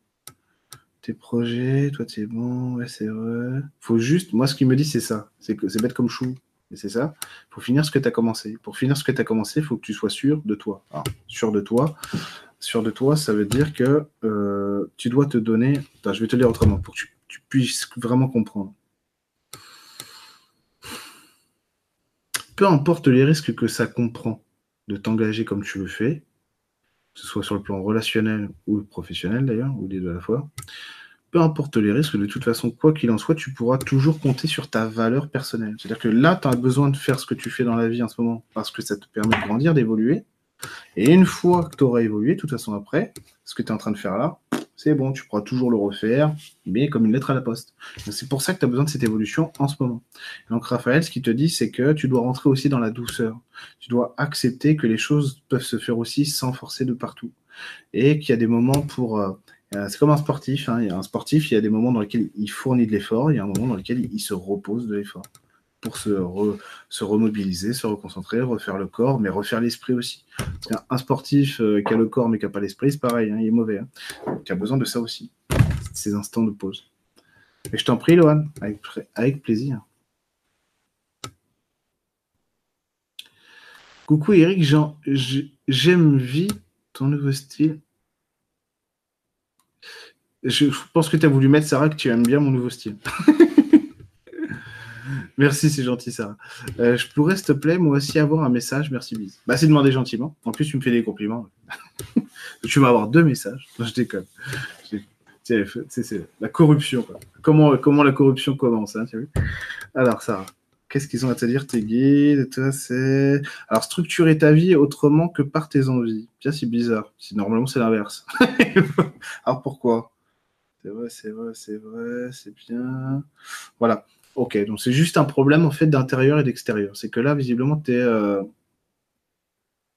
Tes projets, toi, c'est bon, ouais, c'est vrai. Faut juste, moi, ce qu'il me dit, c'est ça. C'est bête comme chou c'est ça. Faut finir ce que tu as commencé. Pour finir ce que tu as commencé, faut que tu sois sûr de toi. sûr de toi. Sûr de toi, ça veut dire que euh, tu dois te donner. je vais te le dire autrement pour que tu, puisses vraiment comprendre. Peu importe les risques que ça comprend de t'engager comme tu le fais, que ce soit sur le plan relationnel ou professionnel d'ailleurs, ou les deux à la fois. Peu importe les risques, de toute façon, quoi qu'il en soit, tu pourras toujours compter sur ta valeur personnelle. C'est-à-dire que là, tu as besoin de faire ce que tu fais dans la vie en ce moment parce que ça te permet de grandir, d'évoluer. Et une fois que tu auras évolué, de toute façon après, ce que tu es en train de faire là, c'est bon, tu pourras toujours le refaire, mais comme une lettre à la poste. C'est pour ça que tu as besoin de cette évolution en ce moment. Donc Raphaël, ce qu'il te dit, c'est que tu dois rentrer aussi dans la douceur. Tu dois accepter que les choses peuvent se faire aussi sans forcer de partout. Et qu'il y a des moments pour... Euh, euh, c'est comme un sportif. Hein. Il y a un sportif, il y a des moments dans lesquels il fournit de l'effort, il y a un moment dans lequel il se repose de l'effort pour se, se, remobiliser, se reconcentrer, refaire le corps, mais refaire l'esprit aussi. Un sportif euh, qui a le corps mais qui n'a pas l'esprit, c'est pareil, hein, il est mauvais. Hein. il a besoin de ça aussi, ces instants de pause. Et je t'en prie, Lohan, avec, avec plaisir. Coucou Eric, j'aime vie ton nouveau style. Je pense que tu as voulu mettre, Sarah, que tu aimes bien mon nouveau style. *laughs* Merci, c'est gentil, Sarah. Euh, je pourrais, s'il te plaît, moi aussi avoir un message. Merci, bise. Bah, c'est demander gentiment. En plus, tu me fais des compliments. *laughs* tu vas avoir deux messages. je déconne. C'est la corruption. Comment, comment la corruption commence hein, Alors, Sarah, qu'est-ce qu'ils ont à te dire, tes guides. Alors, structurer ta vie autrement que par tes envies. C'est bizarre. Normalement, c'est l'inverse. *laughs* Alors, pourquoi? C'est vrai, c'est vrai, c'est vrai, c'est bien. Voilà. Ok, donc c'est juste un problème en fait d'intérieur et d'extérieur. C'est que là, visiblement, tu es. Euh...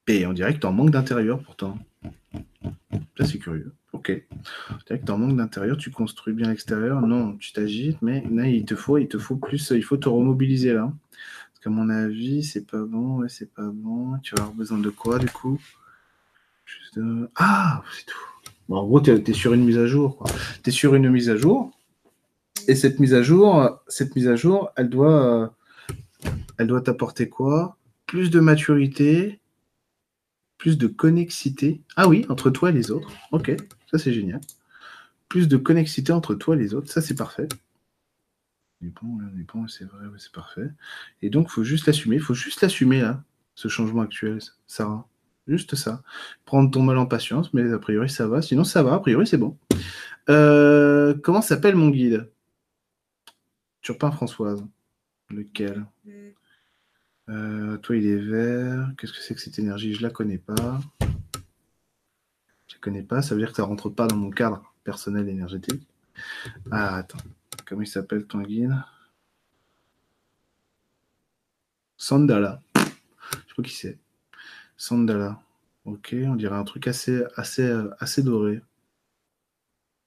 Et on dirait que tu en manques d'intérieur pourtant. Ça, c'est curieux. Ok. On dirait que tu en manques d'intérieur, tu construis bien l'extérieur. Non, tu t'agites, mais là, il te faut, il te faut plus, il faut te remobiliser là. Parce qu'à mon avis, c'est pas bon, ouais, c'est pas bon. Tu vas avoir besoin de quoi du coup? Juste Ah, c'est tout. en gros, tu es, sur une mise à jour. Tu es sur une mise à jour et cette mise à jour, cette mise à jour, elle doit, elle doit t'apporter quoi? Plus de maturité, plus de connexité. Ah oui, entre toi et les autres. Ok, ça c'est génial. Plus de connexité entre toi et les autres, ça c'est parfait. C'est vrai, c'est parfait. Et donc, faut juste l'assumer. Il faut juste l'assumer, là, ce changement actuel, Sarah. Juste ça. Prendre ton mal en patience, mais a priori, ça va. Sinon, ça va. A priori, c'est bon. Euh, comment s'appelle mon guide? Turpin Françoise. Lequel? Euh, Toi, il est vert. Qu'est-ce que c'est que cette énergie? Je la connais pas. Je la connais pas. Ça veut dire que ça rentre pas dans mon cadre personnel énergétique. Ah, attends. Comment il s'appelle ton Sandala. Je pas qui c'est. Sandala. Ok, on dirait un truc assez, assez, assez doré.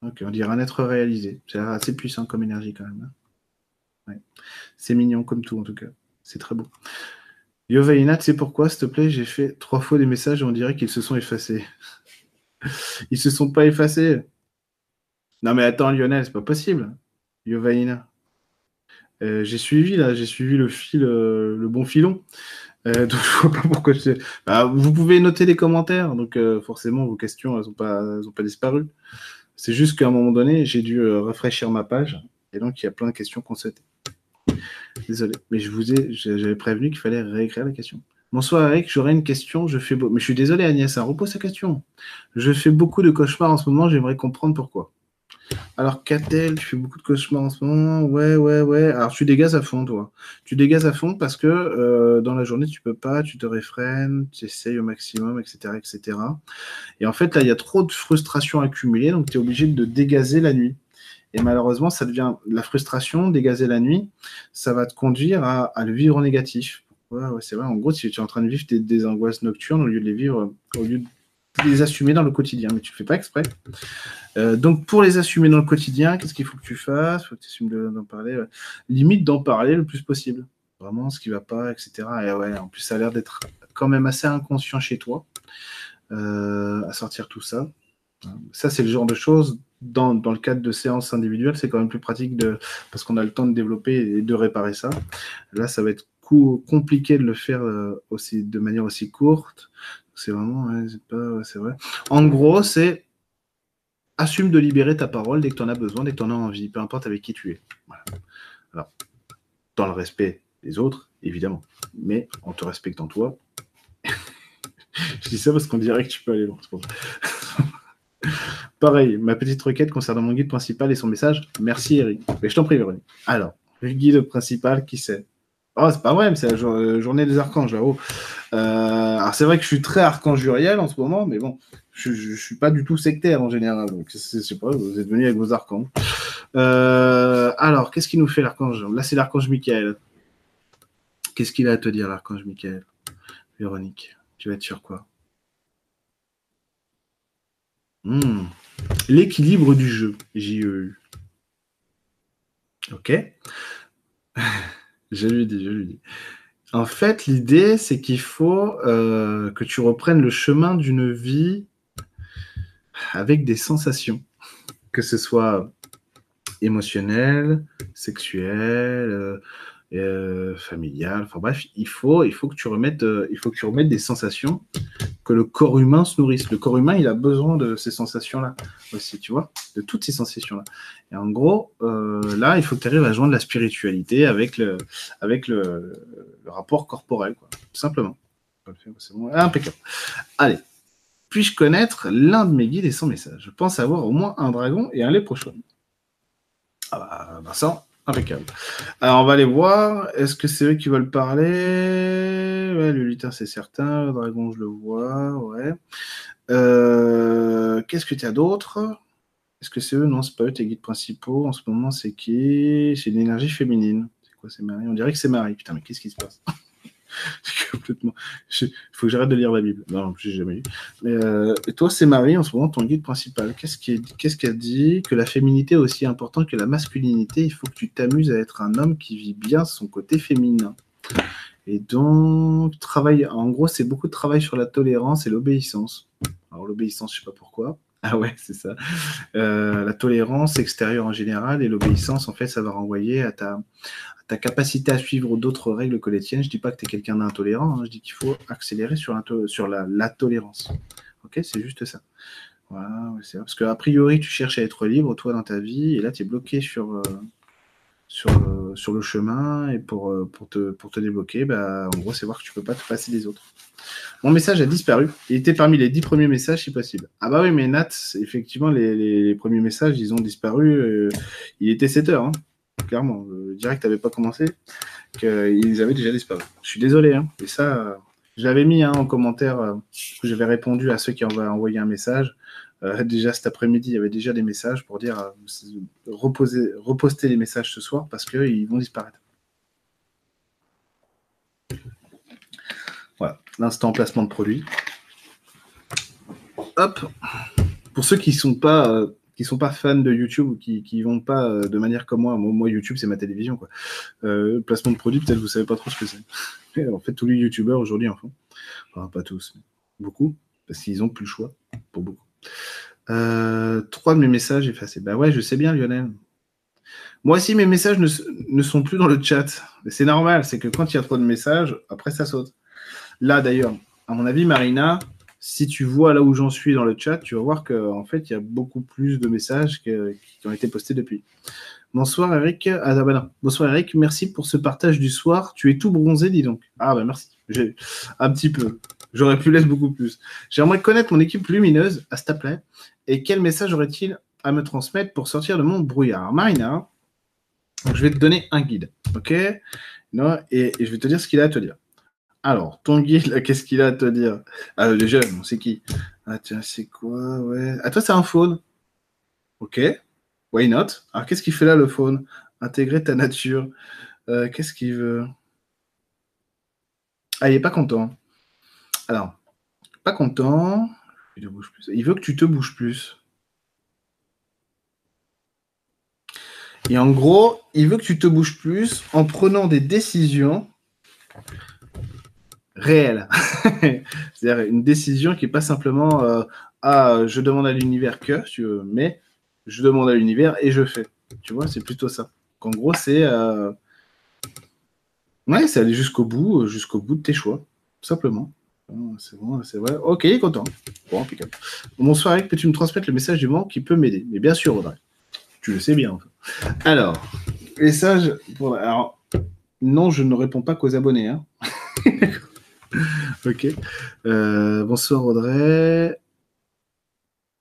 Ok, on dirait un être réalisé. C'est assez puissant comme énergie quand même. C'est mignon comme tout en tout cas. C'est très beau. Yovaina, tu sais pourquoi, s'il te plaît, j'ai fait trois fois des messages et on dirait qu'ils se sont effacés. *laughs* Ils se sont pas effacés. Non mais attends Lionel, c'est pas possible. Yovaina. Euh, j'ai suivi là, j'ai suivi le fil, euh, le bon filon. Euh, *laughs* pas pourquoi. Bah, vous pouvez noter les commentaires, donc forcément vos questions elles ont pas, elles pas disparu. C'est juste qu'à un moment donné, j'ai dû rafraîchir ma page et donc il y a plein de questions qu'on souhaitait. Désolé, mais je vous ai, j'avais prévenu qu'il fallait réécrire la question. Bonsoir Eric, j'aurais une question. Je fais mais je suis désolé Agnès, ça repose sa question. Je fais beaucoup de cauchemars en ce moment. J'aimerais comprendre pourquoi. Alors Catel, tu fais beaucoup de cauchemars en ce moment. Ouais, ouais, ouais. Alors tu dégazes à fond, toi. Tu dégazes à fond parce que euh, dans la journée tu peux pas, tu te réfrènes, tu essayes au maximum, etc., etc. Et en fait là, il y a trop de frustration accumulée, donc tu es obligé de dégazer la nuit. Et malheureusement, ça devient la frustration, dégazer la nuit, ça va te conduire à, le vivre en négatif. C'est vrai. En gros, si tu es en train de vivre des, angoisses nocturnes, au lieu de les vivre, au lieu de les assumer dans le quotidien, mais tu ne fais pas exprès. Euh, donc, pour les assumer dans le quotidien, qu'est-ce qu'il faut que tu fasses? Il faut que tu assumes d'en parler. Limite d'en parler le plus possible. Vraiment, ce qui ne va pas, etc. Et ouais, en plus, ça a l'air d'être quand même assez inconscient chez toi euh, à sortir tout ça. Ça, c'est le genre de choses dans, le cadre de séances individuelles, c'est quand même plus pratique de, parce qu'on a le temps de développer et de réparer ça. Là, ça va être compliqué de le faire euh, aussi, de manière aussi courte. C'est vraiment, c'est vrai. En gros, c'est assume de libérer ta parole dès que tu en as besoin, dès que tu en as envie, peu importe avec qui tu es. Alors, dans le respect des autres, évidemment, mais en te respectant toi *laughs* je dis ça parce qu'on dirait que tu peux aller loin. Pareil, ma petite requête concernant mon guide principal et son message. Merci Eric. Mais je t'en prie, Véronique. Alors, le guide principal, qui c'est? Oh, c'est pas vrai, mais c'est la euh, journée des archanges là-haut. Euh, alors, c'est vrai que je suis très archange Uriel en ce moment, mais bon, je, je, suis pas du tout sectaire en général. Donc, je sais pas, vous êtes venu avec vos archanges. Euh, alors, qu'est-ce qu'il nous fait l'archange? Là, c'est l'archange Michael. Qu'est-ce qu'il a à te dire, l'archange Michael? Véronique, tu vas être sur quoi? Hmm. L'équilibre du jeu, JEU. Ok *laughs* Je lui dis, je lui dis. En fait, l'idée, c'est qu'il faut euh, que tu reprennes le chemin d'une vie avec des sensations, que ce soit émotionnel, sexuel, euh, euh, familial. Enfin bref, il faut, que tu remettes, il faut que tu remettes des sensations que le corps humain se nourrisse. Le corps humain, il a besoin de ces sensations-là aussi, tu vois, de toutes ces sensations-là. Et en gros, euh, là, il faut que tu arrives à joindre la spiritualité avec le, rapport corporel, quoi, tout simplement. Bon. Impeccable. Allez, puis-je connaître l'un de mes guides et son message? Je pense avoir au moins un dragon et un léprochaun. Ah bah, ça, impeccable. Alors, on va aller voir. Est-ce que c'est eux qui veulent parler? Le lutin, c'est certain. Le dragon, je le vois. Ouais. Euh, qu'est-ce que tu as d'autre? Est-ce que c'est eux? Non, c'est pas eux tes guides principaux. En ce moment, c'est qui? C'est l'énergie féminine. C'est quoi C'est Marie? On dirait que c'est Marie. Putain, mais qu'est-ce qui se passe? *laughs* Complètement. Il faut que j'arrête de lire la Bible. Non, j'ai jamais lu. Mais euh, et toi, c'est Marie, en ce moment, ton guide principal. Qu'est-ce qu'elle dit? Que la féminité est aussi importante que la masculinité. Il faut que tu t'amuses à être un homme qui vit bien son côté féminin. Et donc, travail, en gros, c'est beaucoup de travail sur la tolérance et l'obéissance. Alors, l'obéissance, je sais pas pourquoi. *laughs* Ah ouais, c'est ça. Euh, la tolérance extérieure en général et l'obéissance, en fait, ça va renvoyer à ta, capacité à suivre d'autres règles que les tiennes. Je dis pas que tu es quelqu'un d'intolérant, hein. je dis qu'il faut accélérer sur, sur la, tolérance. Ok, c'est juste ça. Voilà, c'est parce qu'a priori, tu cherches à être libre, toi, dans ta vie, et là, tu es bloqué sur, euh, sur, euh, sur le chemin, et pour, pour, te, pour te débloquer, bah, en gros, c'est voir que tu peux pas te passer des autres. Mon message a disparu. Il était parmi les dix premiers messages, si possible. Ah bah oui, mais Nat, effectivement, les, premiers messages, ils ont disparu. Euh, il était 7 heures, hein. clairement. Le direct n'avait pas commencé, qu'ils avaient déjà disparu. Je suis désolé. Hein. Et ça, je l'avais mis hein, en commentaire, euh, j'avais répondu à ceux qui ont envoyé un message. Euh, déjà cet après-midi, il y avait déjà des messages pour dire reposer, reposter les messages ce soir parce qu'ils vont disparaître. Voilà, l'instant placement de produit. Hop. Pour ceux qui sont pas euh, sont pas fans de YouTube ou qui qui vont pas euh, de manière comme moi, moi, YouTube c'est ma télévision quoi. Euh, placement de produit, peut-être vous savez pas trop ce que c'est. *laughs* en fait, tous les YouTubeurs aujourd'hui. Enfin, pas tous, mais beaucoup, parce qu'ils ont plus le choix pour beaucoup. Trois de mes messages effacés. Bah ouais, je sais bien, Lionel. Moi aussi, mes messages ne, sont plus dans le chat. C'est normal, c'est que quand il y a trop de messages, après ça saute. Là, d'ailleurs, à mon avis, Marina, si tu vois là où j'en suis dans le chat, tu vas voir qu'en fait, il y a beaucoup plus de messages qui ont été postés depuis. Bonsoir Eric. Ah, bah Bonsoir Eric, merci pour ce partage du soir. Tu es tout bronzé, dis donc. Ah bah merci. Un petit peu. J'aurais pu l'être beaucoup plus. J'aimerais connaître mon équipe lumineuse, à s'il plaît. Et quel message aurait-il à me transmettre pour sortir de mon brouillard? Marina, je vais te donner un guide, ok? Non, et, je vais te dire ce qu'il a à te dire. Alors, ton guide, qu'est-ce qu'il a à te dire? Ah, le jeune, c'est qui Ah, tiens, c'est quoi? Ouais. Ah, toi, c'est un faune. Ok. Why not? Alors, qu'est-ce qu'il fait là, le faune? Intégrer ta nature. Euh, qu'est-ce qu'il veut? Ah, il est pas content. Alors, pas content. Il, veut que tu te bouges plus. Et en gros, il veut que tu te bouges plus en prenant des décisions réel. *laughs* C'est-à-dire une décision qui n'est pas simplement euh, ah, je demande à l'univers que, tu veux, mais je demande à l'univers et je fais. Tu vois, c'est plutôt ça. En gros, c'est euh... c'est aller jusqu'au bout, jusqu'au bout de tes choix, simplement. C'est bon, c'est vrai. Ok, content. Bon, impeccable. Bonsoir, Eric. Peux-tu me transmettre le message du monde qui peut m'aider? Mais bien sûr, Audrey. Tu le sais bien. Alors, message. Pour... Alors, non, je ne réponds pas qu'aux abonnés. Hein. *laughs* ok. Euh, bonsoir Audrey.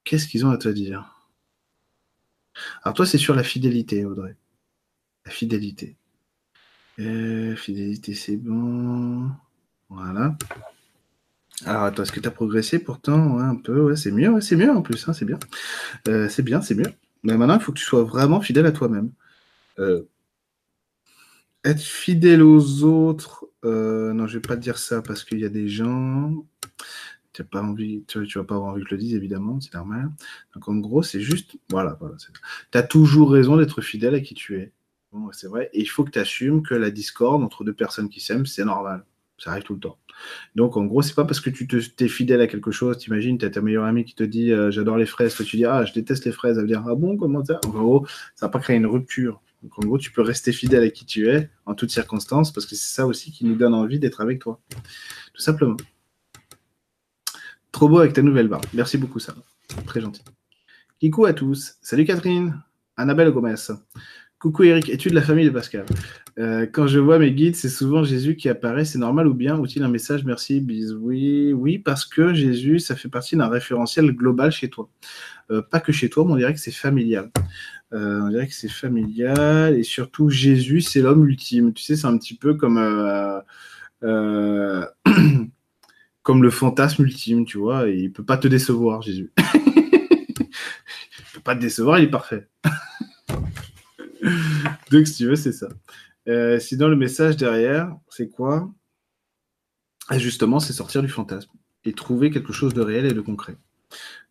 Qu'est-ce qu'ils ont à te dire? Alors toi, c'est sur la fidélité, Audrey. La fidélité. Euh, fidélité, c'est bon. Voilà. Alors attends, est-ce que tu as progressé pourtant ouais, Un peu, ouais, c'est mieux, c'est mieux en plus, hein, c'est bien. Euh, c'est bien, c'est mieux. Mais maintenant, il faut que tu sois vraiment fidèle à toi-même. Euh, être fidèle aux autres, non, je vais pas te dire ça parce qu'il y a des gens, tu n'as pas envie, tu, vas pas avoir envie que je le dise, évidemment, c'est normal. Donc en gros, c'est juste, voilà, voilà tu as toujours raison d'être fidèle à qui tu es. c'est vrai. Et il faut que tu assumes que la discorde entre deux personnes qui s'aiment, c'est normal. Ça arrive tout le temps. Donc, en gros, c'est pas parce que tu te, es fidèle à quelque chose, t'imagines, tu as ta meilleure amie qui te dit euh, j'adore les fraises, que tu dis ah, je déteste les fraises, elle va dire ah bon, comment ça? En gros, ça va pas créer une rupture. Donc, en gros, tu peux rester fidèle à qui tu es en toutes circonstances parce que c'est ça aussi qui nous donne envie d'être avec toi. Tout simplement. Trop beau avec ta nouvelle barre. Merci beaucoup, ça. Très gentil. Kikou à tous. Salut Catherine. Annabelle Gomez. Coucou Eric, es-tu de la famille de Pascal? Euh, Quand je vois mes guides, c'est souvent Jésus qui apparaît, c'est normal ou bien Ou-t-il un message? Merci, bisous. Oui, oui, parce que Jésus, ça fait partie d'un référentiel global chez toi. Euh, pas que chez toi, mais on dirait que c'est familial. Euh, on dirait que c'est familial et surtout Jésus, c'est l'homme ultime. Tu sais, c'est un petit peu comme *clears throat* le fantasme ultime, tu vois. Il peut pas te décevoir, Jésus. *laughs* il peut pas te décevoir, il est parfait. Donc, si tu veux, c'est ça. Euh, sinon, le message derrière, c'est quoi? Ah, Justement, c'est sortir du fantasme et trouver quelque chose de réel et de concret.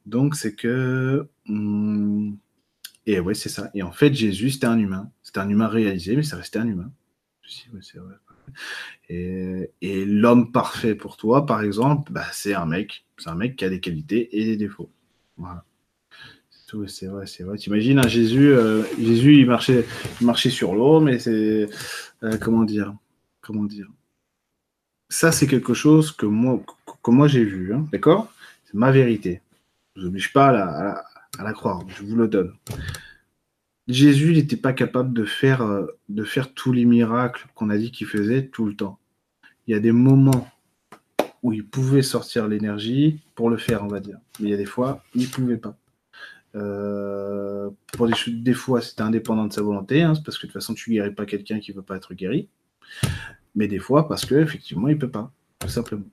Donc, c'est que. Hmm, et ouais, c'est ça. Et en fait, Jésus, c'était un humain. C'était un humain réalisé, mais ça restait un humain. Et, l'homme parfait pour toi, par exemple, bah, c'est un mec. C'est un mec qui a des qualités et des défauts. Voilà c'est vrai, c'est vrai. T'imagines, un Jésus, euh, Jésus, il marchait, marchait sur l'eau, mais c'est euh, comment dire, comment dire? Ça, c'est quelque chose que moi, que moi j'ai vu, hein, d'accord? C'est ma vérité. Je vous oblige pas à la, croire, je vous le donne. Jésus, il n'était pas capable de faire, euh, de faire tous les miracles qu'on a dit qu'il faisait tout le temps. Il y a des moments où il pouvait sortir l'énergie pour le faire, on va dire. Mais il y a des fois, il ne pouvait pas. Euh, pour des, fois, c'était indépendant de sa volonté, hein, parce que de toute façon, tu guéris pas quelqu'un qui veut pas être guéri. Mais des fois, parce que effectivement, il peut pas, tout simplement.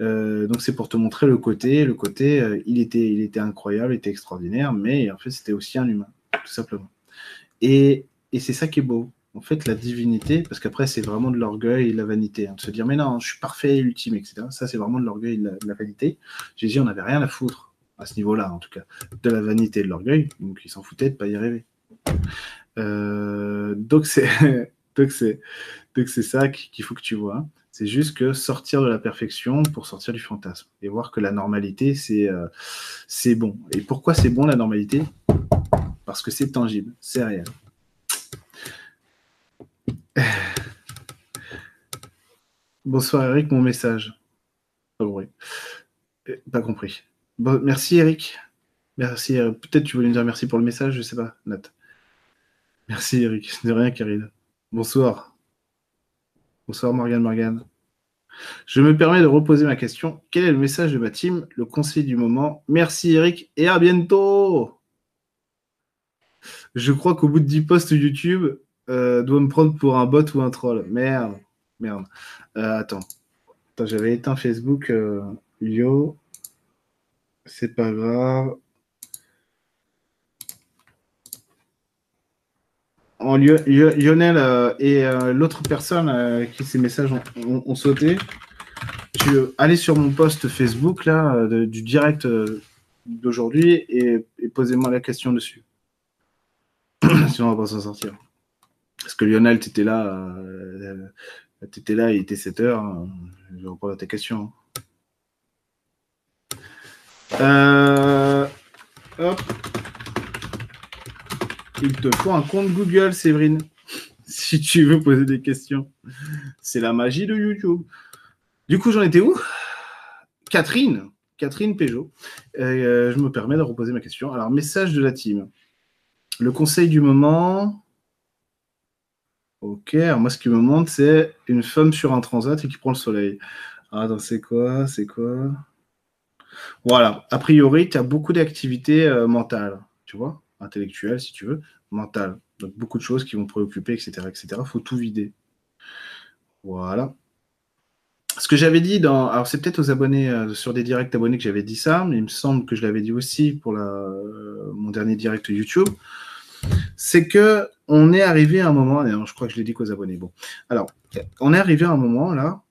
Euh, donc c'est pour te montrer le côté, le côté, euh, il était, il était incroyable, il était extraordinaire, mais en fait, c'était aussi un humain, tout simplement. Et, et c'est ça qui est beau. En fait, la divinité, parce qu'après, c'est vraiment de l'orgueil et de la vanité. Hein, de se dire, mais non, je suis parfait, ultime, etc. Ça, c'est vraiment de l'orgueil et de la, de la vanité. Jésus, on n'avait rien à foutre à ce niveau-là en tout cas, de la vanité et de l'orgueil, donc il s'en foutait de pas y rêver. Euh, donc c'est *laughs* ça qu'il faut que tu vois. C'est juste que sortir de la perfection pour sortir du fantasme et voir que la normalité c'est euh, c'est bon. Et pourquoi c'est bon la normalité? Parce que c'est tangible, c'est réel. *sighs* Bonsoir Eric, mon message. Pas. Pas compris merci Eric. Merci. Euh, peut-être tu voulais me dire merci pour le message, je sais pas, Nat. Merci Eric. *laughs* De rien, Karine. Bonsoir. Bonsoir Morgane Morgane. Je me permets de reposer ma question. Quel est le message de ma team Le conseil du moment? Merci Eric et à bientôt. Je crois qu'au bout de 10 posts YouTube, euh, doit me prendre pour un bot ou un troll. Merde. Merde. Euh, attends. attends J'avais éteint Facebook. Yo. C'est pas grave. Lionel euh, et euh, l'autre personne euh, qui ces messages ont, sauté, tu allez sur mon post Facebook du direct d'aujourd'hui et, posez-moi la question dessus. *clears throat* Sinon, on va pas s'en sortir. Parce que Lionel, tu étais là, là, il était 7 heures. Hein. Je vais répondre à ta question. Euh, Il te faut un compte Google, Séverine, *laughs* si tu veux poser des questions. C'est la magie de YouTube. Du coup, j'en étais où? Catherine, Catherine Peugeot. Euh, je me permets de reposer ma question. Alors, message de la team. Le conseil du moment. Ok, alors moi, ce qui me montre, c'est une femme sur un transat et qui prend le soleil. Ah, c'est quoi? C'est quoi? Voilà. A priori, tu as beaucoup d'activités euh, mentales, tu vois, intellectuelles si tu veux, mentales. Donc beaucoup de choses qui vont préoccuper, etc., etc. Faut tout vider. Voilà. Ce que j'avais dit dans, alors c'est peut-être aux abonnés euh, sur des directs abonnés que j'avais dit ça, mais il me semble que je l'avais dit aussi pour euh, mon dernier direct YouTube, c'est que on est arrivé à un moment, je crois que je l'ai dit qu'aux abonnés. Bon, alors on est arrivé à un moment là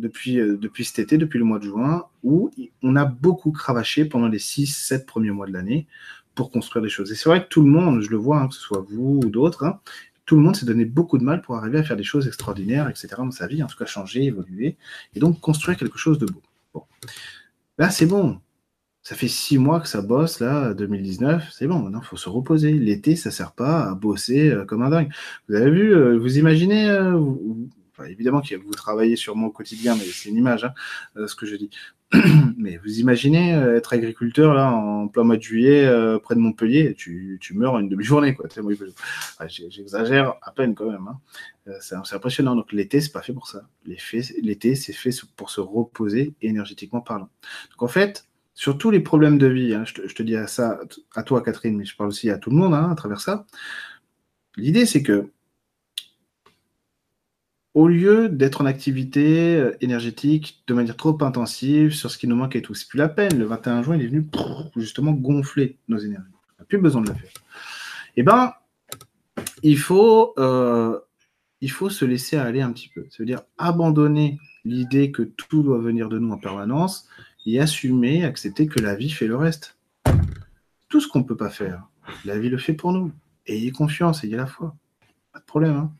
depuis, euh, depuis cet été, depuis le mois de juin, où on a beaucoup cravaché pendant les 6-7 premiers mois de l'année pour construire des choses. Et c'est vrai que tout le monde, je le vois, hein, que ce soit vous ou d'autres, hein, tout le monde s'est donné beaucoup de mal pour arriver à faire des choses extraordinaires, etc. dans sa vie, en tout cas changer, évoluer, et donc construire quelque chose de beau. Bon. Là, c'est bon. Ça fait six mois que ça bosse, là, 2019, c'est bon, maintenant, il faut se reposer. L'été, ça ne sert pas à bosser euh, comme un dingue. Vous avez vu, euh, vous imaginez, évidemment que vous travaillez sûrement au quotidien, mais c'est une image, hein, euh, ce que je dis. *clears throat* mais vous imaginez euh, être agriculteur là en plein mois de juillet euh, près de Montpellier, tu, tu meurs en une demi-journée quoi. J'exagère à peine quand même. Hein. C'est impressionnant. Donc l'été c'est pas fait pour ça. L'été c'est fait pour se reposer énergétiquement parlant. Donc en fait sur tous les problèmes de vie, hein, je, te, dis à ça à toi Catherine, mais je parle aussi à tout le monde à travers ça. L'idée c'est que au lieu d'être en activité euh, énergétique de manière trop intensive sur ce qui nous manque et tout, c'est plus la peine. Le 21 juin, il est venu justement gonfler nos énergies. On n'a plus besoin de le faire. Eh bien, il faut, euh, il faut se laisser aller un petit peu. Ça veut dire abandonner l'idée que tout doit venir de nous en permanence et assumer, accepter que la vie fait le reste. Tout ce qu'on ne peut pas faire, la vie le fait pour nous. Ayez confiance, ayez la foi. Pas de problème. Hein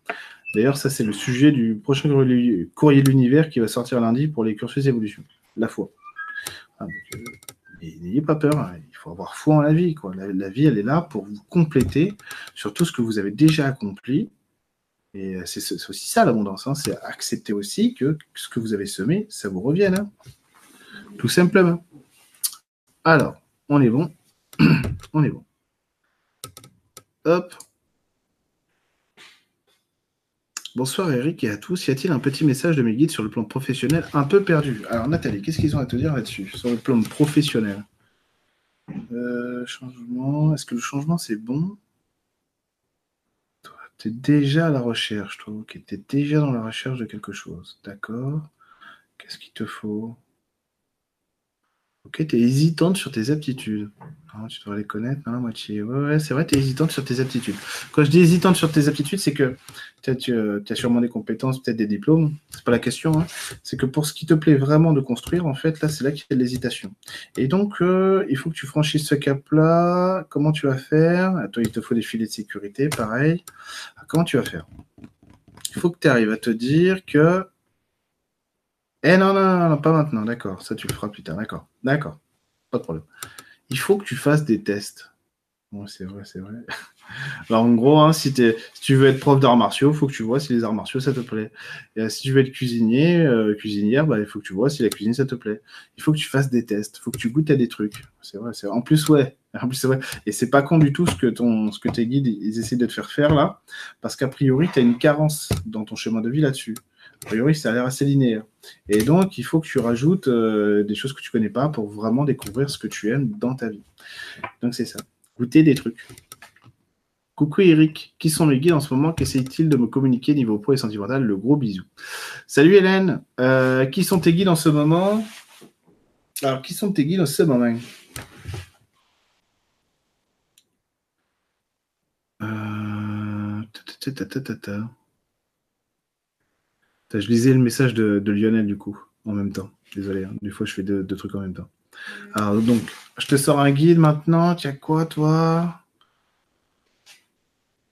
D'ailleurs, ça, c'est le sujet du prochain courrier de l'univers qui va sortir lundi pour les cursus évolution. La foi. Ah, euh, n'ayez pas peur, hein. il faut avoir foi en la vie. La, vie, elle est là pour vous compléter sur tout ce que vous avez déjà accompli. Et euh, c'est aussi ça l'abondance, hein. c'est accepter aussi que ce que vous avez semé, ça vous revienne. Hein. Tout simplement. Alors, on est bon. *clears throat* on est bon. Hop, Bonsoir Eric et à tous. Y a-t-il un petit message de mes guides sur le plan professionnel un peu perdu? Alors Nathalie, qu'est-ce qu'ils ont à te dire là-dessus, sur le plan professionnel? Euh, Changement. Est-ce que le changement c'est bon? Toi, tu es déjà à la recherche, toi. Ok, tu es déjà dans la recherche de quelque chose. D'accord. Qu'est-ce qu'il te faut? Ok, tu es hésitante sur tes aptitudes. Ah, tu devrais les connaître, non, moitié. Ouais, ouais c'est vrai, tu es hésitante sur tes aptitudes. Quand je dis hésitante sur tes aptitudes, c'est que tu as sûrement des compétences, peut-être des diplômes. C'est pas la question. Hein. C'est que pour ce qui te plaît vraiment de construire, en fait, là, c'est là qu'il y a de l'hésitation. Et donc, euh, il faut que tu franchisses ce cap-là. Comment tu vas faire? Toi, il te faut des filets de sécurité, pareil. Comment tu vas faire? Il faut que tu arrives à te dire que eh non, non, non, pas maintenant, d'accord. Ça, tu le feras plus tard, d'accord. D'accord, pas de problème. Il faut que tu fasses des tests. Bon, c'est vrai, c'est vrai. *laughs* Alors, en gros, hein, si, tu veux être prof d'arts martiaux, il faut que tu vois si les arts martiaux, ça te plaît. Et, euh, si tu veux être cuisinier, euh, cuisinière, bah, il faut que tu vois si la cuisine, ça te plaît. Il faut que tu fasses des tests. Il faut que tu goûtes à des trucs. C'est vrai, c'est En plus, ouais. En plus, vrai. Et c'est pas con du tout ce que, ton, ce que tes guides, ils essaient de te faire faire là. Parce qu'a priori, tu as une carence dans ton chemin de vie là-dessus. A priori, ça a l'air assez linéaire. Et donc, il faut que tu rajoutes euh, des choses que tu connais pas pour vraiment découvrir ce que tu aimes dans ta vie. Donc, c'est ça. Goûter des trucs. Coucou Eric, qui sont mes guides en ce moment? Qu'essaye-t-il de me communiquer niveau pro et sentimental? Le gros bisou. Salut Hélène, euh, qui sont tes guides en ce moment? Alors, qui sont tes guides en ce moment? Euh... Je lisais le message de, Lionel du coup, en même temps. Désolé, hein. des fois je fais deux, trucs en même temps. Alors donc, je te sors un guide maintenant. As quoi toi?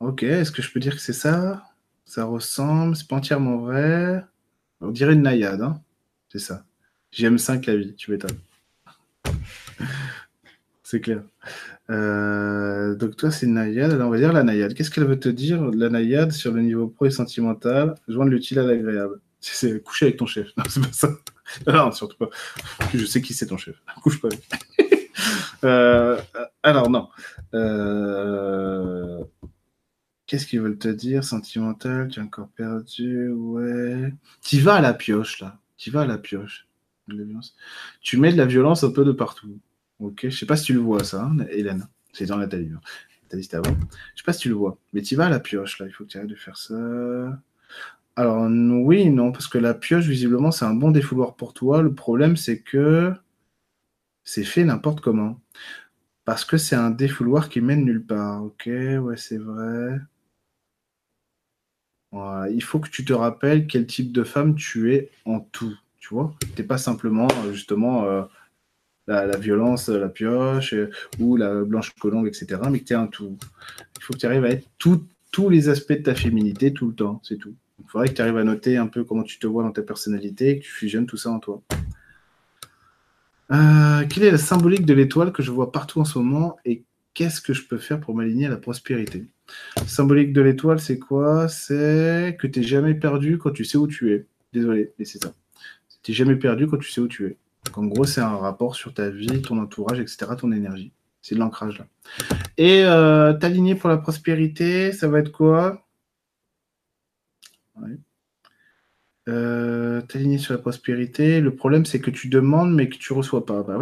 Ok, est-ce que je peux dire que c'est ça? Ça ressemble, c'est pas entièrement vrai. On dirait une naïade, hein c'est ça. J'aime 5 la vie, tu m'étonnes. *laughs* c'est clair. Euh, donc toi, c'est naïade. Alors on va dire la naïade. Qu'est-ce qu'elle veut te dire, la naïade, sur le niveau pro et sentimental Joindre l'utile à l'agréable? C'est coucher avec ton chef. *laughs* Non, c'est pas ça. Non, surtout pas. Je sais qui c'est ton chef. *laughs* Couche pas avec. *laughs* Euh, alors non. Euh, qu'est-ce qu'ils veulent te dire? Sentimental, tu es encore perdu Ouais. Tu vas à la pioche là. Tu vas à la pioche. Tu mets de la violence un peu de partout. Ok, je sais pas si tu le vois ça, hein, Hélène. C'est dans Nathalie. Hein. Nathalie, c'était avant. Je sais pas si tu le vois, mais tu vas à la pioche là. Il faut que tu arrêtes de faire ça. Alors oui, non, parce que la pioche, visiblement, c'est un bon défouloir pour toi. Le problème, c'est que c'est fait n'importe comment. Parce que c'est un défouloir qui mène nulle part. Ok, ouais, c'est vrai. Il faut que tu te rappelles quel type de femme tu es en tout. Tu vois Tu n'es pas simplement, euh, justement, euh, la, violence, la pioche, euh, ou la blanche colombe, etc. Mais que tu es un tout. Il faut que tu arrives à être tous les aspects de ta féminité tout le temps. C'est tout. Il faudrait que tu arrives à noter un peu comment tu te vois dans ta personnalité et que tu fusionnes tout ça en toi. Euh, quelle est la symbolique de l'étoile que je vois partout en ce moment et qu'est-ce que je peux faire pour m'aligner à la prospérité? Symbolique de l'étoile, c'est quoi? C'est que tu n'es jamais perdu quand tu sais où tu es. Désolé, mais c'est ça. Tu n'es jamais perdu quand tu sais où tu es. En gros, c'est un rapport sur ta vie, ton entourage, etc., ton énergie. C'est de l'ancrage là. Et euh, t'aligner pour la prospérité, ça va être quoi? Euh, t'aligner sur la prospérité. Le problème, c'est que tu demandes, mais que tu reçois pas. Bah.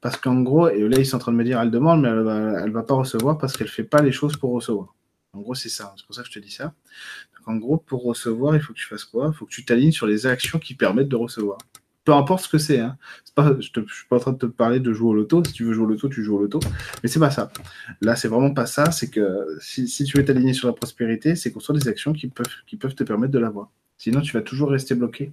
Parce qu'en gros, et là, ils sont en train de me dire, elle demande, mais elle va, va pas recevoir parce qu'elle fait pas les choses pour recevoir. En gros, c'est ça. C'est pour ça que je te dis ça. Donc, en gros, pour recevoir, il faut que tu fasses quoi? Il faut que tu t'alignes sur les actions qui permettent de recevoir. Peu importe ce que c'est. Hein. Je ne suis pas en train de te parler de jouer au loto. Si tu veux jouer au loto, tu joues au loto. Mais c'est pas ça. Là, c'est vraiment pas ça. C'est que si, tu veux t'aligner sur la prospérité, c'est qu'on soit des actions qui peuvent, te permettre de l'avoir. Sinon, tu vas toujours rester bloqué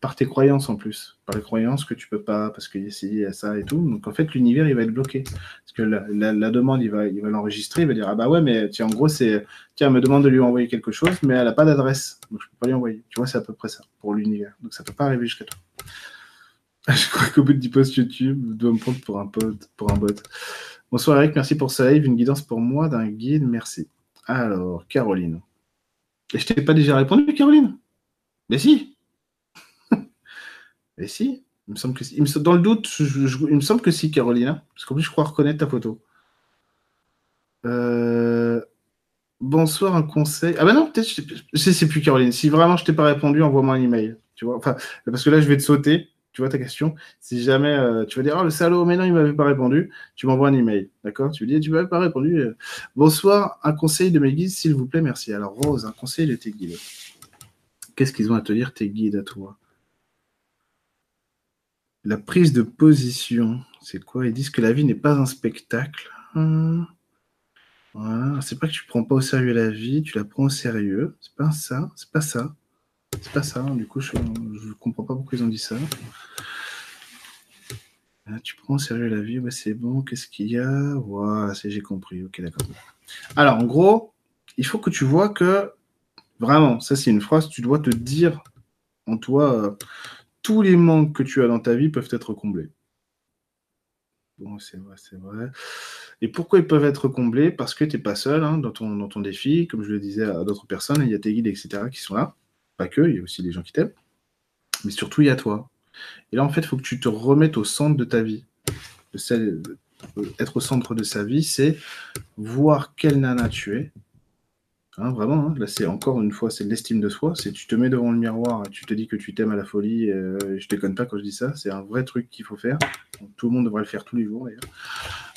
par tes croyances en plus, par les croyances que tu peux pas, parce qu'il y a ci, il y a ça et tout. Donc en fait, l'univers, il va être bloqué. Parce que la, demande, il va, il va l'enregistrer, il va dire Ah bah ouais, mais tiens, en gros, c'est tiens, elle me demande de lui envoyer quelque chose, mais elle n'a pas d'adresse. Donc je peux pas lui envoyer. Tu vois, c'est à peu près ça pour l'univers. Donc ça peut pas arriver jusqu'à toi. *laughs* je crois qu'au bout de 10 posts YouTube, je dois me prendre pour un pote, pour un bot. Bonsoir Eric, merci pour ce live. Une guidance pour moi d'un guide, merci. Alors, Caroline. Et je t'ai pas déjà répondu, Caroline? Mais si *laughs* Mais si il me semble que. Dans le doute, il me semble que si, Carolina. Parce qu'en plus, je crois reconnaître ta photo. Euh, bonsoir, un conseil. Ah bah non, peut-être, je sais plus, Caroline. Si vraiment je t'ai pas répondu, envoie-moi un email. Parce que là, je vais te sauter. Tu vois ta question. Si jamais euh, tu vas dire, oh le salaud, mais non, il m'avait pas répondu, tu m'envoies un email. D'accord? Tu lui dis, tu m'avais pas répondu. Euh. Bonsoir, un conseil de mes guides, s'il vous plaît, merci. Alors, Rose, un conseil de tes guides. Qu'est-ce qu'ils ont à te dire, tes guides à toi? La prise de position, c'est quoi? Ils disent que la vie n'est pas un spectacle. Hum. C'est pas que tu prends pas au sérieux la vie, tu la prends au sérieux. C'est pas ça, c'est pas ça. C'est pas ça. Du coup, je ne comprends pas pourquoi ils ont dit ça. Ah, tu prends au sérieux la vie, c'est bon. Qu'est-ce qu'il y a? Voilà, j'ai compris. Ok, d'accord. Alors, en gros, il faut que tu vois que Vraiment, ça c'est une phrase, tu dois te dire en toi, euh, tous les manques que tu as dans ta vie peuvent être comblés. Bon, c'est vrai, c'est vrai. Et pourquoi ils peuvent être comblés? Parce que tu n'es pas seul hein, dans, ton, dans ton défi, comme je le disais à d'autres personnes, il y a tes guides, etc., qui sont là. Pas que, il y a aussi des gens qui t'aiment. Mais surtout, il y a toi. Et là, en fait, il faut que tu te remettes au centre de ta vie. être au centre de sa vie, c'est voir quelle nana tu es, Hein, vraiment, hein. là c'est encore une fois, c'est l'estime de soi. C'est tu te mets devant le miroir, tu te dis que tu t'aimes à la folie. Euh, je déconne pas quand je dis ça. C'est un vrai truc qu'il faut faire. tout le monde devrait le faire tous les jours d'ailleurs.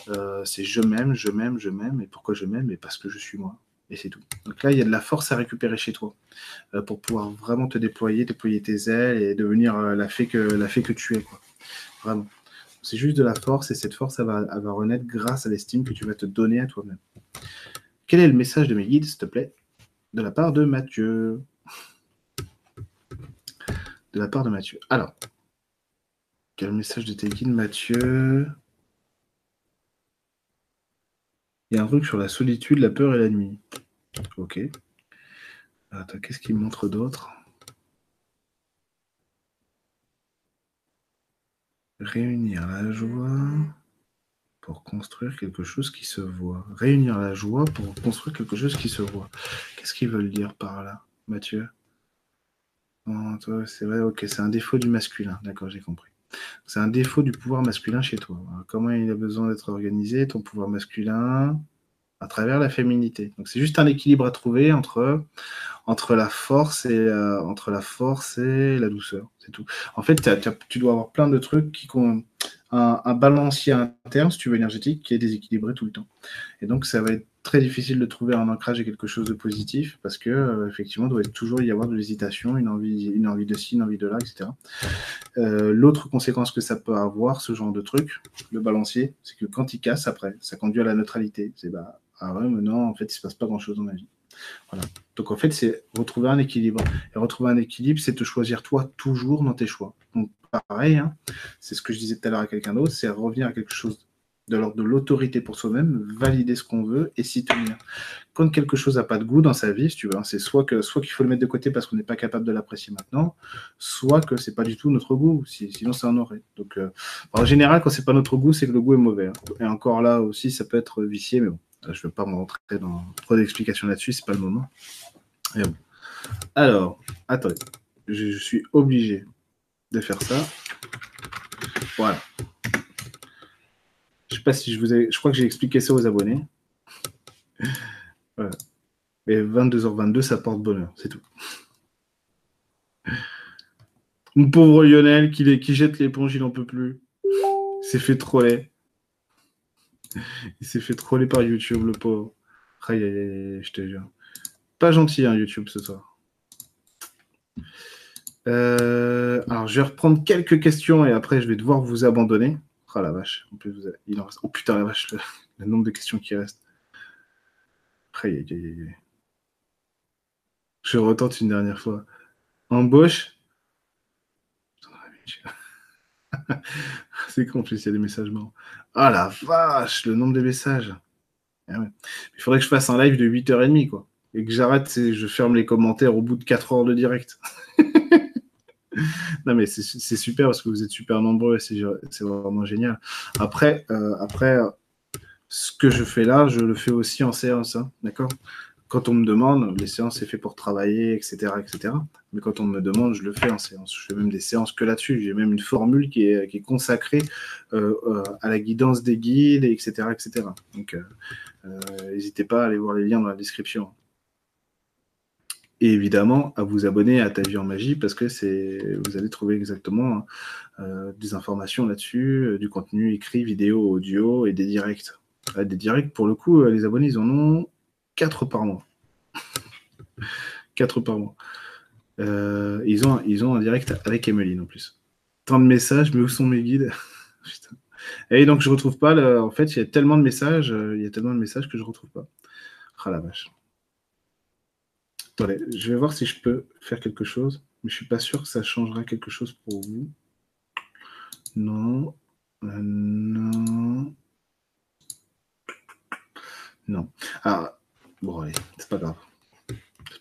Euh, c'est je m'aime, je m'aime, je m'aime. Et pourquoi je m'aime? Et parce que je suis moi. Et c'est tout. Donc là, il y a de la force à récupérer chez toi euh, pour pouvoir vraiment te déployer, déployer tes ailes et devenir la fée que la que tu es, quoi. Vraiment. C'est juste de la force et cette force, va, elle va renaître grâce à l'estime que tu vas te donner à toi-même. Quel est le message de mes guides, s'il te plaît? De la part de Mathieu. De la part de Mathieu. Alors, quel message de tes guides, Mathieu? Il y a un truc sur la solitude, la peur et la nuit. Ok. Attends, qu'est-ce qu'il montre d'autre? Réunir la joie pour construire quelque chose qui se voit. Réunir la joie pour construire quelque chose qui se voit. Qu'est-ce qu'ils veulent dire par là, Mathieu? C'est vrai, ok, c'est un défaut du masculin. D'accord, j'ai compris. C'est un défaut du pouvoir masculin chez toi. comment il a besoin d'être organisé, ton pouvoir masculin à travers la féminité. Donc c'est juste un équilibre à trouver entre, entre, la, force et, euh, entre la force et la douceur. C'est tout. En fait, tu dois avoir plein de trucs qui ont un, un, balancier interne, si tu veux, énergétique, qui est déséquilibré tout le temps. Et donc ça va être très difficile de trouver un ancrage et quelque chose de positif parce que euh, effectivement, il doit toujours y avoir de l'hésitation, une envie, une envie de ci, une envie de là, etc. Euh, l'autre conséquence que ça peut avoir, ce genre de truc, le balancier, c'est que quand il casse après, ça conduit à la neutralité. C'est bah ah ouais, mais non, en fait, il se passe pas grand chose dans ma vie. Voilà. Donc en fait, c'est retrouver un équilibre. Et retrouver un équilibre, c'est te choisir toi toujours dans tes choix. Donc pareil, hein, c'est ce que je disais tout à l'heure à quelqu'un d'autre, c'est revenir à quelque chose de l'autorité pour soi-même, valider ce qu'on veut et s'y tenir. Quand quelque chose n'a pas de goût dans sa vie, hein, c'est soit qu'il faut le mettre de côté parce qu'on n'est pas capable de l'apprécier maintenant, soit que c'est pas du tout notre goût, sinon ça en aurait. Donc euh, en général, quand c'est pas notre goût, c'est que le goût est mauvais. Hein. Et encore là aussi, ça peut être vicié, mais bon, je ne veux pas rentrer dans trop d'explications là-dessus, c'est pas le moment. Alors, attendez, je suis obligé de faire ça. Voilà. Je sais pas si je vous ai. Je crois que j'ai expliqué ça aux abonnés. Voilà. Et 22h22, ça porte bonheur, c'est tout. Mon pauvre Lionel qui, jette l'éponge, il n'en peut plus. Il s'est fait troller. Il s'est fait troller par YouTube, le pauvre. Aïe, aïe, aïe, je te jure. Pas gentil, hein, YouTube, ce soir. Euh, alors, je vais reprendre quelques questions et après, je vais devoir vous abandonner. Oh la vache. Il en reste... Oh putain, la vache, le... nombre de questions qui restent. Je retente une dernière fois. Embauche. *laughs* C'est compliqué, il y a des messages morts. Ah la vache, le nombre de messages. Ah il faudrait que je fasse un live de 8h30, quoi. Et que j'arrête, je ferme les commentaires au bout de 4 heures de direct. *laughs* non, mais c'est super parce que vous êtes super nombreux et c'est vraiment génial. Après, euh, après, ce que je fais là, je le fais aussi en séance, hein, d'accord? Quand on me demande, les séances, c'est fait pour travailler, etc., etc. Mais quand on me demande, je le fais en séance. Je fais même des séances que là-dessus. J'ai même une formule qui est, consacrée euh, euh, à la guidance des guides, etc., etc. Donc, n'hésitez pas à aller voir les liens dans la description évidemment à vous abonner à Ta vie en magie parce que c'est vous allez trouver exactement euh, des informations là-dessus, euh, du contenu écrit, vidéo, audio et des directs. des directs, pour le coup, euh, les abonnés, ils en ont 4 par mois. *laughs* 4 par mois. ils, ont, ils ont un direct avec Emeline en plus. Tant de messages, mais où sont mes guides? *laughs* Et donc je retrouve pas. En fait, il y a tellement de messages, il y a tellement de messages que je retrouve pas. Ah la vache. Je vais voir si je peux faire quelque chose, mais je suis pas sûr que ça changera quelque chose pour vous. Non. Euh, non. Non. Ah, bon, allez, c'est pas grave.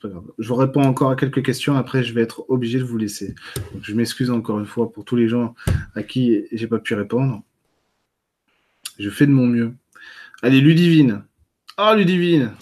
Pas grave. Je vous réponds encore à quelques questions, après je vais être obligé de vous laisser. je m'excuse encore une fois pour tous les gens à qui j'ai pas pu répondre. Je fais de mon mieux. Allez, Ludivine. Ah, Ludivine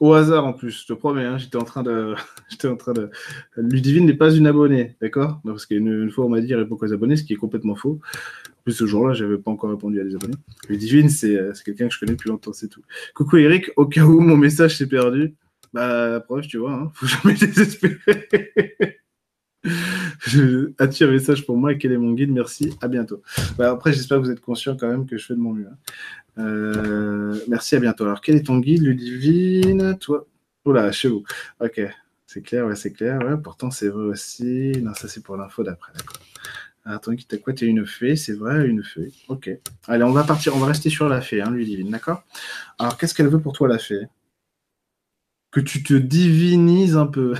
au hasard en plus, je te promets, hein, j'étais en train de. *laughs* j'étais en train de. Ludivine n'est pas une abonnée, d'accord? Parce qu'une fois on m'a dit répond aux abonnés, ce qui est complètement faux. En plus, ce jour-là, je n'avais pas encore répondu à des abonnés. Ludivine, euh, c'est quelqu'un que je connais depuis longtemps, c'est tout. Coucou Eric, au cas où mon message s'est perdu, bah la preuve, tu vois, hein, faut *laughs* jamais désespérer. As-tu un message pour moi Quel est mon guide Merci, à bientôt. Bah, après, j'espère que vous êtes conscient quand même que je fais de mon mieux. Hein. Euh, merci, à bientôt. Alors, quel est ton guide, Ludivine? Toi? Oula, chez vous. Ok, c'est clair, ouais, c'est clair. Ouais, pourtant, c'est vrai aussi. Non, ça, c'est pour l'info d'après, d'accord. Attends, t'as quoi T'es une fée, c'est vrai, une fée. Ok. Allez, on va partir, on va rester sur la fée, hein, Ludivine, d'accord? Alors, qu'est-ce qu'elle veut pour toi, la fée? Que tu te divinises un peu.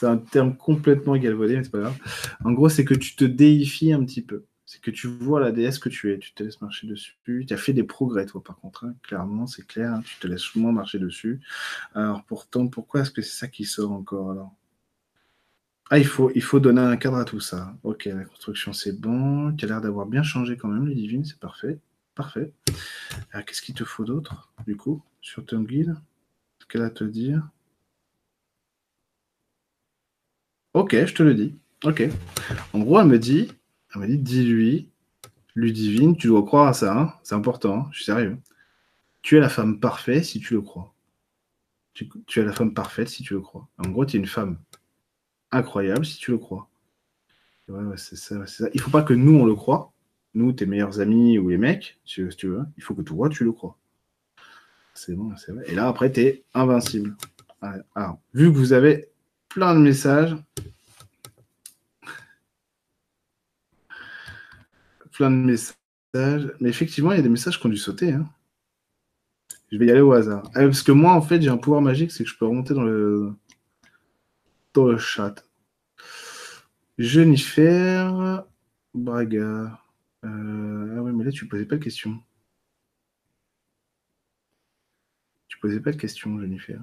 C'est un terme complètement galvaudé, mais c'est pas grave. En gros, c'est que tu te déifies un petit peu c'est que tu vois la déesse que tu es, tu te laisses marcher dessus. Tu as fait des progrès, toi, par contre, hein. clairement, c'est clair, tu te laisses souvent marcher dessus. Alors pourtant, pourquoi est-ce que c'est ça qui sort encore alors? Ah, il faut, il faut donner un cadre à tout ça. Ok, la construction, c'est bon. Tu as l'air d'avoir bien changé quand même, les divines, c'est parfait. Parfait. Alors, qu'est-ce qu'il te faut d'autre, du coup, sur ton guide? Qu'elle a à te dire? Ok, je te le dis. Ok. En gros, elle me dit elle m'a dit, dis-lui, Ludivine, tu dois croire à ça, hein. c'est important, hein. je suis sérieux. Tu es la femme parfaite si tu le crois. Tu, es la femme parfaite si tu le crois. En gros, tu es une femme incroyable si tu le crois. Ouais, ouais, c'est ça, Il faut pas que nous, on le croit. Nous, tes meilleurs amis ou les mecs, si, tu veux. Il faut que toi, tu le crois. C'est bon, c'est vrai. Et là, après, tu es invincible. Alors, vu que vous avez plein de messages, plein de messages, mais effectivement, il y a des messages qui ont dû sauter. Hein. Je vais y aller au hasard. Ah, parce que moi, en fait, j'ai un pouvoir magique, c'est que je peux remonter dans le, dans chat. Jennifer Braga. Euh, ah ouais, mais là, tu posais pas de question. Tu posais pas de question, Jennifer.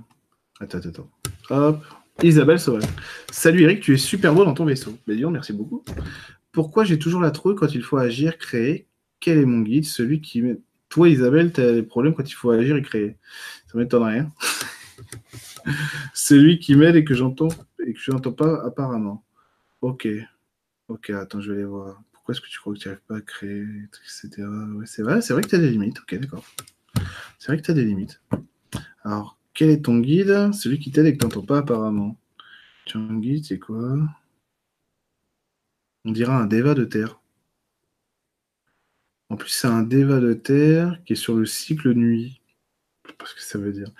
Attends, attends, attends. Hop. Isabelle Sauvage. Salut Eric, tu es super beau dans ton vaisseau. Mais bah, merci beaucoup. Pourquoi j'ai toujours la trouille quand il faut agir, créer? Quel est mon guide? Celui qui. Toi, Isabelle, tu as des problèmes quand il faut agir et créer. Ça m'étonnerait. Hein *laughs* Celui qui m'aide et que j'entends et que je n'entends pas apparemment. Ok. Ok, attends, je vais aller voir. Pourquoi est-ce que tu crois que tu n'arrives pas à créer, etc. C'est vrai, c'est vrai que tu as des limites. Ok, d'accord. C'est vrai que tu as des limites. Alors, quel est ton guide? Celui qui t'aide et que tu n'entends pas apparemment. Ton guide, c'est quoi? On dira un déva de terre. En plus, c'est un déva de terre qui est sur le cycle nuit. Je sais pas ce que ça veut dire.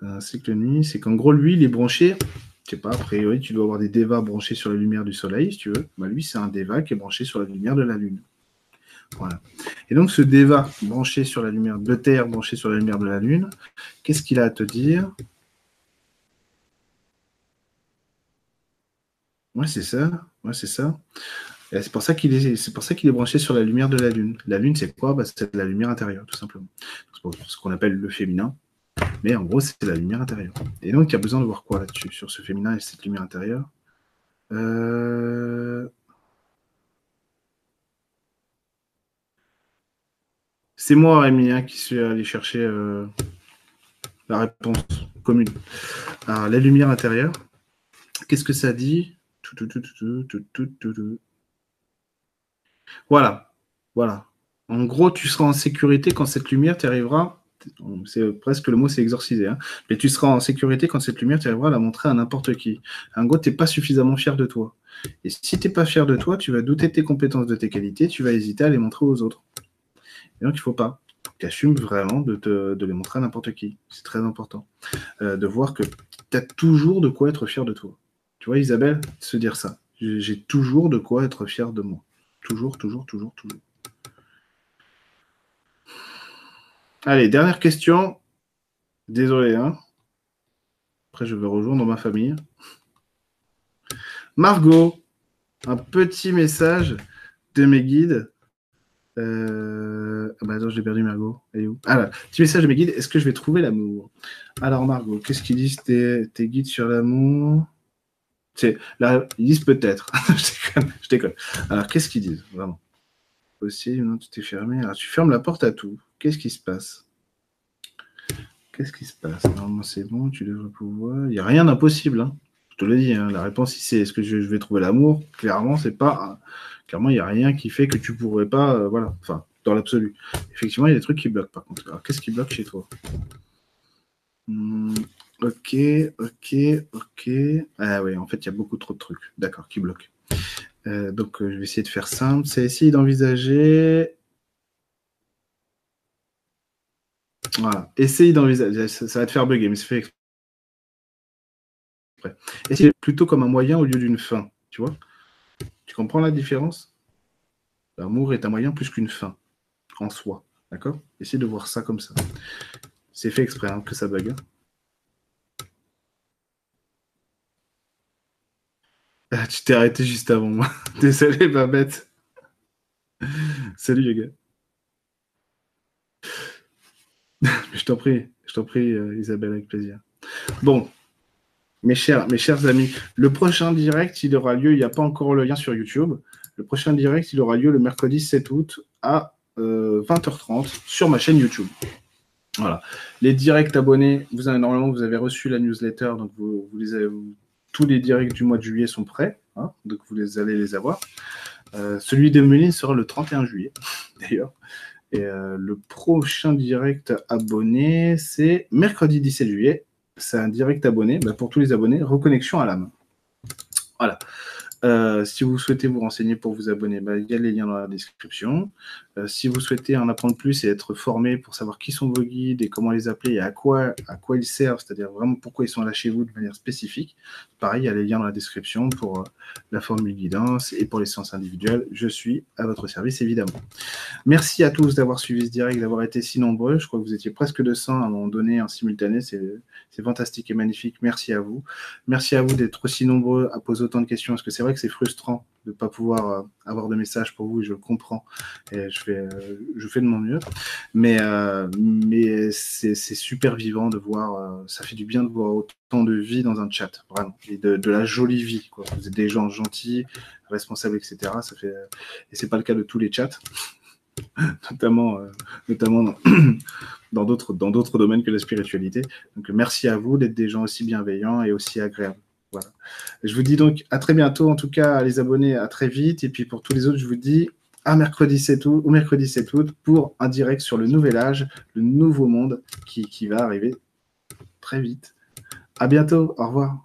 Un cycle nuit, c'est qu'en gros, lui, il est branché sais pas, a priori, tu dois avoir des dévas branchés sur la lumière du soleil, si tu veux. Bah, lui, c'est un déva qui est branché sur la lumière de la lune. Et donc, ce déva branché sur la lumière de Terre, branché sur la lumière de la lune, qu'est-ce qu'il a à te dire? Ouais, c'est ça. Ouais, c'est ça. C'est pour ça qu'il est, c'est pour est branché sur la lumière de la lune. La lune, c'est quoi? Bah, C'est la lumière intérieure, tout simplement. C'est ce qu'on appelle le féminin. Mais en gros, c'est la lumière intérieure. Et donc, il y a besoin de voir quoi là-dessus, sur ce féminin et cette lumière intérieure? Euh, C'est moi, Rémi, qui suis allé chercher euh, la réponse commune. Alors, la lumière intérieure, qu'est-ce que ça dit? Voilà. Voilà. En gros, tu seras en sécurité quand cette lumière t'arrivera c'est presque le mot, c'est exorcisé. Hein. Mais tu seras en sécurité quand cette lumière, tu arriveras à la montrer à n'importe qui. En gros, tu n'es pas suffisamment fier de toi. Et si tu n'es pas fier de toi, tu vas douter de tes compétences, de tes qualités, tu vas hésiter à les montrer aux autres. Et donc, il ne faut pas. Tu vraiment de, de, les montrer à n'importe qui. C'est très important. Euh, de voir que tu as toujours de quoi être fier de toi. Tu vois, Isabelle, se dire ça. J'ai toujours de quoi être fier de moi. Toujours, toujours, toujours, toujours. Allez, dernière question. Désolé, hein. Après, je vais rejoindre ma famille. Margot, un petit message de mes guides. Euh... Ah bah attends, j'ai perdu Margot. Elle est où? Ah là, petit message de mes guides. Est-ce que je vais trouver l'amour? Alors Margot, qu'est-ce qu'ils disent tes, guides sur l'amour? Là, ils disent peut-être. *laughs* je, déconne. Alors, qu'est-ce qu'ils disent Vraiment? Aussi, non, tu t'es fermé. Alors, tu fermes la porte à tout. Qu'est-ce qui se passe? Qu'est-ce qui se passe? Normalement, c'est bon, tu devrais pouvoir. Il n'y a rien d'impossible. Hein. Te le dis. Hein. La réponse ici, est-ce que je, vais trouver l'amour? Clairement, c'est pas. Clairement, il n'y a rien qui fait que tu pourrais pas. Euh, voilà. Enfin, dans l'absolu. Effectivement, il y a des trucs qui bloquent par contre. Alors, qu'est-ce qui bloque chez toi? Hmm, Ok, ok, ok. Ah oui, en fait, il y a beaucoup trop de trucs. D'accord, qui bloquent. Euh, donc, euh, je vais essayer de faire simple. C'est essayer d'envisager Voilà. Essaye d'envisager. Ça, va te faire bugger, mais c'est fait exprès. Essaye plutôt comme un moyen au lieu d'une fin. Tu vois Tu comprends la différence? L'amour est un moyen plus qu'une fin en soi. D'accord? Essaye de voir ça comme ça. C'est fait exprès hein, que ça bug. Hein. Ah, tu t'es arrêté juste avant moi. *laughs* Désolé, bête. Salut les gars. *laughs* je t'en prie, je t'en prie, euh, Isabelle, avec plaisir. Bon, mes chers, amis, le prochain direct, il aura lieu, il n'y a pas encore le lien sur YouTube. Le prochain direct, il aura lieu le mercredi 7 août à 20h30 euh, sur ma chaîne YouTube. Voilà. Les directs abonnés, vous avez normalement, vous avez reçu la newsletter, donc vous, tous les directs du mois de juillet sont prêts, hein, donc vous les allez les avoir. Euh, celui de Méline sera le 31 juillet, *laughs* d'ailleurs. Et euh, le prochain direct abonné, c'est mercredi 17 juillet. C'est un direct abonné bah, pour tous les abonnés, reconnexion à l'âme. Voilà. Euh, si vous souhaitez vous renseigner pour vous abonner, bah, il y a les liens dans la description. Euh, si vous souhaitez en apprendre plus et être formé pour savoir qui sont vos guides et comment les appeler et à quoi, ils servent, c'est-à-dire vraiment pourquoi ils sont là chez vous de manière spécifique, pareil, il y a les liens dans la description pour euh, la formule guidance et pour les séances individuelles. Je suis à votre service, évidemment. Merci à tous d'avoir suivi ce direct, d'avoir été si nombreux. Je crois que vous étiez presque 200 à un moment donné en simultané. C'est fantastique et magnifique. Merci à vous. Merci à vous d'être aussi nombreux à poser autant de questions. Parce que c'est vrai que c'est frustrant de ne pas pouvoir euh, avoir de messages pour vous, je le comprends. Et je fais, euh, je fais de mon mieux. Mais, euh, mais c'est super vivant de voir, ça fait du bien de voir autant de vie dans un chat, vraiment. Et de, la jolie vie. Quoi. Vous êtes des gens gentils, responsables, etc. Ça fait, et c'est pas le cas de tous les chats. *laughs* notamment, notamment *coughs* dans d'autres domaines que la spiritualité. Donc merci à vous d'être des gens aussi bienveillants et aussi agréables. Voilà. Je vous dis donc à très bientôt, en tout cas, les abonnés, à très vite. Et puis pour tous les autres, je vous dis à mercredi 7 août, ou mercredi 7 août pour un direct sur le nouvel âge, le nouveau monde qui, qui va arriver très vite. À bientôt, au revoir.